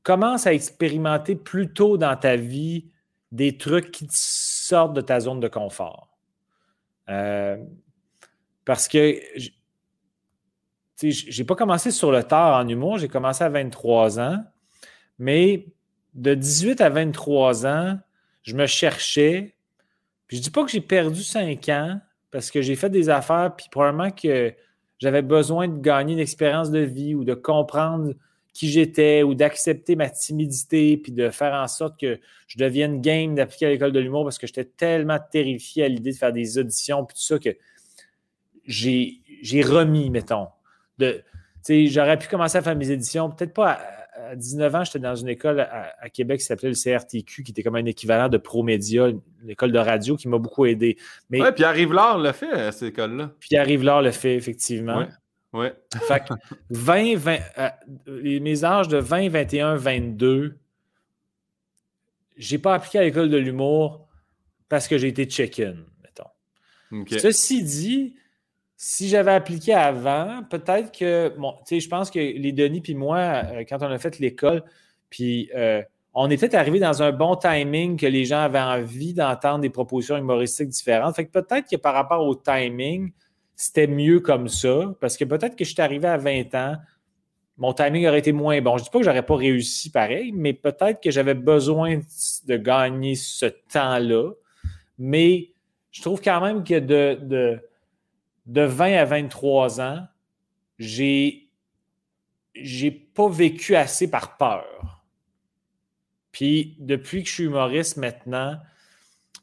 commence à expérimenter plus tôt dans ta vie des trucs qui te sortent de ta zone de confort. Euh, parce que je n'ai pas commencé sur le tard en humour, j'ai commencé à 23 ans, mais de 18 à 23 ans, je me cherchais. Puis je dis pas que j'ai perdu 5 ans parce que j'ai fait des affaires, puis probablement que j'avais besoin de gagner une expérience de vie ou de comprendre qui j'étais ou d'accepter ma timidité puis de faire en sorte que je devienne game d'appliquer à l'école de l'humour parce que j'étais tellement terrifié à l'idée de faire des auditions puis tout ça que j'ai remis, mettons. J'aurais pu commencer à faire mes éditions, peut-être pas à, 19 ans, j'étais dans une école à, Québec qui s'appelait le CRTQ, qui était comme un équivalent de ProMédia, une école de radio qui m'a beaucoup aidé. Mais, ouais, Pierre Rivlard le fait, à cette école-là. Pierre Rivlard le fait, effectivement. Ouais. Ouais. Fait que 20, 20 euh, mes âges de 20, 21, 22, j'ai pas appliqué à l'école de l'humour parce que j'ai été check-in, mettons. Ceci dit, si j'avais appliqué avant, peut-être que, tu sais, je pense que les Denis puis moi, euh, quand on a fait l'école, puis euh, on était arrivé dans un bon timing que les gens avaient envie d'entendre des propositions humoristiques différentes. Fait que peut-être que par rapport au timing, c'était mieux comme ça, parce que peut-être que je suis arrivé à 20 ans, mon timing aurait été moins bon. Je dis pas que j'aurais pas réussi pareil, mais peut-être que j'avais besoin de gagner ce temps-là. Mais je trouve quand même que de de 20 à 23 ans, j'ai j'ai pas vécu assez par peur. Puis depuis que je suis humoriste maintenant,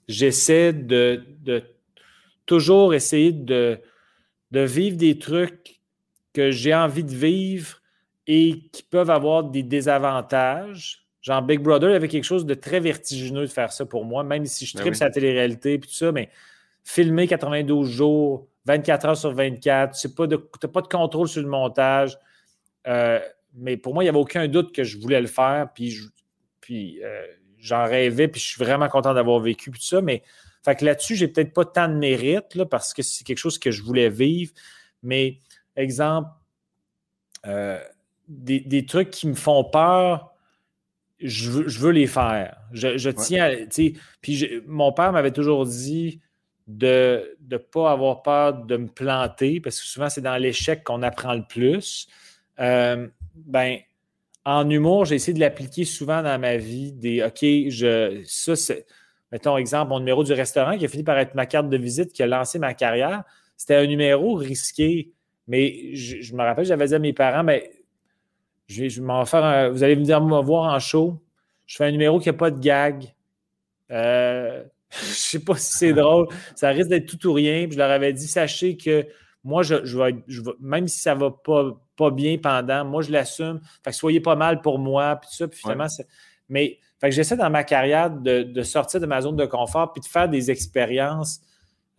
j'essaie de, toujours essayer de, de vivre des trucs que j'ai envie de vivre et qui peuvent avoir des désavantages. Genre Big Brother avait quelque chose de très vertigineux de faire ça pour moi, même si je ben tripe sa télé-réalité et tout ça, mais filmer 92 jours, 24 heures sur 24. Tu n'as pas de contrôle sur le montage. Euh, mais pour moi, il n'y avait aucun doute que je voulais le faire. Puis, puis euh, j'en rêvais. Puis je suis vraiment content d'avoir vécu tout ça. Mais fait que là-dessus, j'ai peut-être pas tant de mérite là, parce que c'est quelque chose que je voulais vivre. Mais exemple, euh, des, trucs qui me font peur, je veux, les faire. Je, tiens à. Puis mon père m'avait toujours dit de ne pas avoir peur de me planter, parce que souvent, c'est dans l'échec qu'on apprend le plus. Euh, ben, en humour, j'ai essayé de l'appliquer souvent dans ma vie. Des OK, je, ça, c'est, mettons, exemple, mon numéro du restaurant qui a fini par être ma carte de visite, qui a lancé ma carrière. C'était un numéro risqué. Mais je, me rappelle, j'avais dit à mes parents, mais ben, je vais, je m'en faire vous allez venir me voir en show. Je fais un numéro qui n'a pas de gag. Euh, je sais pas si c'est drôle. Ça risque d'être tout ou rien. je leur avais dit, sachez que moi, je, vais, même si ça va pas, pas bien pendant, moi, je l'assume. Fait que soyez pas mal pour moi, puis ça. Puis finalement, mais fait que j'essaie dans ma carrière de, sortir de ma zone de confort puis de faire des expériences,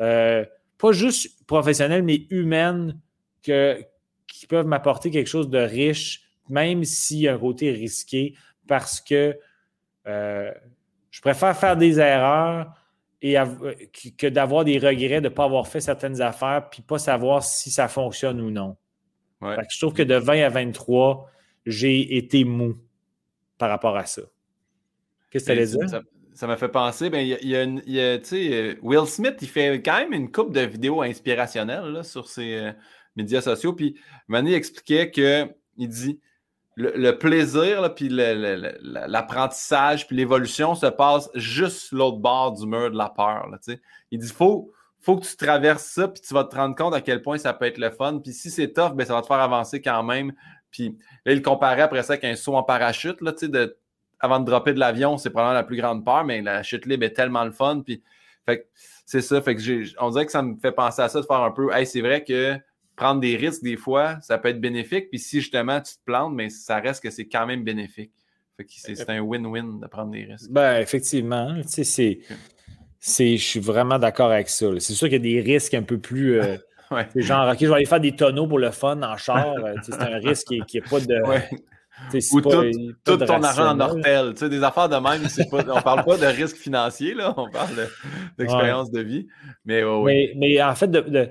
euh, pas juste professionnelles, mais humaines, que, qui peuvent m'apporter quelque chose de riche, même s'il y a un côté risqué, parce que euh, je préfère faire des erreurs et que d'avoir des regrets de ne pas avoir fait certaines affaires puis pas savoir si ça fonctionne ou non. je trouve que de 20 à 23, j'ai été mou par rapport à ça. Qu'est-ce que tu allais dire? Ça m'a fait penser, ben, il y a, euh, Will Smith, il fait quand même une coupe de vidéos inspirationnelles sur ses euh, médias sociaux. Puis Manny expliquait qu'il dit le, plaisir, puis l'apprentissage, puis l'évolution se passe juste l'autre bord du mur de la peur. il dit faut, faut que tu traverses ça, puis tu vas te rendre compte à quel point ça peut être le fun. Puis si c'est tough, ben, ça va te faire avancer quand même. Puis là, il comparait après ça avec un saut en parachute, là, de, avant de dropper de l'avion, c'est probablement la plus grande peur, mais la chute libre est tellement le fun. Puis, c'est ça. Fait que on dirait que ça me fait penser à ça, de faire un peu, hey, c'est vrai que prendre des risques, des fois, ça peut être bénéfique. Puis si justement tu te plantes, mais ça reste que c'est quand même bénéfique. Fait que c'est un win-win de prendre des risques. Ben, effectivement. Tu sais, c'est. Je suis vraiment d'accord avec ça. C'est sûr qu'il y a des risques un peu plus. Euh, genre, OK, je vais aller faire des tonneaux pour le fun en char. Euh, c'est un risque qui n'est pas de. Ou tout, ton argent en ortel. Tu sais, des affaires de même, pas, on ne parle pas de risque financier, là, on parle d'expérience de, vie. Mais, mais, en fait, de de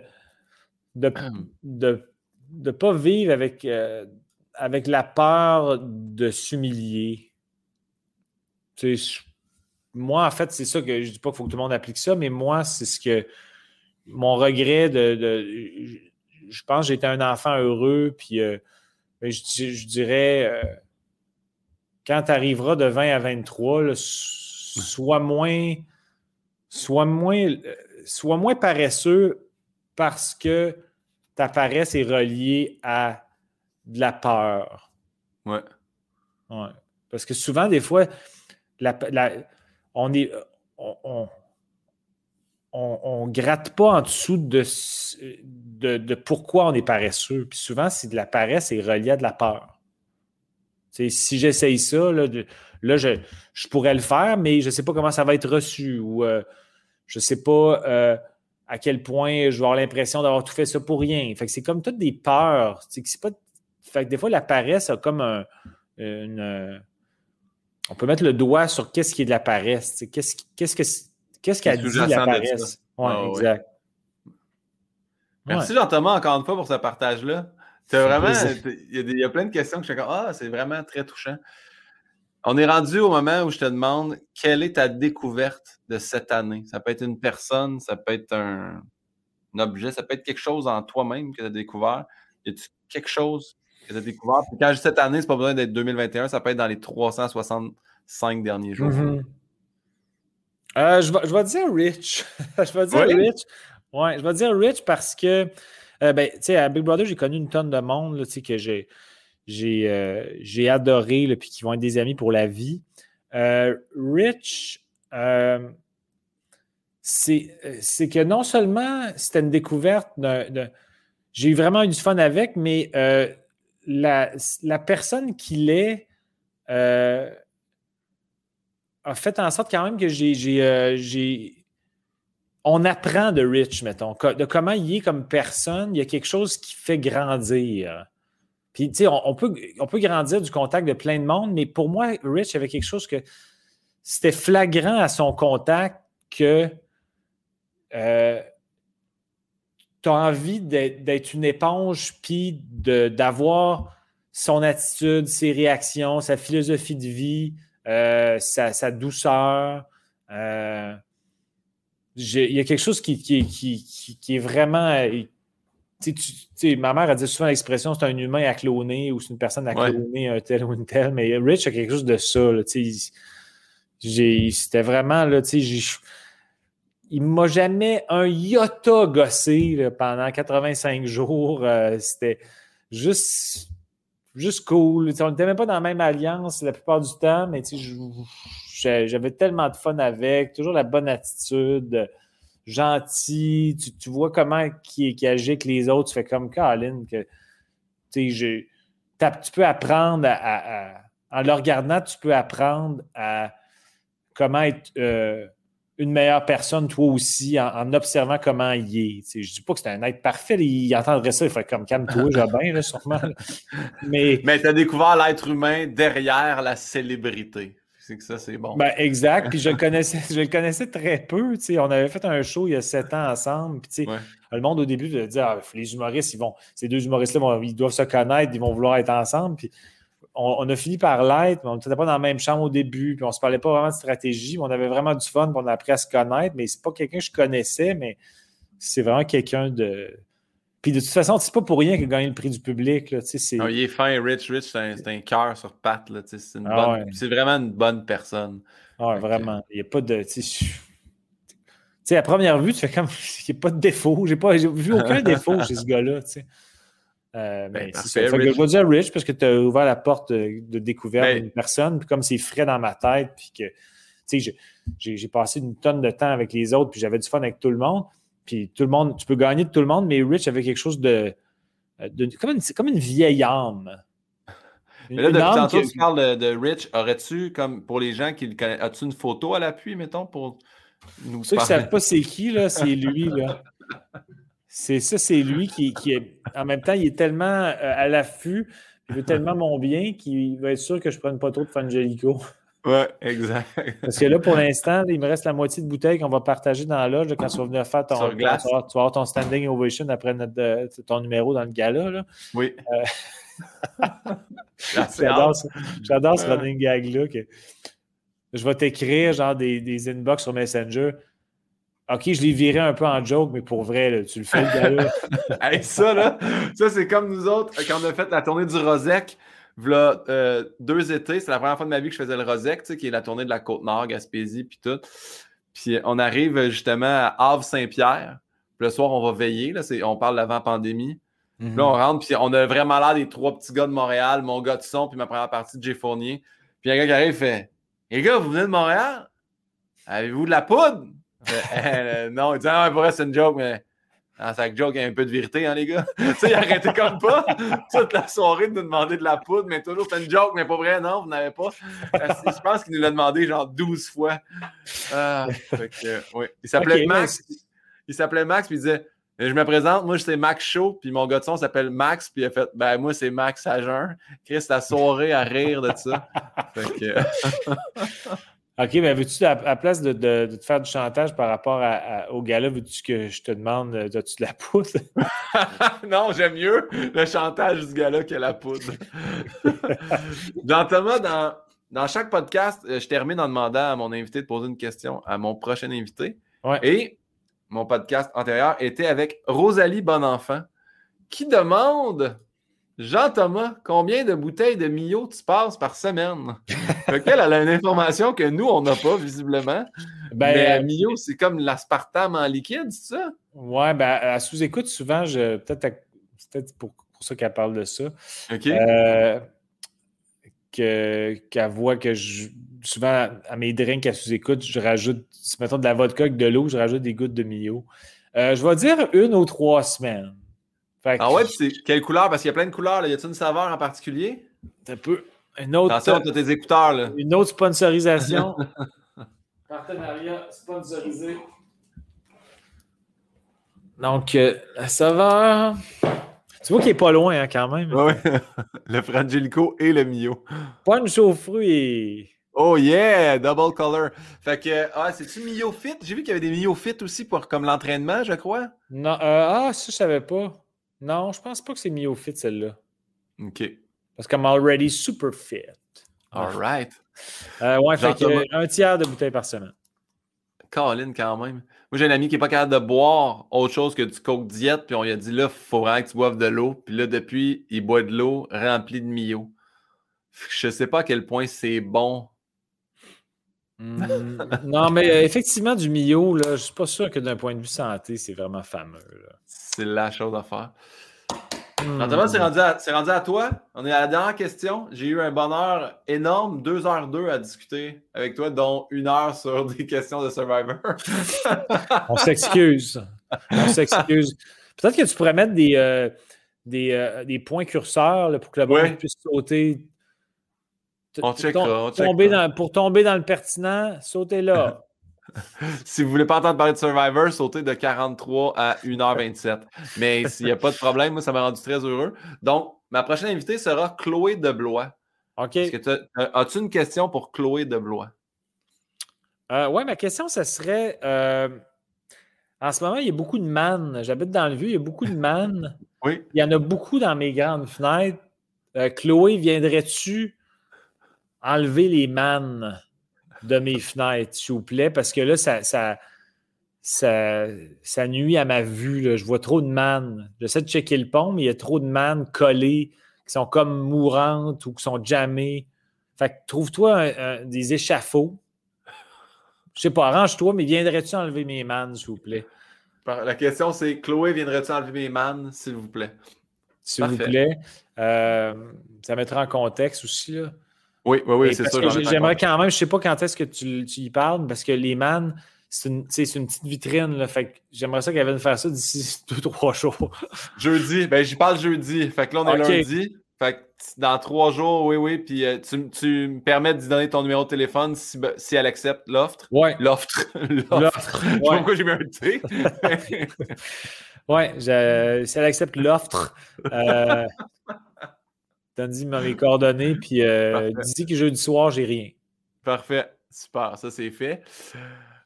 ne de, pas vivre avec, euh, avec la peur de s'humilier. moi, en fait, c'est ça que je ne dis pas qu'il faut que tout le monde applique ça, mais moi, c'est ce que mon regret de. je pense que j'étais un enfant heureux, puis euh, je, dirais euh, quand tu arriveras de 20 à 23, sois moins. Sois moins, sois moins paresseux parce que ta paresse est reliée à de la peur. Ouais. ouais. Parce que souvent, des fois, on est. On, gratte pas en dessous de, de, pourquoi on est paresseux. Puis souvent, c'est de la paresse est reliée à de la peur. si j'essaye ça, là, là je, pourrais le faire, mais je ne sais pas comment ça va être reçu. Ou euh, je ne sais pas. Euh, à quel point je vais avoir l'impression d'avoir tout fait ça pour rien. Fait que c'est comme toutes des peurs. C'est pas... Fait que des fois, la paresse a comme un, une. Euh, on peut mettre le doigt sur qu'est-ce qui est de la paresse. Qu'est-ce qu'est-ce que qu'est-ce qu'a dit la paresse? Oui, ah, exact. Merci Jean-Thomas encore une fois pour ce partage-là. vraiment. Il y, a plein de questions que je suis comme Ah, c'est vraiment très touchant. On est rendu au moment où je te demande quelle est ta découverte de cette année? Ça peut être une personne, ça peut être un, objet, ça peut être quelque chose en toi-même que tu as découvert. Y a-tu quelque chose que tu as découvert? quand je dis cette année, c'est pas besoin d'être 2021, ça peut être dans les 365 derniers jours. Mm-hmm. Euh, je, vais, dire Rich. je vais dire Rich. Ouais, je vais dire Rich parce que, euh, ben, tu sais, à Big Brother, j'ai connu une tonne de monde, tu sais, que j'ai euh, j'ai adoré, puis qui vont être des amis pour la vie. Euh, Rich, euh, c'est que non seulement c'était une découverte, j'ai eu vraiment eu du fun avec, mais la, la, personne qu'il est a fait en sorte quand même que j'ai on apprend de Rich, mettons, de comment il est comme personne. Il y a quelque chose qui fait grandir. Puis, tu sais, on, peut, grandir du contact de plein de monde, mais pour moi, Rich avait quelque chose que c'était flagrant à son contact que euh, tu as envie d'être une éponge, puis d'avoir son attitude, ses réactions, sa philosophie de vie, euh, sa, douceur. Euh, il y a quelque chose qui est vraiment ma mère a dit souvent l'expression c'est un humain à cloner ou c'est une personne à cloner un tel ou une telle, mais Rich a quelque chose de ça. C'était vraiment là, il m'a jamais un iota gossé pendant 85 jours. Euh, c'était juste, juste cool. on n'était même pas dans la même alliance la plupart du temps, mais j'avais tellement de fun avec, toujours la bonne attitude gentil, tu, vois comment qui, qui agit avec les autres, tu fais comme Colin, que tu peux apprendre à, en le regardant, tu peux apprendre à comment être euh, une meilleure personne, toi aussi, en, observant comment il est. je ne dis pas que c'est un être parfait, il entendrait ça, il ferait comme calme-toi, Jobin, sûrement. Mais, Mais tu as découvert l'être humain derrière la célébrité. C'est que ça, c'est bon. Ben, exact. Puis je le connaissais, je le connaissais très peu. On avait fait un show il y a sept ans ensemble. Puis le monde au début de dire ah, les humoristes, ils vont, ces deux humoristes-là, ils doivent se connaître, ils vont vouloir être ensemble. Puis on, a fini par l'être, mais on n'était pas dans la même chambre au début, puis on ne se parlait pas vraiment de stratégie, mais on avait vraiment du fun, puis on a appris à se connaître. Mais c'est pas quelqu'un que je connaissais, mais c'est vraiment quelqu'un de puis de toute façon, c'est pas pour rien qu'il a gagné le prix du public. Là, non, il est fin, Rich. Rich, c'est un, cœur sur patte. Ah c'est vraiment une bonne personne. Ah, vraiment. Il n'y a pas de. sais, à première vue, tu fais comme, il n'y a pas de défaut. J'ai pas vu aucun défaut chez ce gars-là, tu. Euh, Ben, c'est je vais dire Rich parce que tu as ouvert la porte de, de découverte Ben- d'une personne, puis comme c'est frais dans ma tête, puis que, tu j'ai passé une tonne de temps avec les autres, puis j'avais du fun avec tout le monde, puis tout le monde, tu peux gagner de tout le monde, mais Rich avait quelque chose de, de comme, une, c'est comme une vieille âme. Une, Mais là, depuis tantôt, que- tu parles de, de Rich. Aurais-tu, comme pour les gens qui le connaissent, as-tu une photo à l'appui, mettons, pour nous Ceux qui ne savent pas c'est qui, là, c'est lui. Là. C'est ça, c'est lui qui, qui est. En même temps, il est tellement euh, à l'affût, il veut tellement mon bien qu'il va être sûr que je ne prenne pas trop de Fangelico. Ouais, exact. Parce que là, pour l'instant, il me reste la moitié de bouteille qu'on va partager dans la loge quand tu vas venir faire ton. Sur glace. Tu vas avoir- tu vas avoir ton standing ovation après notre, euh, ton numéro dans le gala. Là. Oui. Euh, J'adore ce Ouais. running gag-là. que Je vais t'écrire genre des, des inbox sur Messenger. OK, je l'ai viré un peu en joke, mais pour vrai, là, tu le fais, le gars-là. Hey, ça, là, ça, c'est comme nous autres, quand on a fait la tournée du Rosec, v'là, euh, deux étés, c'est la première fois de ma vie que je faisais le Rosec, tu sais, qui est la tournée de la Côte-Nord, Gaspésie, puis tout. Puis euh, on arrive euh, justement à Havre-Saint-Pierre. Puis le soir, on va veiller, là, c'est- on parle d'avant-pandémie. Puis Là, on rentre, puis on a vraiment l'air des trois petits gars de Montréal, mon gars de son, puis ma première partie de Jay Fournier. Puis un gars qui arrive fait Les gars, vous venez de Montréal? Avez-vous de la poudre Fait, Euh, Non, il dit Ah, ouais, pour vrai, c'est une joke, mais dans chaque joke, il y a un peu de vérité, hein, les gars. tu sais, il arrêtait comme pas toute la soirée de nous demander de la poudre, mais toujours, c'est une joke, mais pas vrai, non, vous n'avez pas. Que Je pense qu'il nous l'a demandé genre 12 fois. Ah, fait que, ouais. Il s'appelait Max. Il s'appelait Max, puis il disait je me présente, moi, c'est Max Show, puis mon gars de son s'appelle Max, puis il a fait, ben, moi, c'est Max à jeun. Chris, la soirée à rire de ça. Fait que, OK, mais veux-tu, à, à la place de, de- de te faire du chantage par rapport à- à- au gars-là, veux-tu que je te demande, euh, as-tu de la poudre? non, j'aime mieux le chantage du gars-là que la poudre. Thomas, dans, dans chaque podcast, euh, je termine en demandant à mon invité de poser une question à mon prochain invité. Ouais. Et mon podcast antérieur était avec Rosalie Bonenfant, qui demande Jean Thomas, combien de bouteilles de Mio tu passes par semaine? fait elle a une information que nous, on n'a pas, visiblement. Ben, Mais euh, Mio, c'est comme l'aspartame en liquide, c'est ça? ouais, ben, à sous-écoute, souvent, je, peut-être, à- pour, pour ça qu'elle parle de ça. OK. Euh, que- qu'elle voit que je, souvent à mes drinks à sous-écoute, je rajoute, si mettons de la vodka avec de l'eau, je rajoute des gouttes de Mio. Euh, je vais dire une ou trois semaines. Fait que Ah ouais, c'est quelle couleur? Parce qu'il y a plein de couleurs. Là. Y a-t-il une saveur en particulier? un peu. Une autre, Attention, t'as tes écouteurs. Là. une autre sponsorisation. Partenariat sponsorisé. Donc, euh, la saveur. Tu vois qu'il n'est pas loin hein, quand même. Ouais. le Frangelico et le Mio. Punch aux fruits. Oh yeah! Double color. Fait que, ah, c'est-tu Mio Fit? J'ai vu qu'il y avait des Mio Fit aussi pour comme l'entraînement, je crois. Non, euh, ah, ça, je savais pas. Non, je pense pas que c'est mis au fit, celle-là. OK. Parce qu'elle already super fit. All right. Euh, ouais, fait que, un tiers de bouteille par semaine. Colin, quand même. Moi, j'ai un ami qui n'est pas capable de boire autre chose que du coke diète, puis on lui a dit là, il faut vraiment que tu boives de l'eau. Puis là, depuis, il boit de l'eau remplie de Mio. Que Je sais pas à quel point c'est bon. Hmm, non, mais euh, effectivement, du Mio, là, je suis pas sûr que d'un point de vue santé, c'est vraiment fameux. C'est la chose à faire. Jean-Thomas, c'est rendu, à- c'est rendu à toi. On est à la dernière question. J'ai eu un bonheur énorme, deux heures deux à discuter avec toi, dont une heure sur des questions de Survivor. On s'excuse. On s'excuse. Peut-être que tu pourrais mettre des, euh, des, euh, des points curseurs là, pour que le Ouais. monde puisse sauter. On checkera, checkera. dans- pour tomber dans le pertinent, sautez là. si vous voulez pas entendre parler de Survivor, sautez de 43 à 1h27. Mais s'il n'y a pas de problème, moi, ça m'a rendu très heureux. Donc, ma prochaine invitée sera Chloé Deblois. OK. As-tu une question pour Chloé Deblois? Euh, ouais, ma question, ça serait euh, en ce moment, il y a beaucoup de mannes. J'habite dans le vieux, il y a beaucoup de mannes. Oui. Il y en a beaucoup dans mes grandes fenêtres. Euh, Chloé, viendrais-tu enlever les mannes de mes fenêtres, s'il vous plaît? Parce que là, ça, ça, ça, ça nuit à ma vue. là. Je vois trop de mannes. J'essaie de checker le pont, mais il y a trop de mannes collées qui sont comme mourantes ou qui sont jammées. Fait que trouve-toi des échafauds Je sais pas, arrange-toi, mais viendrais-tu enlever mes mannes, s'il vous plaît? La question, c'est Chloé, viendrais-tu enlever mes mannes, s'il vous plaît? S'il vous plaît. Euh, ça mettra en contexte aussi, là. Oui, oui, oui, c'est ça. J'aimerais quand même, je sais pas quand est-ce que tu, tu, y parles, parce que les mannes, c'est une, une, petite vitrine. Là, fait j'aimerais ça qu'elle vienne faire ça d'ici deux, trois jours. jeudi, ben j'y parle jeudi. Fait que là, on est lundi. Fait que dans trois jours, oui, oui. Puis euh, tu, tu, me permets de donner ton numéro de téléphone si, ben, si elle accepte l'offre. Ouais. L'offre. L'offre. Je sais pas pourquoi j'ai mis un T. oui, si elle accepte l'offre, euh, donne-y mes coordonnées. Puis euh, dis que jeudi soir, j'ai rien. Parfait. Super. Ça, c'est fait.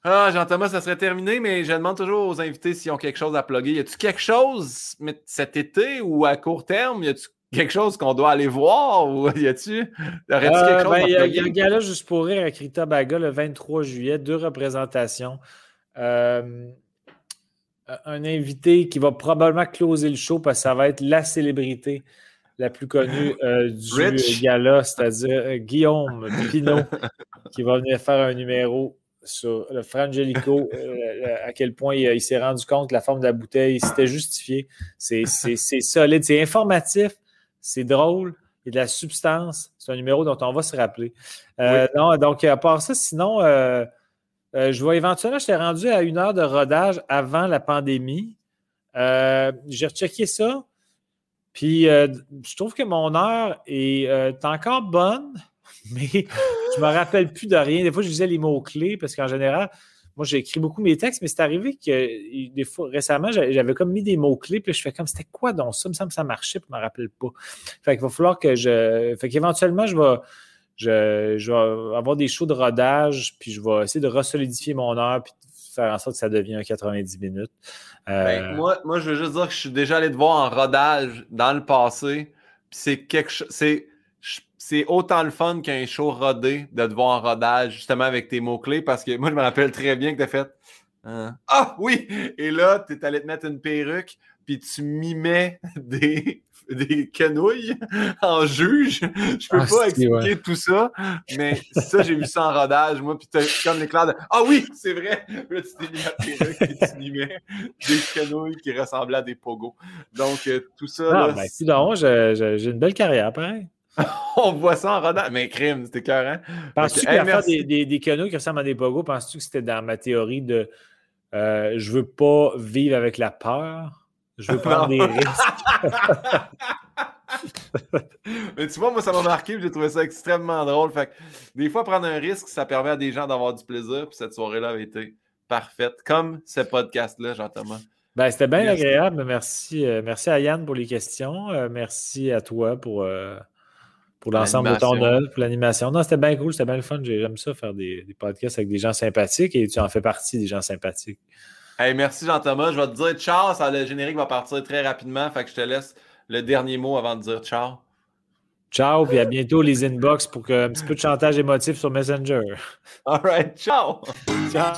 Ah, Jean-Thomas, ça serait terminé, mais je demande toujours aux invités s'ils ont quelque chose à plugger. Y a-tu quelque chose cet été ou à court terme? Y a-tu quelque chose qu'on doit aller voir ou y a-tu? Euh, ben, il y, a un gala juste pour rire à Krita Baga le 23 juillet, deux représentations. Euh, un invité qui va probablement closer le show parce que ça va être la célébrité la plus connue euh, du gala, c'est-à-dire Guillaume Pinot, qui va venir faire un numéro sur le Frangelico, à quel point il, s'est rendu compte que la forme de la bouteille, c'était justifié. C'est solide, c'est informatif c'est drôle, il y a de la substance. C'est un numéro dont on va se rappeler. Euh, non, donc, à part ça, sinon, euh, euh, je vois éventuellement, j'étais rendu à une heure de rodage avant la pandémie. J'ai rechecké ça. Puis, je trouve que mon heure est encore bonne, mais je ne me rappelle plus de rien. Des fois, je disais les mots-clés parce qu'en général, moi, j'ai écrit beaucoup mes textes, mais c'est arrivé que des fois, récemment, j'avais comme mis des mots-clés, puis je fais comme c'était quoi donc ça? Il me semble que ça marchait, puis je ne me rappelle pas. Fait qu'il va falloir que je. Fait qu'éventuellement, je vais. Je, vais avoir des shows de rodage, puis je vais essayer de resolidifier mon heure, faire en sorte que ça devienne 90 minutes. Ben, euh, moi, moi, je veux juste dire que je suis déjà allé te voir en rodage dans le passé, c'est quelque c'est autant le fun qu'un show rodé de te voir en rodage, justement avec tes mots-clés, parce que moi, je me rappelle très bien que tu as fait hein? Ah oui! Et là, tu es allé te mettre une perruque, puis tu mimais des, des quenouilles en juge. Je peux ah, pas expliquer tout ça, mais ça, j'ai vu ça en rodage, moi, puis comme l'éclair de Ah oui, c'est vrai! Là, tu t'es des quenouilles qui ressemblaient à des pogos. Donc, euh, tout ça. Ah, là, ben, j'ai une belle carrière, pareil. on voit ça en rodant. Mais crime, c'était carré. Penses-tu qu'il faire des, des, des, canaux qui ressemblent à des pogos, penses-tu que c'était dans ma théorie de euh, je veux pas vivre avec la peur, je veux prendre des risques? Mais tu vois, moi, ça m'a marqué j'ai trouvé ça extrêmement drôle. Fait des fois, prendre un risque, ça permet à des gens d'avoir du plaisir. Puis cette soirée-là avait été parfaite, comme ce podcast-là, Jean-Thomas. Ben, c'était bien agréable. Merci, euh, merci à Yann pour les questions. Euh, merci à toi pour, pour l'ensemble de ton œuvre, pour l'animation. Non, c'était bien cool, c'était bien le fun. J'aime ça faire des, podcasts avec des gens sympathiques et tu en fais partie des gens sympathiques. Hey, merci Jean-Thomas. Je vais te dire ciao. Ça, le générique va partir très rapidement. Fait que je te laisse le dernier mot avant de dire ciao. Ciao, puis à bientôt les inbox pour que, un petit peu de chantage émotif sur Messenger. All right, ciao. Ciao.